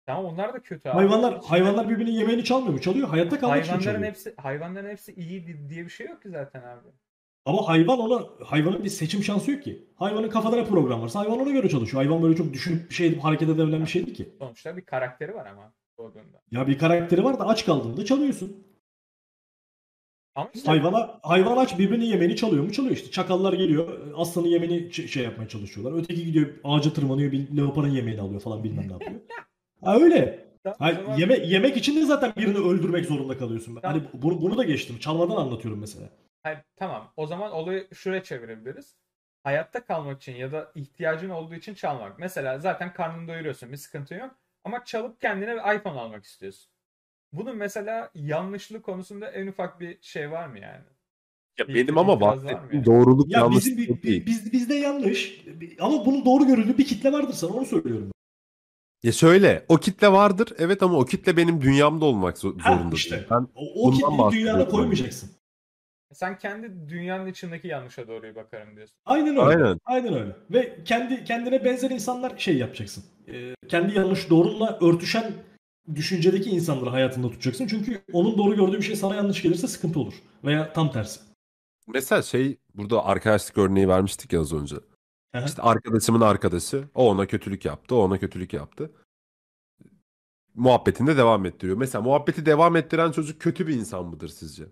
Tamam onlar da kötü abi. Hayvanlar İçinde- hayvanlar birbirinin yemeğini çalmıyor mu? Çalıyor. Hayatta kalmak için hayvanların çalıyor. hepsi hayvanların hepsi iyi di- diye bir şey yok ki zaten abi. Ama hayvan ona hayvanın bir seçim şansı yok ki. Hayvanın kafada ne program varsa hayvan ona göre çalışıyor. Hayvan böyle çok düşünüp bir şey hareket edebilen bir şey değil ki. Sonuçta bir karakteri var ama Ya bir karakteri var da aç kaldığında çalıyorsun. Ama işte Hayvana hayvan aç birbirinin yemeğini çalıyor mu? Çalıyor işte. Çakallar geliyor. Aslanın yemeğini ç- şey yapmaya çalışıyorlar. Öteki gidiyor ağaca tırmanıyor. Bir leoparın yemeğini alıyor falan bilmem ne yapıyor. Ha öyle. Tamam, zaman- yeme yemek için de zaten birini öldürmek zorunda kalıyorsun. Tamam. Hani bunu, bunu da geçtim. Çalmadan anlatıyorum mesela. Hayır, tamam. O zaman olayı şuraya çevirebiliriz. Hayatta kalmak için ya da ihtiyacın olduğu için çalmak. Mesela zaten karnını doyuruyorsun. Bir sıkıntı yok. Ama çalıp kendine bir iPhone almak istiyorsun. Bunun mesela yanlışlık konusunda en ufak bir şey var mı yani? Ya Bir- benim ama var mı bahsettiğim yani? doğruluk Ya yanlış bizim bir, değil. biz, bizde yanlış. Ama bunun doğru görüldüğü bir kitle vardır sana onu söylüyorum. Ya şöyle o kitle vardır evet ama o kitle benim dünyamda olmak zo- Ha, zorunda işte. Ben O, o kitleyi dünyana koymayacaksın. Sen kendi dünyanın içindeki yanlışa doğru bakarım diyorsun. Aynen öyle. Aynen. Aynen öyle. Ve kendi kendine benzer insanlar şey yapacaksın. Ee, kendi yanlış doğrunla örtüşen düşüncedeki insanları hayatında tutacaksın. Çünkü onun doğru gördüğü bir şey sana yanlış gelirse sıkıntı olur. Veya tam tersi. mesela şey burada arkadaşlık örneği vermiştik ya az önce. Aha. İşte arkadaşımın arkadaşı o ona kötülük yaptı, o ona kötülük yaptı. Muhabbetinde devam ettiriyor. Mesela muhabbeti devam ettiren çocuk kötü bir insan mıdır sizce?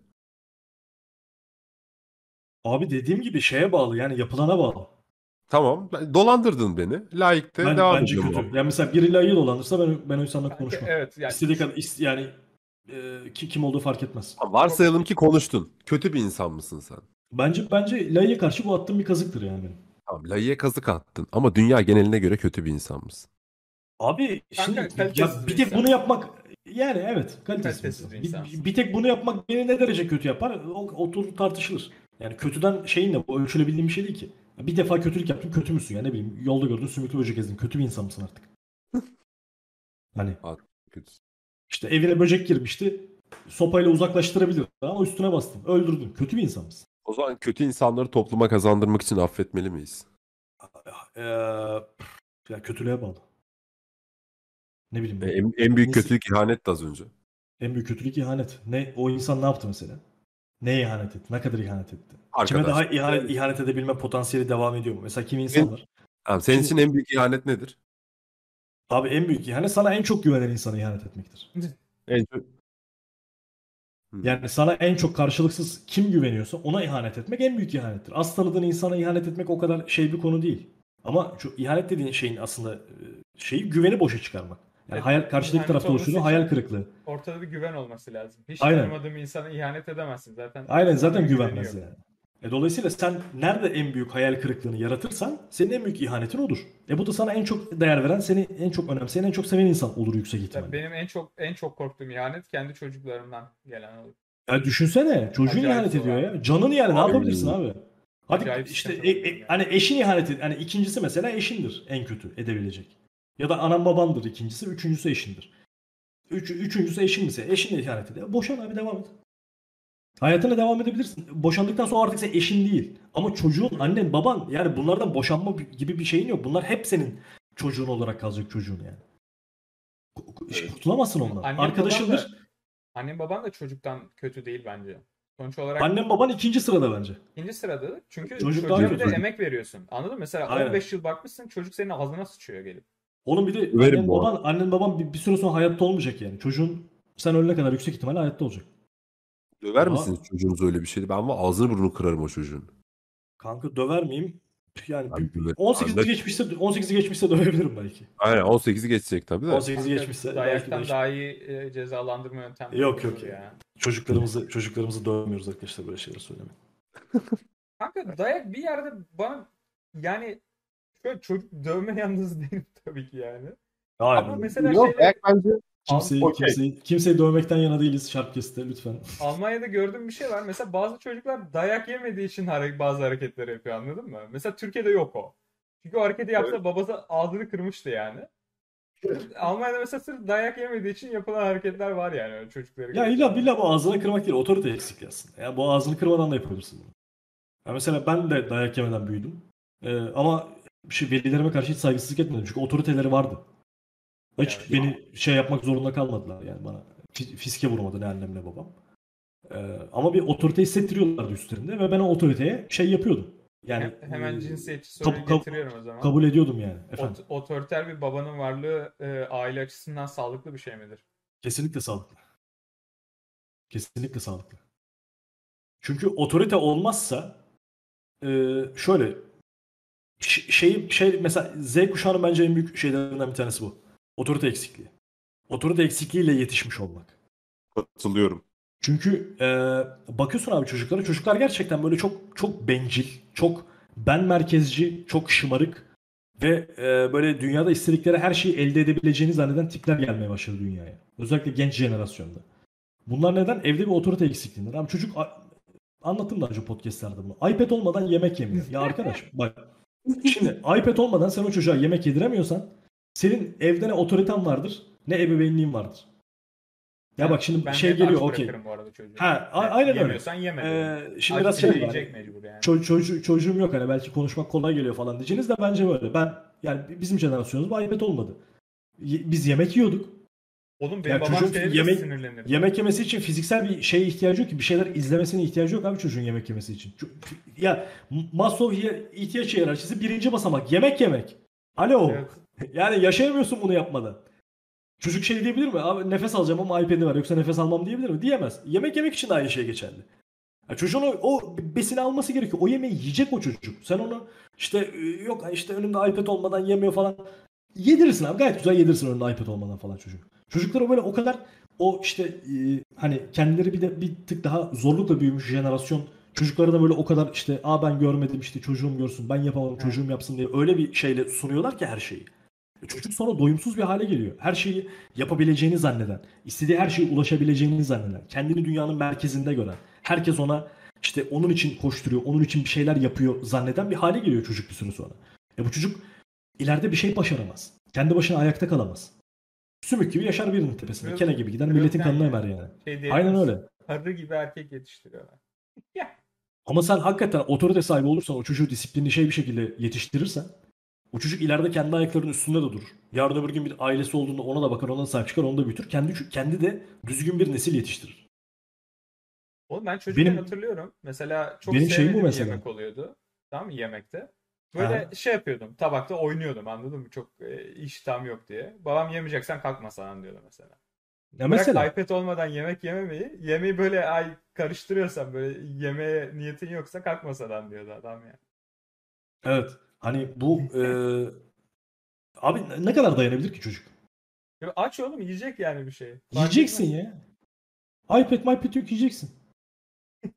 Abi dediğim gibi şeye bağlı yani yapılana bağlı. Tamam, dolandırdın beni. Layıkta Ben, devam bence kötü. Yani mesela biriyle ayı dolandırsa ben, ben o insanla konuşmam. evet yani İstediği kadar is- yani e, ki- kim olduğu fark etmez. Tamam, Varsayalım ki konuştun. Kötü bir insan mısın sen? Bence bence Layı'ya karşı bu attığım bir kazıktır yani benim. Tamam, layığa kazık attın ama dünya geneline göre kötü bir insan mısın? Abi şimdi Kanka, ya bir tek insan. bunu yapmak yani evet kalitesiz, Kalitesiz bir, insan. bir, bir tek bunu yapmak beni ne derece kötü yapar o, oturur tartışılır. Yani kötüden şeyin ne bu ölçülebildiğim bir şey değil ki. Bir defa kötülük yaptın kötü müsün ya ne bileyim yolda gördün sümüklü böcek ezdin kötü bir insan mısın artık? hani işte evine böcek girmişti sopayla uzaklaştırabilir ama üstüne bastın öldürdün kötü bir insan mısın? O zaman kötü insanları topluma kazandırmak için affetmeli miyiz? Ee, ya kötülüğe bağlı. Ne bileyim E. En, en büyük Nesi- kötülük ihanet de az önce. En büyük kötülük ihanet. Ne o insan ne yaptı mesela? Neye ihanet etti? Ne kadar ihanet etti? Kime Arkadaş. daha ihanet, ihanet edebilme potansiyeli devam ediyor mu? Mesela kimi insan En- var. Tamam, senin için en büyük ihanet nedir? Abi en büyük ihanet sana en çok güvenen insana ihanet etmektir. En çok... Hı. Yani sana en çok karşılıksız kim güveniyorsa ona ihanet etmek en büyük ihanettir. Az tanıdığın insana ihanet etmek o kadar şey bir konu değil. Ama şu ihanet dediğin şeyin aslında e, şeyi güveni boşa çıkarmak. Yani Evet, hayal karşıdaki ihanet tarafta için- hayal kırıklığı. ortada bir güven olması lazım. Hiç Aynen. tanımadığım insana ihanet edemezsin zaten. Aynen zaten güvenmez yani. E dolayısıyla sen nerede en büyük hayal kırıklığını yaratırsan senin en büyük ihanetin odur. E bu da sana en çok değer veren, seni en çok önemseyen, en çok seven insan olur yüksek ihtimalle. benim en çok en çok korktuğum ihanet kendi çocuklarımdan gelen olur. Ya düşünsene çocuğun Acayip ihanet ediyor ya. Canını yani ne Abi. yapabilirsin abi? Hadi Acayip işte e- e- yani. hani eşin ihanet ed- hani ikincisi mesela eşindir en kötü edebilecek. Ya da anan babandır ikincisi, üçüncüsü eşindir. Üç, üçüncüsü eşin ise eşinle ihanet ediyor. Boşan abi devam et. Hayatına devam edebilirsin. Boşandıktan sonra artık sen eşin değil. Ama çocuğun, annen, baban yani bunlardan boşanma bi- gibi bir şeyin yok. Bunlar hep senin çocuğun olarak kalacak çocuğun yani. Evet. Kurtulamazsın ondan. Annem Arkadaşındır. baban da, annem baban da çocuktan kötü değil bence. Sonuç olarak Annen baban ikinci sırada bence. ikinci sırada çünkü Çocuk çocuğa bir de emek veriyorsun. Anladın mı? Mesela Aynen. 15 yıl bakmışsın çocuk senin ağzına sıçıyor gelip. Oğlum bir de Överim annen bu baban, annen baban bir, bir süre sonra hayatta olmayacak yani. Çocuğun sen ölene kadar yüksek ihtimalle hayatta olacak. Döver Ama- misiniz çocuğunuz öyle bir şeydi? Ben ama ağzını burnunu kırarım o çocuğun. Kanka döver miyim? Yani Ben döverim. 18'i Ben de- geçmişse 18'i geçmişse dövebilirim belki. Aynen 18'i geçecek tabii de. 18'i geçmişse belki Dayaktan daha iyi e, cezalandırma yöntemleri Yok, yok ya. çocuklarımızı çocuklarımızı dövmüyoruz arkadaşlar böyle şeyler söylemeyin. Kanka dayak bir yerde bana yani şöyle çocuk dövme yalnız değil tabii ki yani. Hayır. Ama mesela Yok şeyler dayak bence Kimseyi, Okey. kimseyi, kimseyi dövmekten yana değiliz Sharpcast'te lütfen. Almanya'da gördüğüm bir şey var. Mesela bazı çocuklar dayak yemediği için bazı hareketleri yapıyor anladın mı? Mesela Türkiye'de yok o. Çünkü o hareketi yapsa babası ağzını kırmıştı yani. Almanya'da mesela sırf dayak yemediği için yapılan hareketler var yani öyle çocukları. Ya illa illa bu ağzını kırmak değil, otorite eksikliği aslında. Ya bu ağzını kırmadan da yapabilirsin bunu. Ya mesela ben de dayak yemeden büyüdüm. Ee, ama şu velilerime karşı hiç saygısızlık etmedim. Çünkü otoriteleri vardı. Hiç Evet. beni şey yapmak zorunda kalmadılar yani bana. Fi- Fiske vurmadı ne annem ne babam. Ee, ama bir otorite hissettiriyorlardı üstlerinde ve ben o otoriteye şey yapıyordum. Yani He- hemen e, cinsiyetçi soruyu kab- getiriyorum o zaman. kabul ediyordum yani. Efendim. Ot- otoriter bir babanın varlığı e, aile açısından sağlıklı bir şey midir? Kesinlikle sağlıklı. Kesinlikle sağlıklı. Çünkü otorite olmazsa e, şöyle şey şey mesela Z kuşağının bence en büyük şeylerinden bir tanesi bu. Otorite eksikliği. Otorite eksikliğiyle yetişmiş olmak. Katılıyorum. Çünkü e, bakıyorsun abi çocuklara çocuklar gerçekten böyle çok çok bencil, çok ben merkezci, çok şımarık ve e, böyle dünyada istedikleri her şeyi elde edebileceğini zanneden tipler gelmeye başladı dünyaya. Özellikle genç jenerasyonda. Bunlar neden? Evde bir otorite eksikliğinden. Abi çocuk anlattım daha önce podcastlerde bunu. iPad olmadan yemek yemiyor. Ya arkadaş bak şimdi iPad olmadan sen o çocuğa yemek yediremiyorsan senin evde ne otoriten vardır ne ebeveynliğin vardır. Ya bak şimdi ben şey geliyor okey. Ha, a- aynen öyle. Yemiyorsan yeme. Ee, şimdi biraz şey var. yani. Ço- çocuğu- çocuğum yok hani belki konuşmak kolay geliyor falan diyeceğiniz de bence böyle. Ben yani bizim jenerasyonumuz bu iPad olmadı. Ye- biz yemek yiyorduk. Oğlum benim Ya babam çocuğun yemek- sinirlenir. Yemek yemesi için fiziksel bir şeye ihtiyacı yok ki. Bir şeyler izlemesine ihtiyacı yok abi çocuğun yemek yemesi için. Ço- Ya Maslow hiye- ihtiyaç hiyerarşisi birinci basamak. Yemek yemek. Alo. Evet. Yani yaşayamıyorsun bunu yapmadan. Çocuk şey diyebilir mi? Abi nefes alacağım ama iPad'i var yoksa nefes almam diyebilir mi? Diyemez. Yemek yemek için de aynı şey geçerli. Ya çocuğun o, o besini alması gerekiyor. O yemeği yiyecek o çocuk. Sen onu işte e, yok işte önümde iPad olmadan yemiyor falan. Yedirirsin abi gayet güzel yedirirsin önünde iPad olmadan falan çocuk. Çocuklar böyle o kadar o işte e, hani kendileri bir de bir tık daha zorlukla büyümüş jenerasyon çocukları da böyle o kadar işte aa ben görmedim işte çocuğum görsün ben yapamadım çocuğum yapsın diye öyle bir şeyle sunuyorlar ki her şeyi. E, Çocuk sonra doyumsuz bir hale geliyor. Her şeyi yapabileceğini zanneden, istediği her şeye ulaşabileceğini zanneden, kendini dünyanın merkezinde gören, herkes ona işte onun için koşturuyor, onun için bir şeyler yapıyor zanneden bir hale geliyor çocuk bir süre sonra. E bu çocuk ileride bir şey başaramaz. Kendi başına ayakta kalamaz. Sümük gibi yaşar birinin tepesinde. Biraz- Kene gibi gider biraz milletin kanını emer yani. Şey Aynen öyle. Karı gibi erkek yetiştiriyorlar. Ama sen hakikaten otorite sahibi olursan, o çocuğu disiplinli şey bir şekilde yetiştirirsen, o çocuk ileride kendi ayaklarının üstünde de durur. Yarın öbür gün bir ailesi olduğunda ona da bakar, ona da sahip çıkar, onu da büyütür. Kendi, kendi de düzgün bir nesil yetiştirir. Oğlum ben çocukken Benim- hatırlıyorum. Mesela çok Benim şeyim bu sevmediğim mesela. yemek oluyordu. Tamam mı yemekte. Böyle Ha. şey yapıyordum. Tabakta oynuyordum anladın mı? Çok e, iştahım yok diye. Babam yemeyeceksen kalkma sana diyordu mesela. Ya Bırak mesela iPad olmadan yemek yememeyi. Yemeği böyle ay karıştırıyorsan böyle yemeğe niyetin yoksa kalkmasadan diyordu adam yani. evet hani bu eee, abi ne kadar dayanabilir ki çocuk? Ya aç oğlum yiyecek yani bir şey. Fark Yiyeceksin etmez. ya. iPad iPad yok yiyeceksin.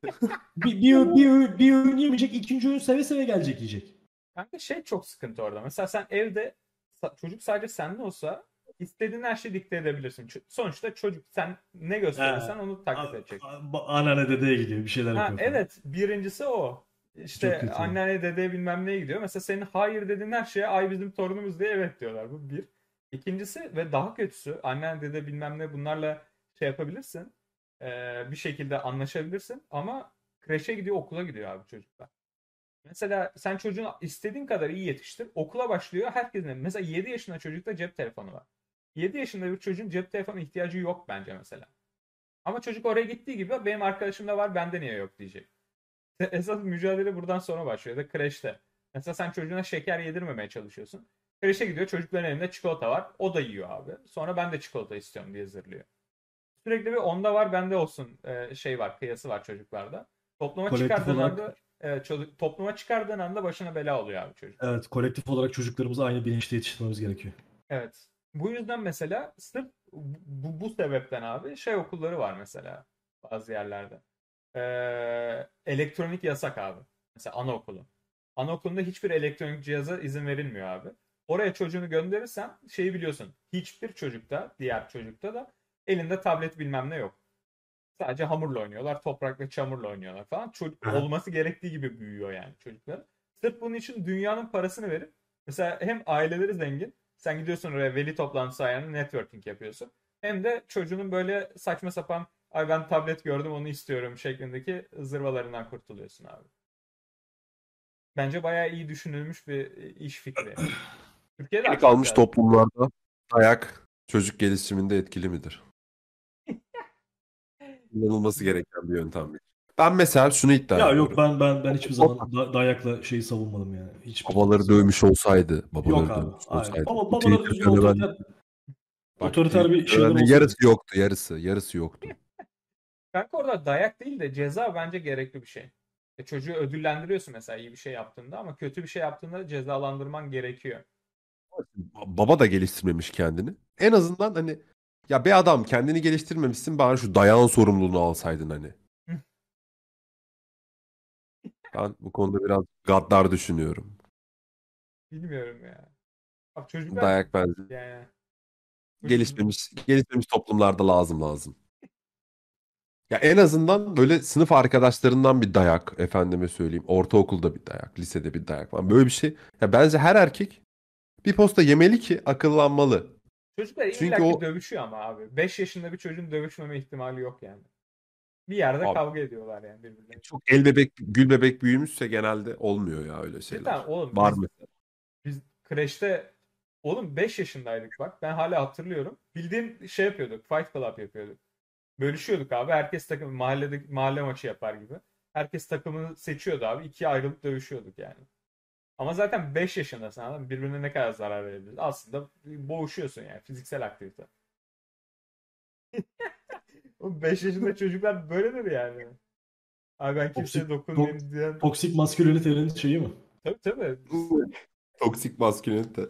bir, bir, bir, öğün- bir öğün yemeyecek, ikinci öğün seve seve gelecek yiyecek. Kanka şey çok sıkıntı orada. Mesela sen evde çocuk sadece sende olsa istediğin her şeyi dikte edebilirsin. Sonuçta çocuk sen ne gösterirsen Ha. onu taklit edecek. Anneanne dedeye gidiyor bir şeyler Ha, yapıyor. falan. evet birincisi o. İşte anneanne dedeye bilmem neye gidiyor. Mesela senin hayır dediğin her şeye ay bizim torunumuz diye evet diyorlar. Bu bir. İkincisi ve daha kötüsü anneanne dede bilmem ne bunlarla şey yapabilirsin. Ee, bir şekilde anlaşabilirsin ama kreşe gidiyor okula gidiyor abi çocuklar. Mesela sen çocuğunu istediğin kadar iyi yetiştir. Okula başlıyor herkesin. Mesela 7 yaşında çocukta cep telefonu var. 7 yaşında bir çocuğun cep telefonu ihtiyacı yok bence mesela. Ama çocuk oraya gittiği gibi benim arkadaşımda var bende niye yok diyecek. Esas mücadele buradan sonra başlıyor ya da kreşte. Mesela sen çocuğuna şeker yedirmemeye çalışıyorsun. Kreşe gidiyor çocukların elinde çikolata var. O da yiyor abi. Sonra ben de çikolata istiyorum diye zırlıyor. Sürekli bir onda var bende olsun e, şey var kıyası var çocuklarda. Topluma Kolektif çıkardığın olarak- anda e, çocuk, topluma çıkardığın anda başına bela oluyor abi çocuk. Evet, kolektif olarak çocuklarımızı aynı bilinçte yetiştirmemiz gerekiyor. Evet. Bu yüzden mesela sırf bu, bu sebepten abi şey okulları var mesela bazı yerlerde. Ee, elektronik yasak abi. Mesela anaokulu. Anaokulunda hiçbir elektronik cihaza izin verilmiyor abi. Oraya çocuğunu gönderirsen şeyi biliyorsun. Hiçbir çocukta, diğer çocukta da elinde tablet bilmem ne yok. Sadece hamurla oynuyorlar, toprak ve çamurla oynuyorlar falan. Çocuk Aha. olması gerektiği gibi büyüyor yani çocuklar. Sırf bunun için dünyanın parasını verip mesela hem aileleri zengin, sen gidiyorsun oraya veli toplantısı ayarını networking yapıyorsun. Hem de çocuğunun böyle saçma sapan ay ben tablet gördüm onu istiyorum şeklindeki zırvalarından kurtuluyorsun abi. Bence bayağı iyi düşünülmüş bir iş fikri. Türkiye'de lazım. toplumlarda dayak çocuk gelişiminde etkili midir? Kullanılması gereken bir yöntem. Ben mesela şunu iddia Ya ediyorum. yok ben ben ben hiçbir zaman da- dayakla şeyi savunmadım yani. Hiçbir Babaları dövmüş olsaydı, babaları Yok abi. dövmüş Hayır. olsaydı. Baba, bu babalar Twitter düzgün fenomen- otoriter, Bak, otoriter bir şeyler olsaydı. yarısı yoktu, yarısı, yarısı yoktu. Kanka orada dayak değil de ceza bence gerekli bir şey. E çocuğu ödüllendiriyorsun mesela iyi bir şey yaptığında ama kötü bir şey yaptığında cezalandırman gerekiyor. Baba da geliştirmemiş kendini. En azından hani ya be adam kendini geliştirmemişsin bari şu dayağın sorumluluğunu alsaydın hani. Ben bu konuda biraz gaddar düşünüyorum. Bilmiyorum ya. Bak çocuklar Dayak bence yani. gelişmemiş gelişmemiş toplumlarda lazım lazım. Ya en azından böyle sınıf arkadaşlarından bir dayak efendime söyleyeyim. Ortaokulda bir dayak, lisede bir dayak falan. Böyle bir şey. Ya bence her erkek bir posta yemeli ki akıllanmalı. Çocuklar Çünkü o- dövüşüyor ama abi. 5 yaşında bir çocuğun dövüşmeme ihtimali yok yani. Bir yerde Abi. kavga ediyorlar yani birbirlerine. Çok el bebek, gül bebek büyümüşse genelde olmuyor ya öyle şeyler. Cidden oğlum Var biz, mı? biz kreşte oğlum 5 yaşındaydık bak. Ben hala hatırlıyorum. Bildiğin şey yapıyorduk. Fight Club yapıyorduk. Bölüşüyorduk abi. Herkes takım mahallede mahalle maçı yapar gibi. Herkes takımını seçiyordu abi. İkiye ayrılıp dövüşüyorduk yani. Ama zaten 5 yaşındasın anladın mı? Birbirine ne kadar zarar verebiliriz? Aslında boğuşuyorsun yani. Fiziksel aktivite. 5 yaşında çocuklar böyledir yani. Abi ben kimseye dokunmayayım diyen. Toksik maskülenitenin şeyi mi? Tabii tabii. Toksik maskülenite.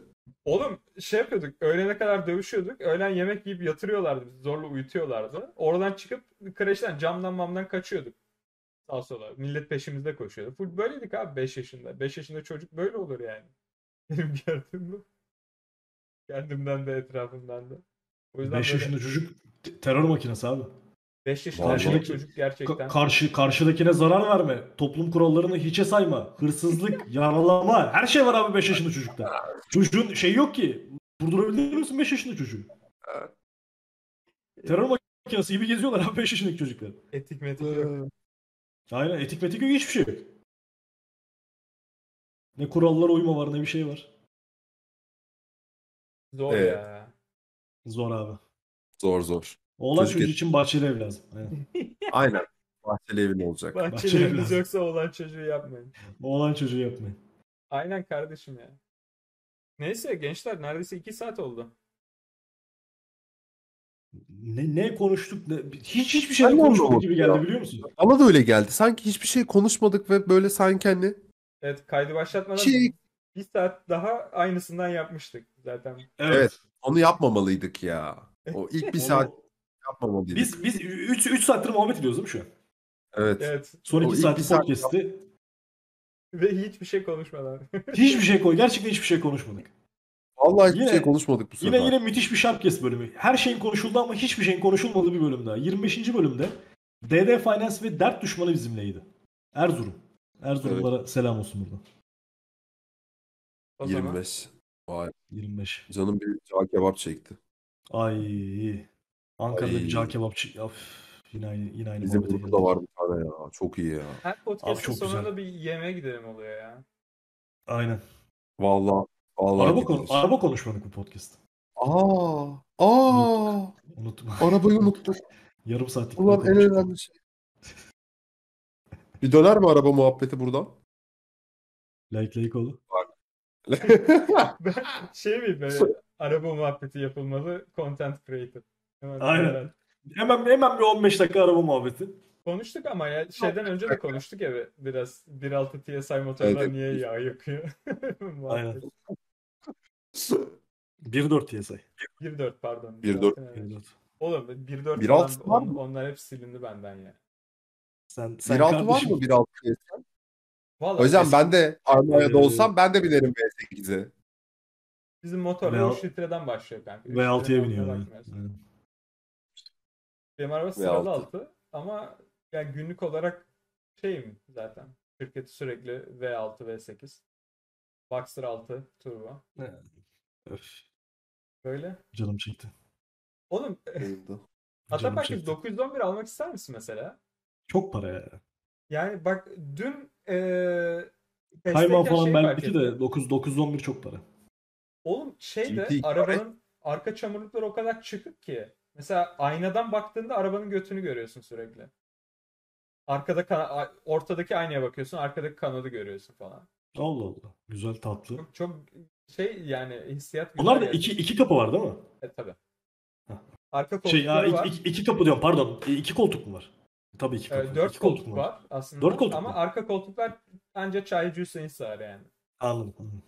Oğlum şey yapıyorduk. Öğlene kadar dövüşüyorduk. Öğlen yemek yiyip yatırıyorlardı bizi. Zorla uyutuyorlardı. Oradan çıkıp kreşten camdan mamdan kaçıyorduk. Sağa sola. Millet peşimizde koşuyordu. Full böyleydik abi 5 yaşında. 5 yaşında çocuk böyle olur yani. Benim gördüğüm bu. Kendimden de etrafımdan da. O yüzden 5 böyle yaşında çocuk te- terör makinesi abi. 5 yaşında Karşıdaki- çocuk gerçekten. Ka- karşı karşıdakine zarar verme. Toplum kurallarını hiçe sayma. Hırsızlık, yaralama. Her şey var abi 5 yaşında çocukta. Çocuğun şey yok ki. Durdurabilir misin 5 yaşında çocuğu? Terör makinesi gibi geziyorlar abi 5 yaşındaki çocuklar. Etik metik yok. Aynen etik metik yok hiçbir şey yok. Ne kurallara uyma var ne bir şey var. Zor Evet. ya. Zor abi. Zor zor. Oğlan Çocuk çocuğu et- için bahçeli ev lazım. Aynen. Aynen. Bahçeli evin olacak. Bahçeli Bahçeli eviniz lazım. yoksa olan çocuğu yapmayın. Oğlan çocuğu yapmayın. Aynen kardeşim ya. Neyse gençler neredeyse 2 saat oldu. Ne, ne konuştuk? Ne, hiç hiçbir şey konuşmadık gibi geldi ya. biliyor musun? Bana da öyle geldi. Sanki hiçbir şey konuşmadık ve böyle sanki hani Evet kaydı başlatmadan şey bir saat daha aynısından yapmıştık zaten. Evet. onu yapmamalıydık ya. O ilk bir saat yapmamalıydık. Biz biz 3 3 saattir muhabbet ediyoruz değil mi şu an? Evet. Evet Son O 2 ilk saat bir saat- podcast'i ve hiçbir şey konuşmadan. hiçbir şey koy. Gerçekten hiçbir şey konuşmadık. Vallahi hiçbir Yine- şey konuşmadık bu sefer. Yine yine müthiş bir Sharpcast bölümü. Her şeyin konuşuldu ama hiçbir şeyin konuşulmadığı bir bölüm daha. 25. bölümde DD Finance ve Dert Düşmanı bizimleydi. Erzurum. Erzurumlara selam olsun. O zaman 25. Vay. 25. Canım bir cağ kebap çekti. Ay. Ankara'da Ay. bir cağ kebapçı. Of, yine aynı, yine aynı Bizim burada da var bir tane ya. Çok iyi ya. her Abi podcast'ın çok güzel. sonunda bir yemeğe gidelim oluyor ya. Aynen. Vallahi. Vallahi Araba, konu, gidilir. araba konuşmadık bu podcast. Aa. Aa. Unuttum. Arabayı unuttuk. Yarım saatlik. Ulan en konuştuk. önemli şey. Bir döner mi araba muhabbeti buradan? Like like oldu. Ben şey mi böyle araba muhabbeti yapılmalı content creator. Hemen Aynen. hemen. Hemen hemen bir 15 dakika araba muhabbeti. Konuştuk ama ya şeyden önce de konuştuk ya biraz 1.6 TSI motorlar Evet. niye yağ yakıyor? Aynen. 1.4 TSI. 1.4 pardon. 1.4. Evet. 1.4. Oğlum 1.4 1.6 falan var mı? onlar hep silindi benden ya. Sen, sen 1.6 var mı 1.6 diye? Vallahi Hocam eski- ben de Almanya'da Ee, olsam ben de binerim V8'e. Bizim motorlar V6 3 litreden başlıyor kanka. Üç V6'ya litrenin biniyor yani. Benim araba V6. sıralı altı ama yani günlük olarak şeyim zaten. Şirketi sürekli V6, V8. Boxster 6 turbo. Öf, Böyle. canım çekti. Oğlum Oldu. Canım Atapark çekti. 911 almak ister misin mesela? Çok para ya. Yani bak dün eee Kayman testteyken falan şeyi fark belki ettim. de 9 911 çok para. Oğlum şey de GT2 arabanın arka çamurlukları o kadar çıkık ki. Mesela aynadan baktığında arabanın götünü görüyorsun sürekli. Arkada kana- ortadaki aynaya bakıyorsun, arkadaki kanadı görüyorsun falan. Allah Allah. Güzel tatlı. Çok, çok şey yani hissiyat güzel. Bunlar da iki, iki kapı var değil mi? E, tabii. Heh. Arka koltukları Şey ya iki, var. iki, iki kapı diyorum pardon. E, iki koltuk mu var? Tabii iki E, kapı. dört İki koltuk mu var aslında. Dört koltuk Ama mu? arka koltuklar ancak çaycı Hüseyin sığar yani. Anladım. anladım.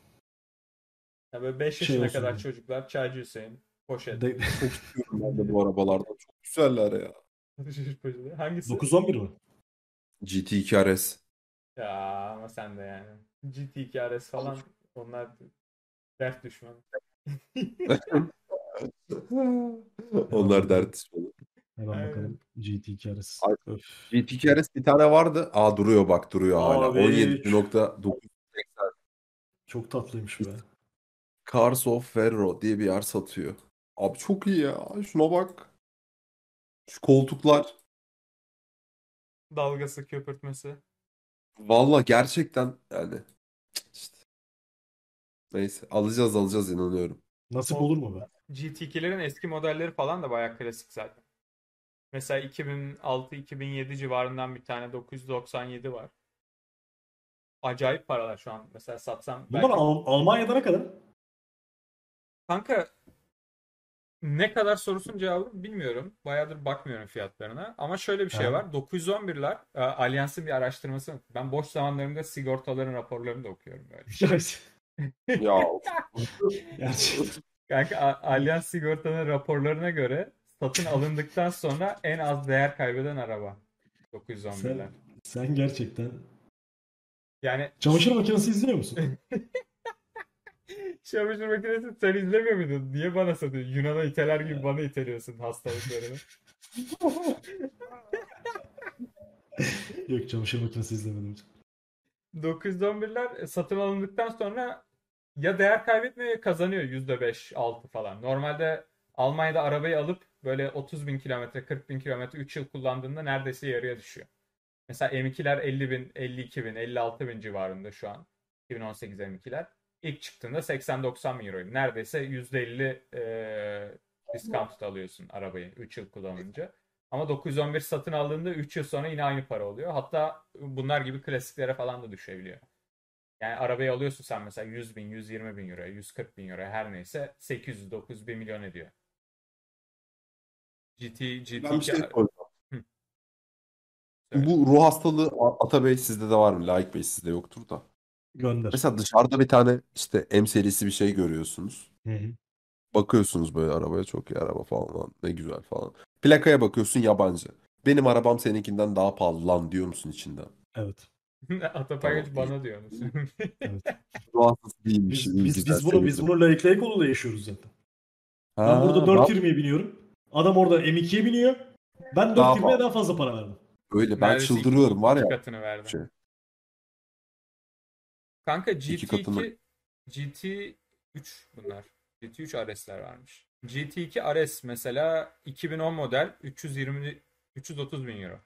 Yani böyle 5 Şey yaşına kadar yani. çocuklar çaycı Hüseyin. Poşet. De- Çok istiyorum ben de bu arabalardan. Çok güzeller ya. Hangisi? 911 mi? GT2 RS. Ya ama sen de yani. GT2 RS falan onlar dert düşmanı. Onlar dert düşmanı. Hemen bakalım. GT2 RS. Ay- Öf. GT2 RS bir tane vardı. Aa duruyor bak duruyor hala. Abi. 17.9 Çok tatlıymış be. Cars of Ferro diye bir yer satıyor. Abi çok iyi ya. Şuna bak. Şu koltuklar. Dalgası, köpürtmesi. Valla gerçekten yani. cık, işte. Neyse alacağız alacağız inanıyorum. Nasip olur mu be? GT2'lerin eski modelleri falan da bayağı klasik zaten. Mesela 2006-2007 civarından bir tane 997 var. Acayip paralar şu an. Mesela satsam Bunlar belki... Al- Almanya'da ne kadar? Kanka ne kadar sorusun cevabını bilmiyorum. Bayağıdır bakmıyorum fiyatlarına. Ama şöyle bir şey Ha. var. 911'ler e, Allianz'ın bir araştırması. Ben boş zamanlarımda sigortaların raporlarını da okuyorum böyle. Ya. Kanka A- Allianz sigortanın raporlarına göre satın alındıktan sonra en az değer kaybeden araba. 911'ler. Sen, sen gerçekten Yani çamaşır makinesi izliyor musun? çamaşır makinesi sen izlemiyor muydun? Niye bana satıyorsun? Yunan'a iteler gibi bana iteliyorsun hastalıklarını. Yok çamaşır makinesi izlemedim. 911'ler satın alındıktan sonra ya değer kaybetmiyor ya kazanıyor %5, 6 falan. Normalde Almanya'da arabayı alıp böyle 30 bin kilometre, 40 bin kilometre 3 yıl kullandığında neredeyse yarıya düşüyor. Mesela M2'ler 50 bin, 52 bin, 56 bin civarında şu an. 2018 M2'ler. İlk çıktığında 80-90 bin euroydu. Neredeyse %50 e, discount alıyorsun arabayı 3 yıl kullanınca. Ama 911 satın aldığında 3 yıl sonra yine aynı para oluyor. Hatta bunlar gibi klasiklere falan da düşebiliyor. Yani arabayı alıyorsun sen mesela 100 bin, 120 bin euro, 140 bin euro her neyse 800, 900, 1 milyon ediyor. GT, GT ben bir şey. Bu ruh hastalığı A- Atabey sizde de var mı? Laik Bey sizde yoktur da. Gönder. Mesela dışarıda bir tane işte M serisi bir şey görüyorsunuz. Hı hı. Bakıyorsunuz böyle arabaya çok iyi araba falan lan, ne güzel falan. Plakaya bakıyorsun yabancı. Benim arabam seninkinden daha pahalı lan diyor musun içinden? Evet. Atapaygaç Tamam. bana diyor musun? Evet. Ruh hastası değilmiş. Biz, biz, biz bunu biz bunu layık layık oluyla yaşıyoruz zaten. ben burada 420'ye biniyorum. Adam orada M2'ye biniyor. Ben Daha 420'ye daha fazla para verdim. Öyle ben Neredeyse çıldırıyorum var iki ya. katını verdim. Şey. Kanka İki GT2 katını. GT3 bunlar. GT3 RS'ler varmış. GT2 RS mesela 2010 model 320 330 bin euro.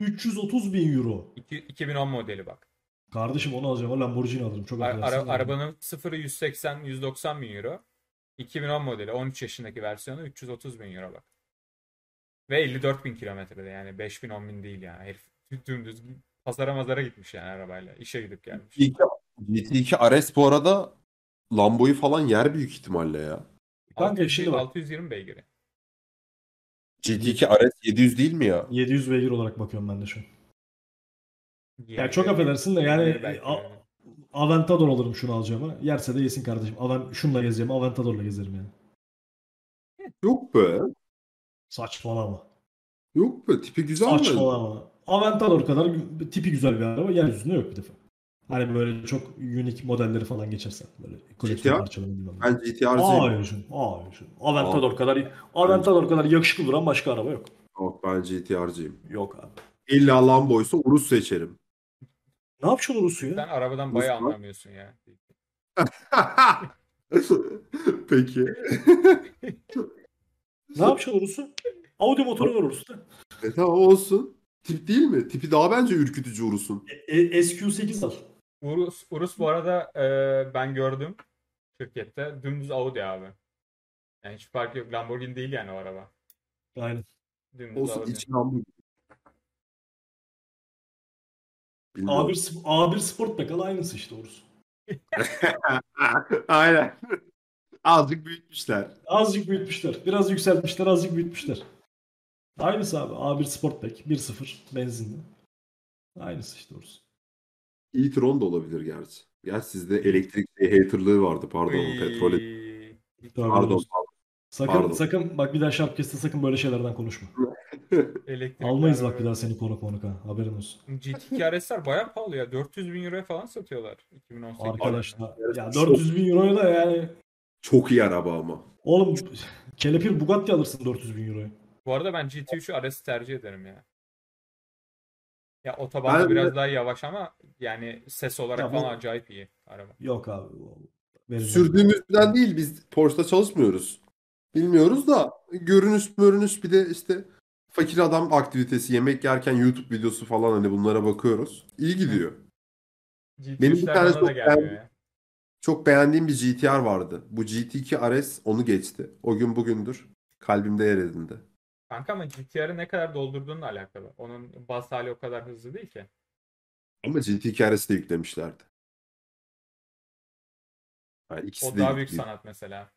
330 bin euro. İki- 2010 modeli bak. Kardeşim onu alacağım. Lamborghini alırım. Çok Ara- ara- arabanın sıfırı 180 190 bin euro. 2010 modeli 13 yaşındaki versiyonu 330 bin euro bak. Ve 54 bin kilometrede yani 5 bin 10 bin değil yani. Herif dümdüz pazara mazara gitmiş yani arabayla. İşe gidip gelmiş. GT2, GT2 RS bu arada Lambo'yu falan yer büyük ihtimalle ya. Kanka 600 şimdi bak. 620 beygiri. GT2 RS 700 değil mi ya? 700 beygir olarak bakıyorum ben de şu an. Yani, çok affedersin de yani yani. Aventador alırım şunu alacağıma. Yerse de yesin kardeşim. Aven, şunla gezeceğim. Aventador'la gezerim yani. Yok be. Saçmalama. Yok be tipi güzel mi? Saçmalama. Aventador kadar tipi güzel bir araba yeryüzünde yok bir defa. Hani böyle çok unique modelleri falan geçersen. Böyle koleksiyon GTR? parçaları bilmem. Ben GTR'cıyım. Hayır. Hayır. Aventador kadar Aventador kadar yakışıklı duran başka araba yok. Yok ben GTR'cıyım. Yok abi. İlla Lambo'ysa Urus seçerim. Ne yapacaksın Urus'u ya? Sen arabadan bayağı Nasıl? anlamıyorsun ya. Peki. Ne yapacaksın Urus'u? Audi motoru var Urus'ta. E tamam olsun. Tip değil mi? Tipi daha bence ürkütücü Urus'un. E, e, SQ8 al. Urus, Urus bu arada e, ben gördüm şirkette. Dümdüz Audi abi. Yani hiç fark yok. Lamborghini değil yani o araba. Aynen. Dümdüz Olsun Audi. içi Lambo. Bilmiyorum. A1, A1 Sportback al aynısı işte Urus. Aynen. Azıcık büyütmüşler. Azıcık büyütmüşler. Biraz yükseltmişler, azıcık büyütmüşler. Aynısı abi. A1 Sportback 1.0 benzinli. Aynısı işte Urus. e-tron da olabilir gerçi. Gerçi sizde elektrik şey, haterlığı vardı pardon. Uy. Petrol. Pardon. Urus. Sakın Pardon. sakın bak bir daha Sharpcast'te sakın böyle şeylerden konuşma. Elektrik Almayız bak bir daha seni konuk konuk ha. Haberin olsun. GT2 RS'ler bayağı pahalı ya. 400 bin euroya falan satıyorlar. 2018 Arkadaşlar ya çok- 400 bin euroya da yani Çok iyi araba ama. oğlum kelepir Bugatti alırsın 400 bin euroya. Bu arada ben GT3'ü RS tercih ederim ya. Ya otobanda Ben de- biraz daha yavaş ama yani ses olarak Ya bu- falan acayip iyi araba. Yok abi. Verin Sürdüğümüzden değil biz Porsche'da çalışmıyoruz. Bilmiyoruz da görünüş görünüş bir de işte fakir adam aktivitesi yemek yerken YouTube videosu falan hani bunlara bakıyoruz. İyi gidiyor. GT3'ler Benim bir tane çok ya. Çok beğendiğim bir GTR vardı. Bu GT2 RS onu geçti. O gün bugündür kalbimde yer edindi. Kanka ama GTR'ı ne kadar doldurduğunla alakalı. Onun baz hali o kadar hızlı değil ki. Ama GT2 RS de yüklemişlerdi. Yani ikisi O de daha büyük yüklü. sanat mesela.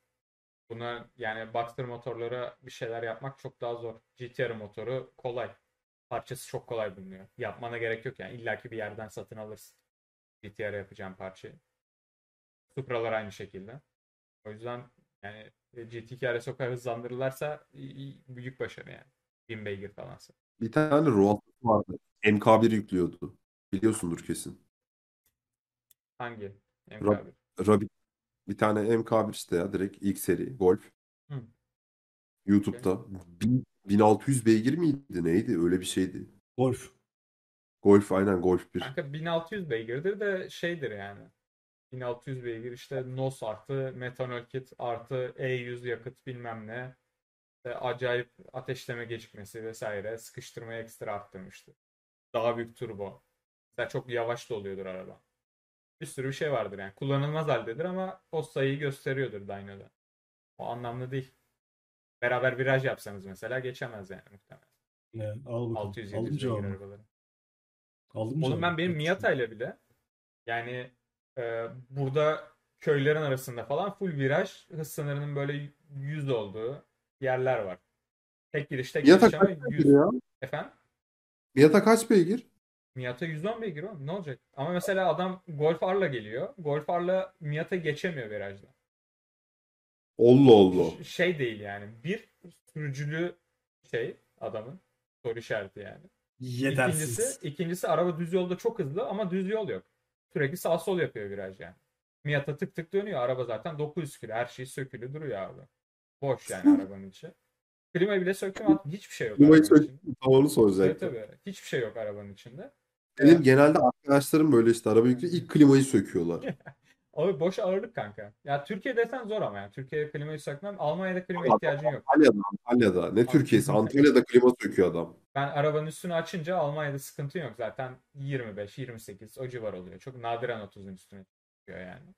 Buna yani Boxster motorlara bir şeyler yapmak çok daha zor. GTR motoru kolay. Parçası çok kolay bulunuyor. Yapmana gerek yok yani. İlla ki bir yerden satın alırsın. GTR yapacağım parçayı. Supralar aynı şekilde. O yüzden yani GT2 RS o kadar hızlandırırlarsa büyük başarı yani. 1000 beygir falansa. Bir tane Roald vardı. MK1 yüklüyordu. Biliyorsundur kesin. Hangi? Rab- MK1. Rabbit bir tane MK1 işte ya direkt ilk seri Golf. Hı. YouTube'da. Bin- 1600 beygir miydi neydi öyle bir şeydi. Golf. Golf aynen Golf 1. Kanka 1600 beygirdir de şeydir yani. 1600 beygir işte NOS artı metanol kit artı E100 yakıt bilmem ne. İşte acayip ateşleme gecikmesi vesaire sıkıştırmayı ekstra arttırmıştı. Daha büyük turbo. Mesela çok yavaş da oluyordur araba. Bir sürü bir şey vardır yani. Kullanılmaz haldedir ama o sayıyı gösteriyordur dyno'da. O anlamlı değil. Beraber viraj yapsanız mesela geçemez yani muhtemelen. Ne? Al bakalım. 600-700 Aldım arabaları. Aldım Oğlum ben benim Miata ile bile yani e, burada köylerin arasında falan full viraj hız sınırının böyle 100 olduğu yerler var. Tek giriş tek giriş ama kaç 100. beygir ya? Efendim? Miata kaç beygir? Miata 110 beygir oğlum ne olacak? Ama mesela adam Golf R'la geliyor. Golf R'la Miata geçemiyor virajda. Allah Allah. Şey değil yani. Bir sürücülü şey adamın soru işareti yani. Yetersiz. İkincisi, ikincisi araba düz yolda çok hızlı ama düz yol yok. Sürekli sağ sol yapıyor viraj yani. Miata tık tık dönüyor. Araba zaten 900 kilo. Her şey sökülü duruyor abi. Boş yani arabanın içi. Klima bile söktüm. Hiçbir şey yok Klimayı arabanın sök- içinde. Tam onu Tabii soracaktım. Hiçbir şey yok arabanın içinde. Benim genelde arkadaşlarım böyle işte araba yüklüyor ilk klimayı söküyorlar. Abi boş ağırlık kanka. Ya Türkiye desen zor ama yani. Türkiye'de klimayı sökmem. Almanya'da klima ihtiyacın yok. Antalya'da, Antalya'da. Ne Türkiye'si? Antalya'da klima söküyor adam. Ben arabanın üstünü açınca Almanya'da sıkıntı yok. Zaten 25-28 o civar oluyor. Çok nadiren 30'un üstüne çıkıyor yani.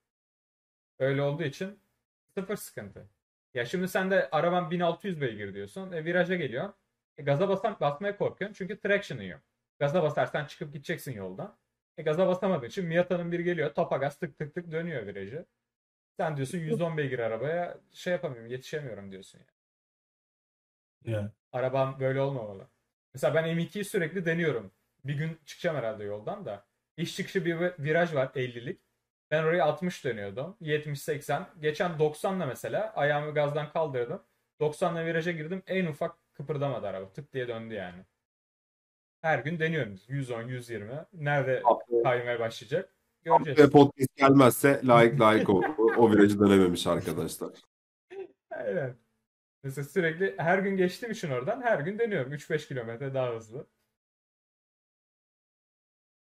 Öyle olduğu için sıfır sıkıntı. Ya şimdi sen de araban 1600 beygir diyorsun. E, viraja geliyorsun. E, gaza basan, basmaya korkuyorsun çünkü traction'ı yok. Gaza basarsan çıkıp gideceksin yoldan. E, gaza basamadığın için Miata'nın biri geliyor. Topa gaz tık tık tık dönüyor virajı. Sen diyorsun 110 beygir arabaya şey yapamıyorum yetişemiyorum diyorsun. Yani. Yani. Arabam böyle olmamalı. Mesela ben M2'yi sürekli deniyorum. Bir gün çıkacağım herhalde yoldan da. İş çıkışı bir viraj var 50'lik. Ben oraya 60 dönüyordum. 70-80. Geçen 90'la mesela ayağımı gazdan kaldırdım. 90'la viraja girdim. En ufak kıpırdamadı araba. Tık diye döndü yani. Her gün deniyorum. 110, 120. Nerede kaymaya başlayacak? göreceğiz. Ve podcast gelmezse layık layık o, o, o virajı dönememiş arkadaşlar. Aynen. Mesela sürekli her gün geçtiğim için oradan her gün deniyorum. 3-5 kilometre daha hızlı.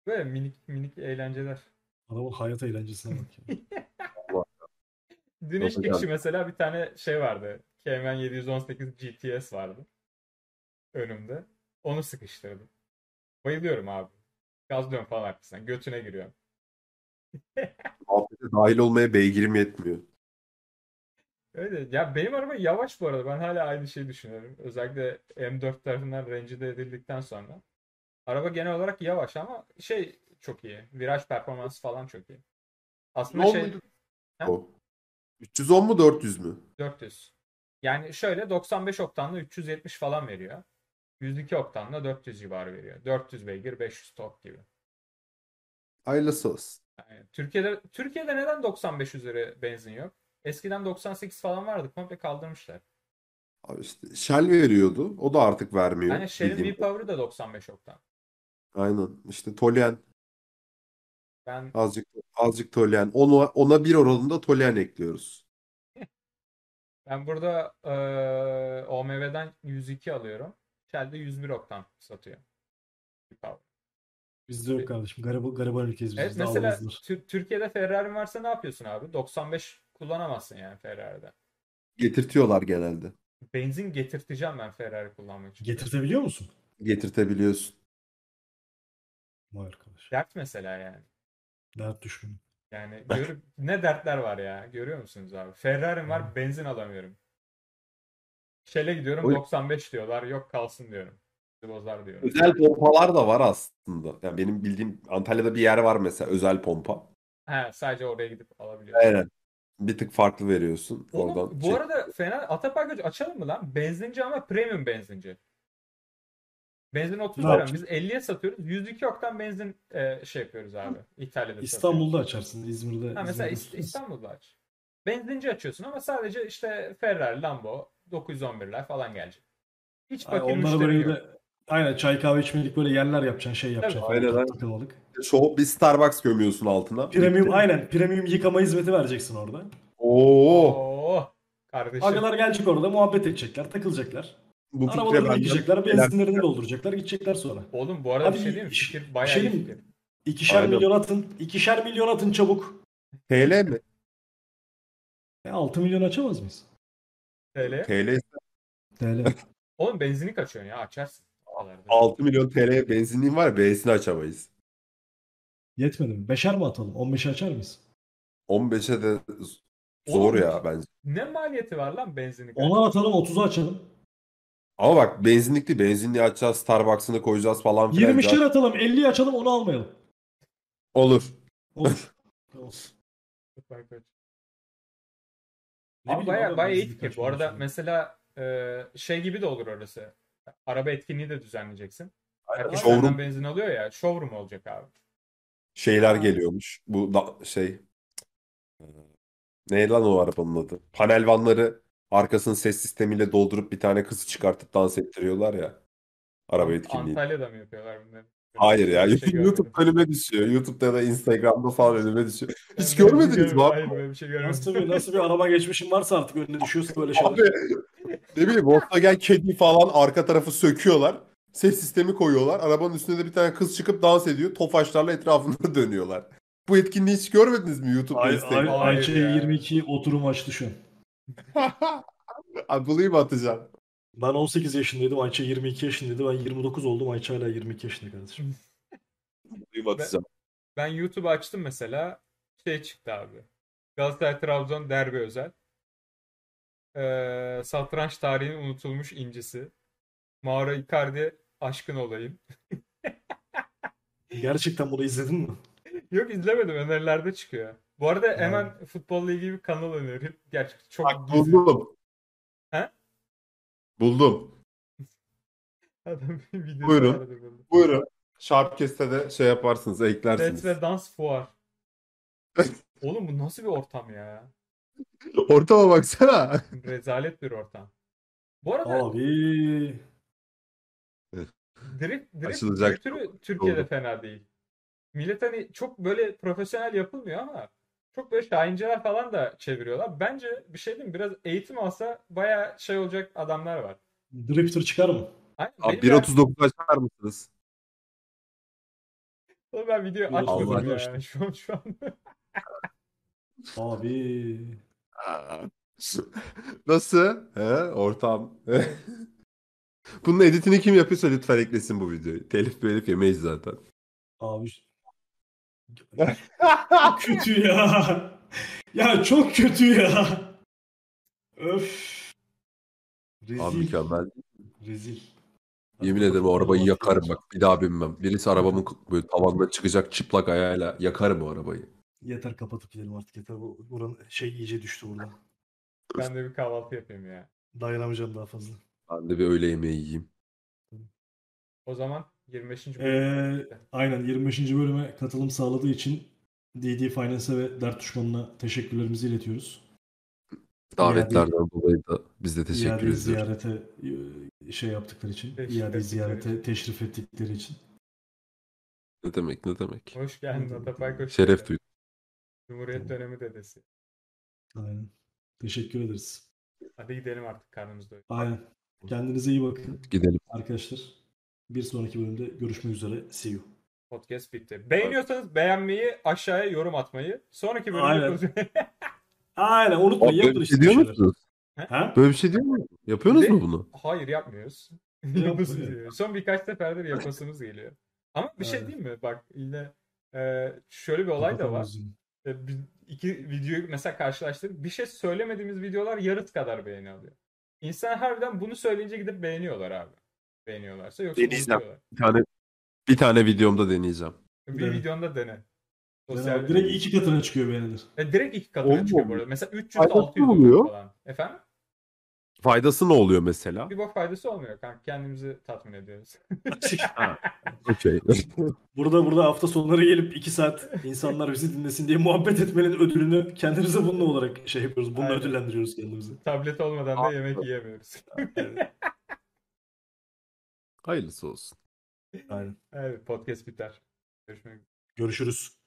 Böyle minik minik eğlenceler. Adamın hayat eğlencesine bak ya. Dün iş Yapacağım. çıkışı mesela bir tane şey vardı. Cayman 718 GTS vardı. Önümde. Onu sıkıştırdım. Bayılıyorum abi. Gazlıyorum falan arkasından. Götüne giriyorum. Muhabbete dahil olmaya beygirim yetmiyor. Öyle. Ya benim araba yavaş bu arada. Ben hala aynı şeyi düşünüyorum. Özellikle M4 tarafından rencide edildikten sonra. Araba genel olarak yavaş ama şey çok iyi. Viraj performansı falan çok iyi. Aslında şey muydu? Ha? O. 310 mu 400 mü? 400. Yani şöyle 95 oktanlı 370 falan veriyor. 102 oktanlı 400 civarı veriyor. 400 beygir 500 tork gibi. Hayırlısı olsun. Yani Türkiye'de Türkiye'de neden 95 üzeri benzin yok? Eskiden 98 falan vardı. Komple kaldırmışlar. Abi işte Shell veriyordu. O da artık vermiyor. Yani Shell'in. V-Power'ı da 95 oktan. Aynen. İşte Tolyan Ben azıcık azıcık Tolyan. Ona, ona bir oranında Tolyan ekliyoruz. ben burada eee OMV'den 102 alıyorum. Shell'de 101 oktan satıyor. V-Power. Bizde yok kardeşim. Gariban, gariban ülkeyiz biz. Evet mesela Türkiye'de Ferrari varsa ne yapıyorsun abi? 95 kullanamazsın yani Ferrari'de. Getirtiyorlar genelde. Benzin getirteceğim ben Ferrari kullanmak için. Getirtebiliyor musun? Getirtebiliyorsun. Vay arkadaş. Dert mesela yani. Dert düşkünü. Yani görüp ne dertler var ya. Görüyor musunuz abi? Ferrari'm var, benzin alamıyorum. Shell'e gidiyorum Oy. 95 diyorlar. Yok kalsın diyorum. Bozar diyorum. Özel pompalar da var aslında. Yani benim bildiğim Antalya'da bir yer var mesela özel pompa. He, sadece oraya gidip alabiliyorsun. Aynen. Bir tık farklı veriyorsun. Oğlum, Oradan bu şey- arada fena Atapark açalım mı lan? Benzinci ama premium benzinci. Benzin 30 Ne lira. Biz 50'ye satıyoruz. 102 oktan benzin e, şey yapıyoruz abi. İtalya'da satıyoruz. İstanbul'da açarsın. İzmir'de. Ha, mesela İzmir'de İst- İstanbul'da aç. Benzinci açıyorsun ama sadece işte Ferrari, Lambo, 911'ler falan gelecek. Hiç Ay, bakır onlara müşteri böyle yok. de aynen çay kahve içmelik böyle yerler yapacaksın şey yapacaksın. Aynen, aynen. takılmalık. Show bir Starbucks gömüyorsun altına. Premium Bitti. aynen premium yıkama hizmeti vereceksin orada. Oo. Oo, kardeşim. Agalar gelecek orada muhabbet edecekler, takılacaklar. Bu fikre Arabalarını ben yıkayacaklar, benzinlerini dolduracaklar, gidecekler sonra. Oğlum bu arada Abi, bir şey diyeyim mi? Fikir bayağı şey iyi fikir. İkişer Aynen. milyon atın, ikişer milyon atın çabuk. TL mi? E, 6 milyon açamaz mıyız? TL. TL TL. Oğlum benzinlik açıyorsun ya açarsın. O kadar da. 6 milyon TL benzinliğin var B'sini açamayız. Yetmedi mi? Beşer mi atalım? 15'e açar mıyız? 15'e de z- zor Oğlum, ya bence. Ne maliyeti var lan benzinlik? 10'a atalım, 30'a açalım. Ama bak benzinlikli benzinliği açacağız, Starbucks'ını koyacağız falan filan. 20'şer atalım, 50'yi açalım, onu almayalım. Olur. Olur. Ne Abi bileyim bayağı abi, bayağı iyi benzinlik fikir. Bu arada mesela e, şey gibi de olur orası. Araba etkinliği de düzenleyeceksin. Herkes Showroom senden benzin alıyor ya. Showroom olacak abi. şeyler geliyormuş. Bu da, şey ne lan o arabanın adı? Panel vanları arkasını ses sistemiyle doldurup bir tane kızı çıkartıp dans ettiriyorlar ya. Araba etkinliği. Antalya'da mı yapıyorlar bunları? Hayır ya. Şey YouTube önüme düşüyor. YouTube'da ya da Instagram'da falan önüme düşüyor. Ben Hiç şey görmediniz mi? Hayır böyle bir şey görmedim. Nasıl bir, nasıl bir araba geçmişin varsa artık önüne düşüyorsa böyle şeyler. Abi ne bileyim Volkswagen kedi falan arka tarafı söküyorlar. Ses sistemi koyuyorlar. Arabanın üstünde de bir tane kız çıkıp dans ediyor. Tofaşlarla etrafında dönüyorlar. Bu etkinliği hiç görmediniz mi YouTube'da Ay, ay, Instagram'da? Hayır Ayça ya. 22 oturum açtı şu an. Abi bulayım atacağım. Ben 18 yaşındaydım, Ayça 22 yaşındaydı. Ben 29 oldum, Ayça hala 22 yaşında kardeşim. Bulayım atacağım. Ben YouTube'u açtım mesela. Şey çıktı abi. Galatasaray Trabzon derbi özel. Ee, satranç tarihinin unutulmuş incisi. Mauro Icardi aşkın olayım. Gerçekten bunu izledin mi? Yok izlemedim önerilerde çıkıyor. Bu arada hemen futbolla ilgili bir kanal önereyim. Gerçi çok Bak gizli. buldum. Buldum. Adam bir videosu Buyurun. vardı böyle. Buyurun. Sharpcast'e de şey yaparsınız, eklersiniz. ve dans fuar. Oğlum bu nasıl bir ortam ya? Ortama baksana. Rezalet bir ortam. Bu arada Abi. drift, drift Açılacak. kültürü Türkiye'de Doğru. fena değil. millet hani çok böyle profesyonel yapılmıyor ama çok böyle şahinceler falan da çeviriyorlar. Bence bir şey diyeyim biraz eğitim alsa bayağı şey olacak adamlar var. Drifter çıkar mı? Aynen. Abi benim ya- 1.39 açar mısınız? Oğlum ben video Allah açmadım ya aşkına. şu an şu an. Abi. Nasıl? He, ortam. Bunun editini kim yapıyorsa lütfen eklesin bu videoyu. Telif belif yemeyiz zaten. Abi. Kötü ya. Ya çok kötü ya. Öf. Rezil. Abi mükemmel. Rezil. Yemin ederim o arabayı yakarım bak. Bir daha binmem. Birisi arabamın böyle tavanına çıkacak çıplak ayağıyla yakarım o arabayı. Yeter kapatıp gidelim artık yeter. Bu- Buranın şey iyice düştü burada. Ben de bir kahvaltı yapayım ya. Dayanamayacağım daha fazla. Ben de bir öğle yemeği yiyeyim. O zaman 25. bölüm. Ee, aynen 25. bölüme katılım sağladığı için DD Finance'e ve Dert Düşmanı'na teşekkürlerimizi iletiyoruz. Davetlerden dolayı da biz de teşekkür İade ediyoruz. ziyarete e, şey yaptıkları için, Teşrif iade ziyarete teşrif ettikleri için. Ne demek ne demek. Hoş geldin Atapark. Hoş Şeref duydum. Cumhuriyet dönemi dedesi. Aynen. Teşekkür ederiz. Hadi gidelim artık karnımız doyuyor. Aynen. Kendinize iyi bakın Gidelim. arkadaşlar. Bir sonraki bölümde görüşmek üzere. See you. Podcast bitti. Beğeniyorsanız beğenmeyi, aşağıya yorum atmayı. Sonraki bölümde Aynen. Aynen unutmayın Böyle yapın bir işte şey diyor musunuz? Ha? Böyle bir şey diyor musunuz? Yapıyorsunuz mu bunu? Hayır yapmıyoruz. Yapmıyor. Yapasımız geliyor. Son birkaç seferdir yapasımız geliyor. Ama bir şey diyeyim mi? Bak yine e, şöyle bir olay da var. E, iki videoyu mesela karşılaştırdık. Bir şey söylemediğimiz videolar yarıt kadar beğeni alıyor. İnsan harbiden bunu söyleyince gidip beğeniyorlar abi. Beğeniyorlarsa yoksa Deneyeceğim. Bir tane bir tane videomda deneyeceğim. Bir Evet. videonda dene. Sosyal direkt iki katına çıkıyor beğenilir. E, direkt iki katına Olmuyor çıkıyor bu arada. Mesela 300 Faydası 600 ne oluyor falan. Efendim? Faydası ne oluyor mesela? Bir bok faydası olmuyor kanka. Kendimizi tatmin ediyoruz. Okey. Burada burada hafta sonları gelip iki saat insanlar bizi dinlesin diye muhabbet etmenin ödülünü kendimize bununla olarak şey yapıyoruz. Bununla Aynen. ödüllendiriyoruz kendimizi. Tablet olmadan da yemek yiyemiyoruz. Hayırlısı olsun. Aynen. evet podcast biter. Görüşmek üzere. Görüşürüz.